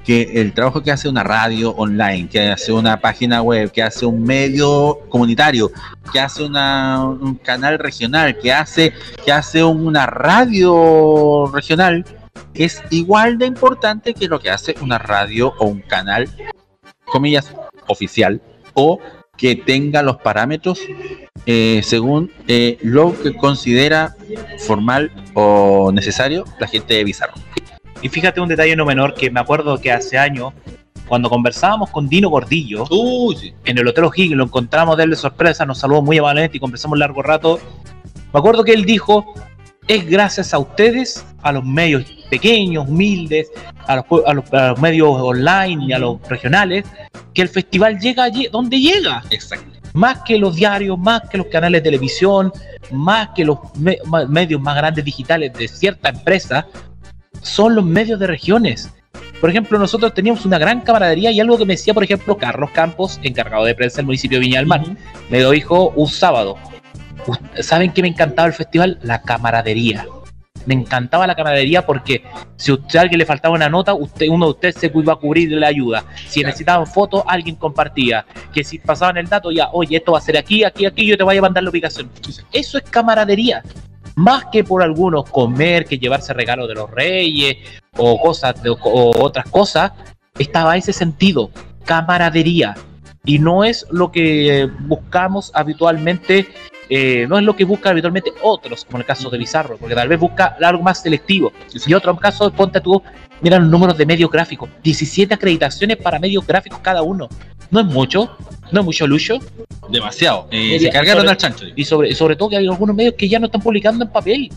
que el trabajo que hace una radio online, que hace una página web, que hace un medio comunitario, que hace una- un canal regional, que hace, que hace una radio regional, es igual de importante que lo que hace una radio o un canal, comillas, oficial, o que tenga los parámetros eh, según eh, lo que considera formal o necesario la gente de Bizarro. Y fíjate un detalle no menor que me acuerdo que hace años, cuando conversábamos con Dino Gordillo, en el Hotel O'Higgins, lo encontramos de él de sorpresa, nos saludó muy amablemente y conversamos largo rato. Me acuerdo que él dijo, es gracias a ustedes, a los medios pequeños, humildes, a los, pue- a los- a los medios online y a los regionales, que el festival llega allí donde llega. Exacto. Más que los diarios, más que los canales de televisión, más que los me- medios más grandes digitales de cierta empresa, son los medios de regiones. Por ejemplo, nosotros teníamos una gran camaradería y algo que me decía, por ejemplo, Carlos Campos, encargado de prensa del municipio de Viña del Mar, me lo dijo un sábado. ¿Saben qué me encantaba el festival? La camaradería. Me encantaba la camaradería porque si a usted a alguien le faltaba una nota, usted, uno de ustedes se iba a cubrir la ayuda. Si necesitaban fotos, alguien compartía. Que si pasaban el dato, ya, oye, esto va a ser aquí, aquí, aquí, yo te voy a mandar la ubicación. Eso es camaradería. Más que por algunos comer, que llevarse regalos de los reyes o cosas de- o otras cosas, estaba ese sentido, camaradería. Y no es lo que buscamos habitualmente, eh, no es lo que buscan habitualmente otros, como en el caso de Bizarro, porque tal vez busca algo más selectivo. Y otro caso, ponte tú, mira los números de medios gráficos, 17 acreditaciones para medios gráficos cada uno. No es mucho, no es mucho lucho. Demasiado. Eh, se cargaron sobre- al chancho. Y sobre, sobre todo que hay algunos medios que ya no están publicando en papel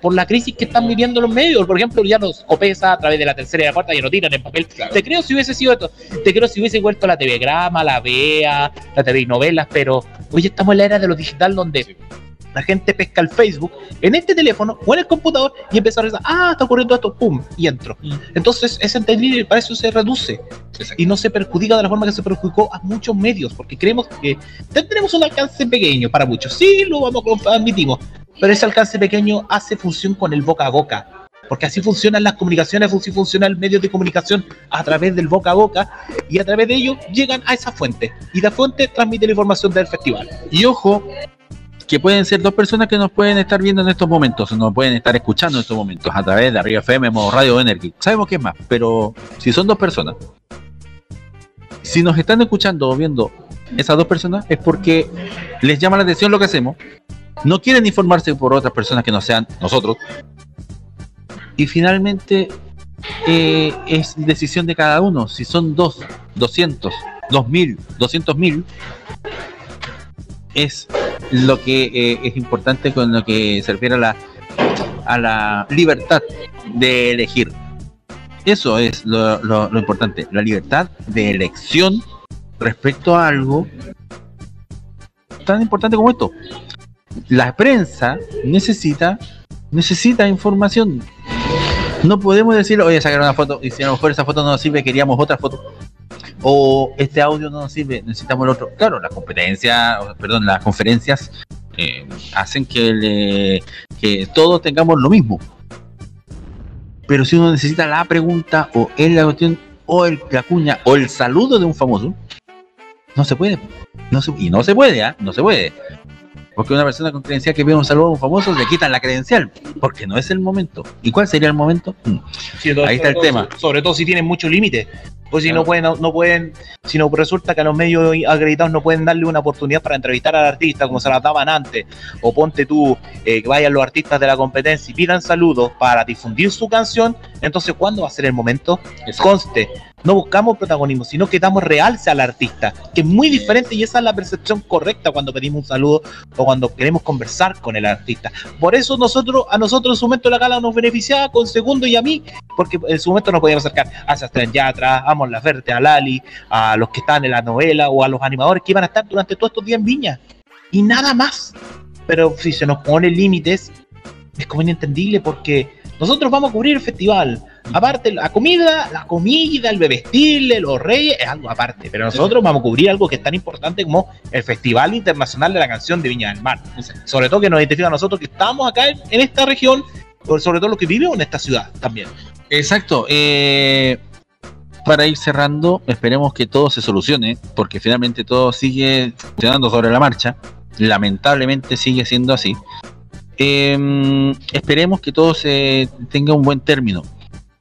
por la crisis que están viviendo los medios. Por ejemplo, ya nos Copesa a través de la tercera y la cuarta ya no tiran en papel. Te creo si hubiese sido esto. Te creo si hubiese vuelto la TV Grama, la BEA, la TV Novelas, pero hoy estamos en la era de lo digital donde la gente pesca el Facebook en este teléfono o en el computador y empieza a revisar, ah, está ocurriendo esto, pum, y entro. Entonces es entendible y para eso se reduce y no se perjudica de la forma que se perjudicó a muchos medios, porque creemos que te- tenemos un alcance pequeño para muchos, sí, lo vamos a admitimos, pero ese alcance pequeño hace función con el boca a boca. Porque así funcionan las comunicaciones, así funciona el medio de comunicación a través del boca a boca y a través de ello llegan a esa fuente y la fuente transmite la información del festival. Y ojo, que pueden ser dos personas que nos pueden estar viendo en estos momentos, o nos pueden estar escuchando en estos momentos a través de Arriba FM, modo Radio Energy. Sabemos que es más, pero si son dos personas, si nos están escuchando o viendo esas dos personas, es porque les llama la atención lo que hacemos, no quieren informarse por otras personas que no sean nosotros, y finalmente eh, es decisión de cada uno. Si son dos, 200, 2000, 200 mil, es lo que eh, es importante con lo que se refiere a la, a la libertad de elegir. Eso es lo, importante, la libertad de elección respecto a algo tan importante como esto. La prensa necesita necesita información. No podemos decir, oye, sacar una foto y si a lo mejor esa foto no nos sirve, queríamos otra foto. O este audio no nos sirve, necesitamos el otro. Claro, la competencia, perdón, las conferencias eh, hacen que, le- que todos tengamos lo mismo. Pero si uno necesita la pregunta o el, la cuestión o el, la cuña o el saludo de un famoso, no se puede. No se, y no se puede, ¿ah? No se puede. Porque una persona con credencial que pide un saludo a un famoso le quitan la credencial, porque no es el momento. ¿Y cuál sería el momento? Mm. Sí, Ahí está el todo- tema. Sobre todo si tienen mucho límite. Pues si no pueden, no pueden, si no resulta que a los medios acreditados no pueden darle una oportunidad para entrevistar al artista como se las daban antes, o ponte tú eh, que vayan los artistas de la competencia y pidan saludos para difundir su canción, entonces ¿cuándo va a ser el momento? Conste, no buscamos protagonismo, sino que damos realce al artista, que es muy diferente y esa es la percepción correcta cuando pedimos un saludo o cuando queremos conversar con el artista. Por eso nosotros, a nosotros en su momento la gala nos beneficiaba con Segundo y a mí, porque en su momento nos podíamos acercar a Sebastián Yatra, a Mon Laferte, a Lali, a los que están en la novela o a los animadores que iban a estar durante todos estos días en Viña. Y nada más. Pero si se nos pone límites, es como inentendible porque nosotros vamos a cubrir el festival. Aparte, la comida, la comida, el bebestirle, los reyes, es algo aparte. Pero nosotros vamos a cubrir algo que es tan importante como el Festival Internacional de la Canción de Viña del Mar. Sobre todo que nos identifica a nosotros que estamos acá en, esta región, sobre todo los que vivimos en esta ciudad también. Exacto. eh, para ir cerrando, esperemos que todo se solucione, porque finalmente todo sigue funcionando sobre la marcha. Lamentablemente sigue siendo así. Eh, esperemos que todo se tenga un buen término.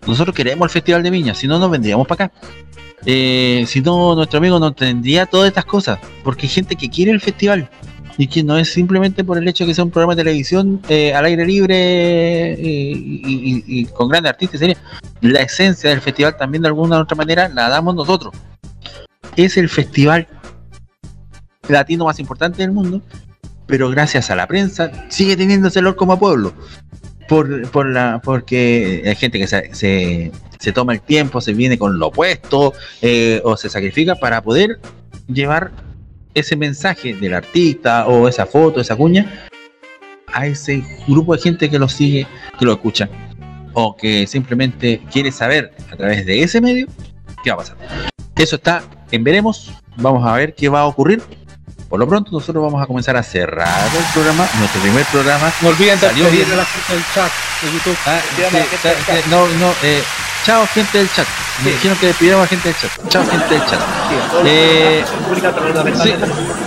Nosotros queremos el Festival de Viña, si no nos vendríamos para acá. Eh, si no, nuestro amigo no tendría todas estas cosas, porque hay gente que quiere el festival y que no es simplemente por el hecho de que sea un programa de televisión eh, al aire libre eh, y, con grandes artistas. sería La esencia del festival también de alguna u otra manera la damos nosotros. Es el festival latino más importante del mundo, pero gracias a la prensa sigue teniendo ese olor como pueblo. Por, por la, porque hay gente que se, se, toma el tiempo, se viene con lo opuesto eh, o se sacrifica para poder llevar ese mensaje del artista o esa foto, esa cuña a ese grupo de gente que lo sigue, que lo escucha o que simplemente quiere saber a través de ese medio qué va a pasar. Eso está en veremos, vamos a ver qué va a ocurrir. Por lo pronto nosotros vamos a comenzar a cerrar el programa, nuestro primer programa. No olviden de salió bien. a la gente del chat de YouTube. Ah, sí, eh, no, no, eh, chao gente del chat. Me dijeron que despidamos a gente del chat. Chao gente del chat. Eh,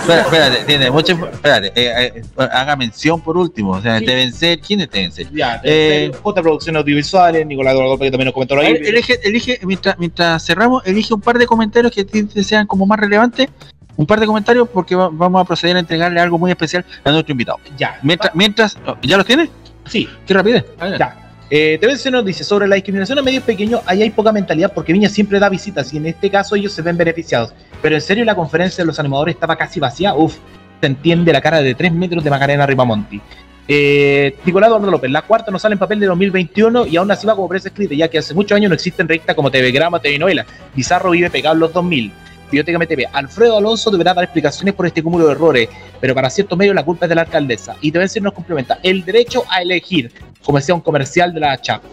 espérate, tiene mucha espérate, eh, eh, haga mención por último. O sea, deben ser, ¿quiénes deben ser? Ya, Eh, J Producciones Audiovisuales, Nicolás Eduardo que también nos comentó ahí. El- Elige, elige mientras, mientras cerramos, elige un par de comentarios que te sean como más relevantes. Un par de comentarios porque va- vamos a proceder a entregarle algo muy especial a nuestro invitado. Ya. Mientras, mientras oh, ¿ya los tienes? Sí. Qué rapidez. Ya. Eh, TVC nos dice sobre la discriminación a medios pequeños, ahí hay poca mentalidad porque Viña siempre da visitas y en este caso ellos se ven beneficiados. Pero en serio la conferencia de los animadores estaba casi vacía, uf, se entiende la cara de 3 metros de Macarena Ripamonti. Eh, Nicolás Eduardo López, la cuarta no sale en papel de 2021 y aún así va como prensa escrita, ya que hace muchos años no existen revistas como TV Grama, TV Novela. Bizarro vive pegado en los 2000. Biblioteca MTV. Alfredo Alonso deberá dar explicaciones por este cúmulo de errores, pero para ciertos medios la culpa es de la alcaldesa. Y deben ser nos complementa el derecho a elegir, como decía un comercial de la CHAP.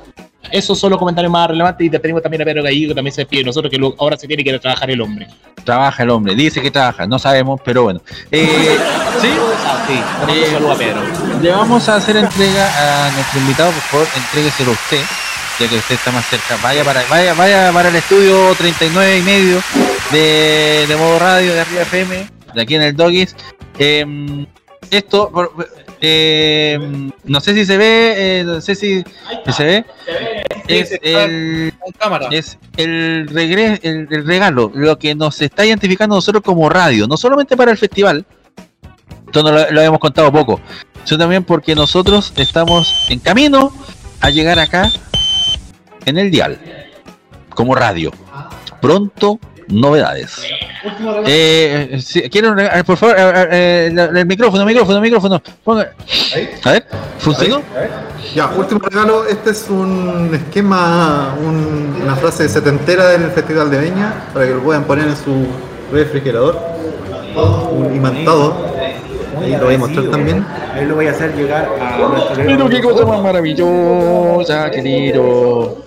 Esos son los comentarios más relevantes y despedimos también a Pedro Gallego, que también se despide de nosotros, que ahora se tiene que ir a trabajar el hombre. Trabaja el hombre, dice que trabaja, no sabemos, pero bueno. Eh, ¿Sí? Ah, sí. Eh, saludo a Pedro. Le vamos a hacer entrega a nuestro invitado, por favor, entrégueselo usted, ya que usted está más cerca. Vaya para, vaya, vaya para el estudio 39 y medio de, de modo radio de arriba FM, de aquí en el Doggies. Eh, esto, eh, no sé si se ve, eh, no sé si, se ve. Es el, es el, regre- el, el regalo, lo que nos está identificando nosotros como radio, no solamente para el festival, esto no lo, lo habíamos contado poco, sino también porque nosotros estamos en camino a llegar acá en el dial, como radio. Pronto, novedades. Eh, un rega- por favor, eh, eh, el, el micrófono, micrófono, micrófono. Ponga. A ver, ¿funcionó? Ya, último regalo. Este es un esquema, un- una frase setentera del Festival de Viña para que lo puedan poner en su refrigerador. Un imantado. Ahí lo voy a mostrar también. Ahí lo voy a hacer llegar a nuestro Pero qué cosa más maravillosa, querido.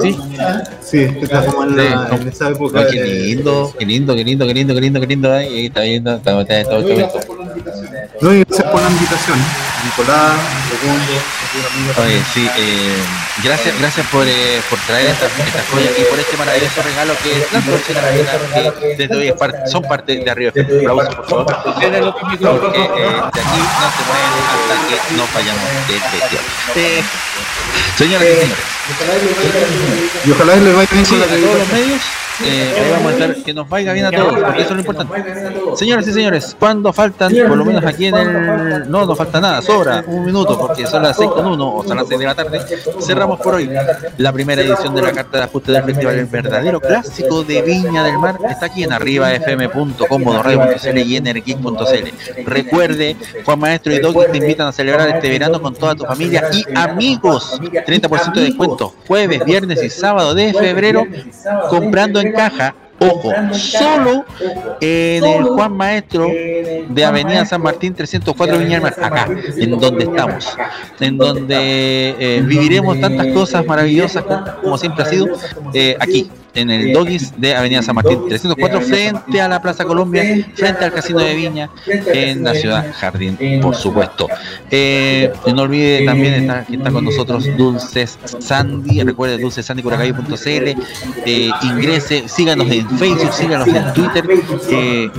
Sí, sí, está como en, la- en esa época. Ay, qué lindo, qué lindo, qué lindo, qué lindo, qué lindo, qué lindo. Ahí está viendo, está, está, está, está, está. No, y gracias por la invitación. Nicolás, segundo, un amigo Oye, sí, eh, gracias, gracias por, eh, por traer estas esta joyas y por este maravilloso regalo que es la Dolce Gabbana, que desde hoy es parte- son parte de arriba. Aplausos, por favor. Porque eh, de aquí no se mueven hasta que del festival. Eh, señoras y ojalá les vaya bien con la todos los medios. Eh, ahí vamos a estar, que nos vaya bien a todos, porque eso es lo importante. Señoras y señores, cuando faltan, por lo menos aquí en el. No, no falta nada, sobra un minuto, porque son las 6 con 1 o son las 6 de la tarde. Cerramos por hoy la primera edición de la carta de ajuste del festival. El verdadero clásico de Viña del Mar está aquí en arribafm.com, modoradio.cl y energeek.cl. Recuerde, Juan Maestro y Doggy te invitan a celebrar este verano con toda tu familia y amigos. 30% de descuento, jueves, viernes y sábado de febrero, comprando en caja. Ojo, solo en el Juan Maestro de Avenida San Martín 304 Viña acá, en donde estamos, en donde eh, viviremos tantas cosas maravillosas como, como siempre ha sido, eh, aquí, en el Doggies de Avenida San Martín 304, frente a la Plaza Colombia, frente al Casino de Viña, en la ciudad Jardín, por supuesto. Eh, no olvide también que está con nosotros Dulces Sandy, recuerde dulcesandycuracay.cl, eh, ingrese, síganos en Facebook, síganos en Twitter, eh,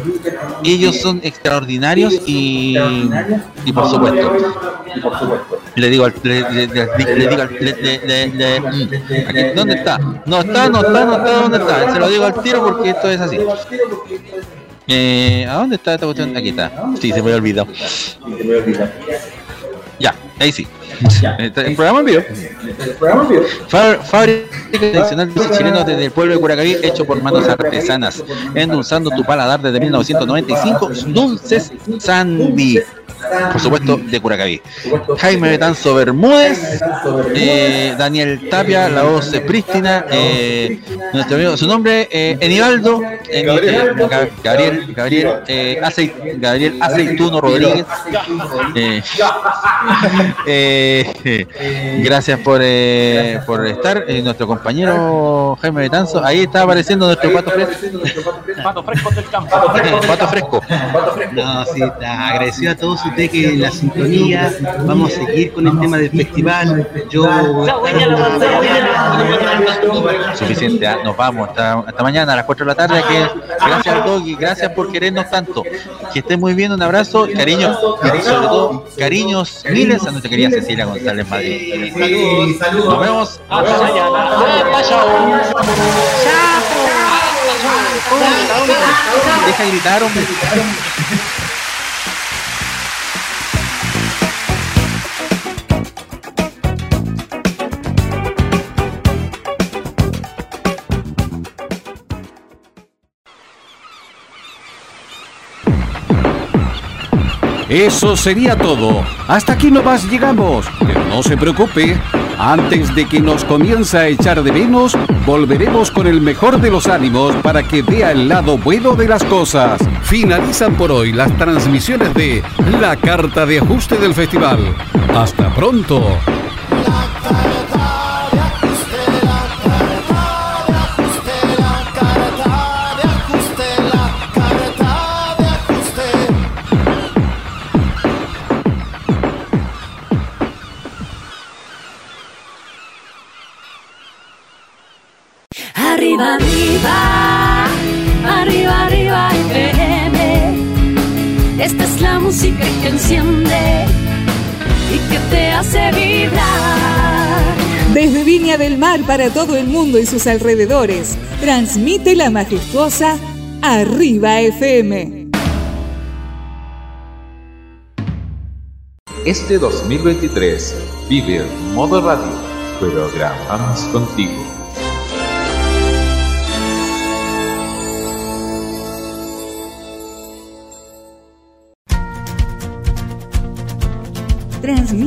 ellos son extraordinarios y, y por supuesto, le digo al, le, le- le- digo al, le- mm, aquí, ¿dónde está? No está, no está, no está, ¿dónde está? Se lo digo al tiro porque esto es así. Eh, ¿A dónde está esta cuestión? Aquí está. Sí, se me había olvidado. Ya, ahí sí. El programa en vivo. Fá- Fábrica tradicional de chilenos desde el pueblo de Curacaví, hecho por manos artesanas, endulzando tu paladar desde 1995. Dulces Sandy. Por supuesto, de Curacaví. Jaime Betanzo Bermúdez, eh, Daniel Tapia, la voz prístina, eh, nuestro amigo, su nombre, eh, Enibaldo, Eni- Ga- Gabriel, Gabriel, eh, Aceit- Gabriel Aceituno Rodríguez. Eh, gracias por, eh, por estar, eh, nuestro compañero Jaime Betanzo. Ahí está apareciendo nuestro pato fresco. Pato fresco del campo. Pato fresco. No, sí, está agradecido a todos ustedes que la sintonía, vamos a seguir con el tema del festival. Yo Suficiente, ah, nos vamos hasta, hasta mañana a las 4 de la tarde. Que, gracias al Doggy, gracias por querernos tanto. Que esté muy bien, un abrazo, cariño, cari- sobre todo cariños miles a nuestra querida Cecilia González Madrid. Nos vemos. Hasta mañana. Deja de gritar, hombre. Eso sería todo. Hasta aquí nomás llegamos. Pero no se preocupe. Antes de que nos comience a echar de menos, volveremos con el mejor de los ánimos para que vea el lado bueno de las cosas. Finalizan por hoy las transmisiones de La Carta de Ajuste del Festival. Hasta pronto. Del Mar para todo el mundo y sus alrededores, transmite la majestuosa Arriba FM. Este 2023 vive en modo radio. Programamos contigo. Transmite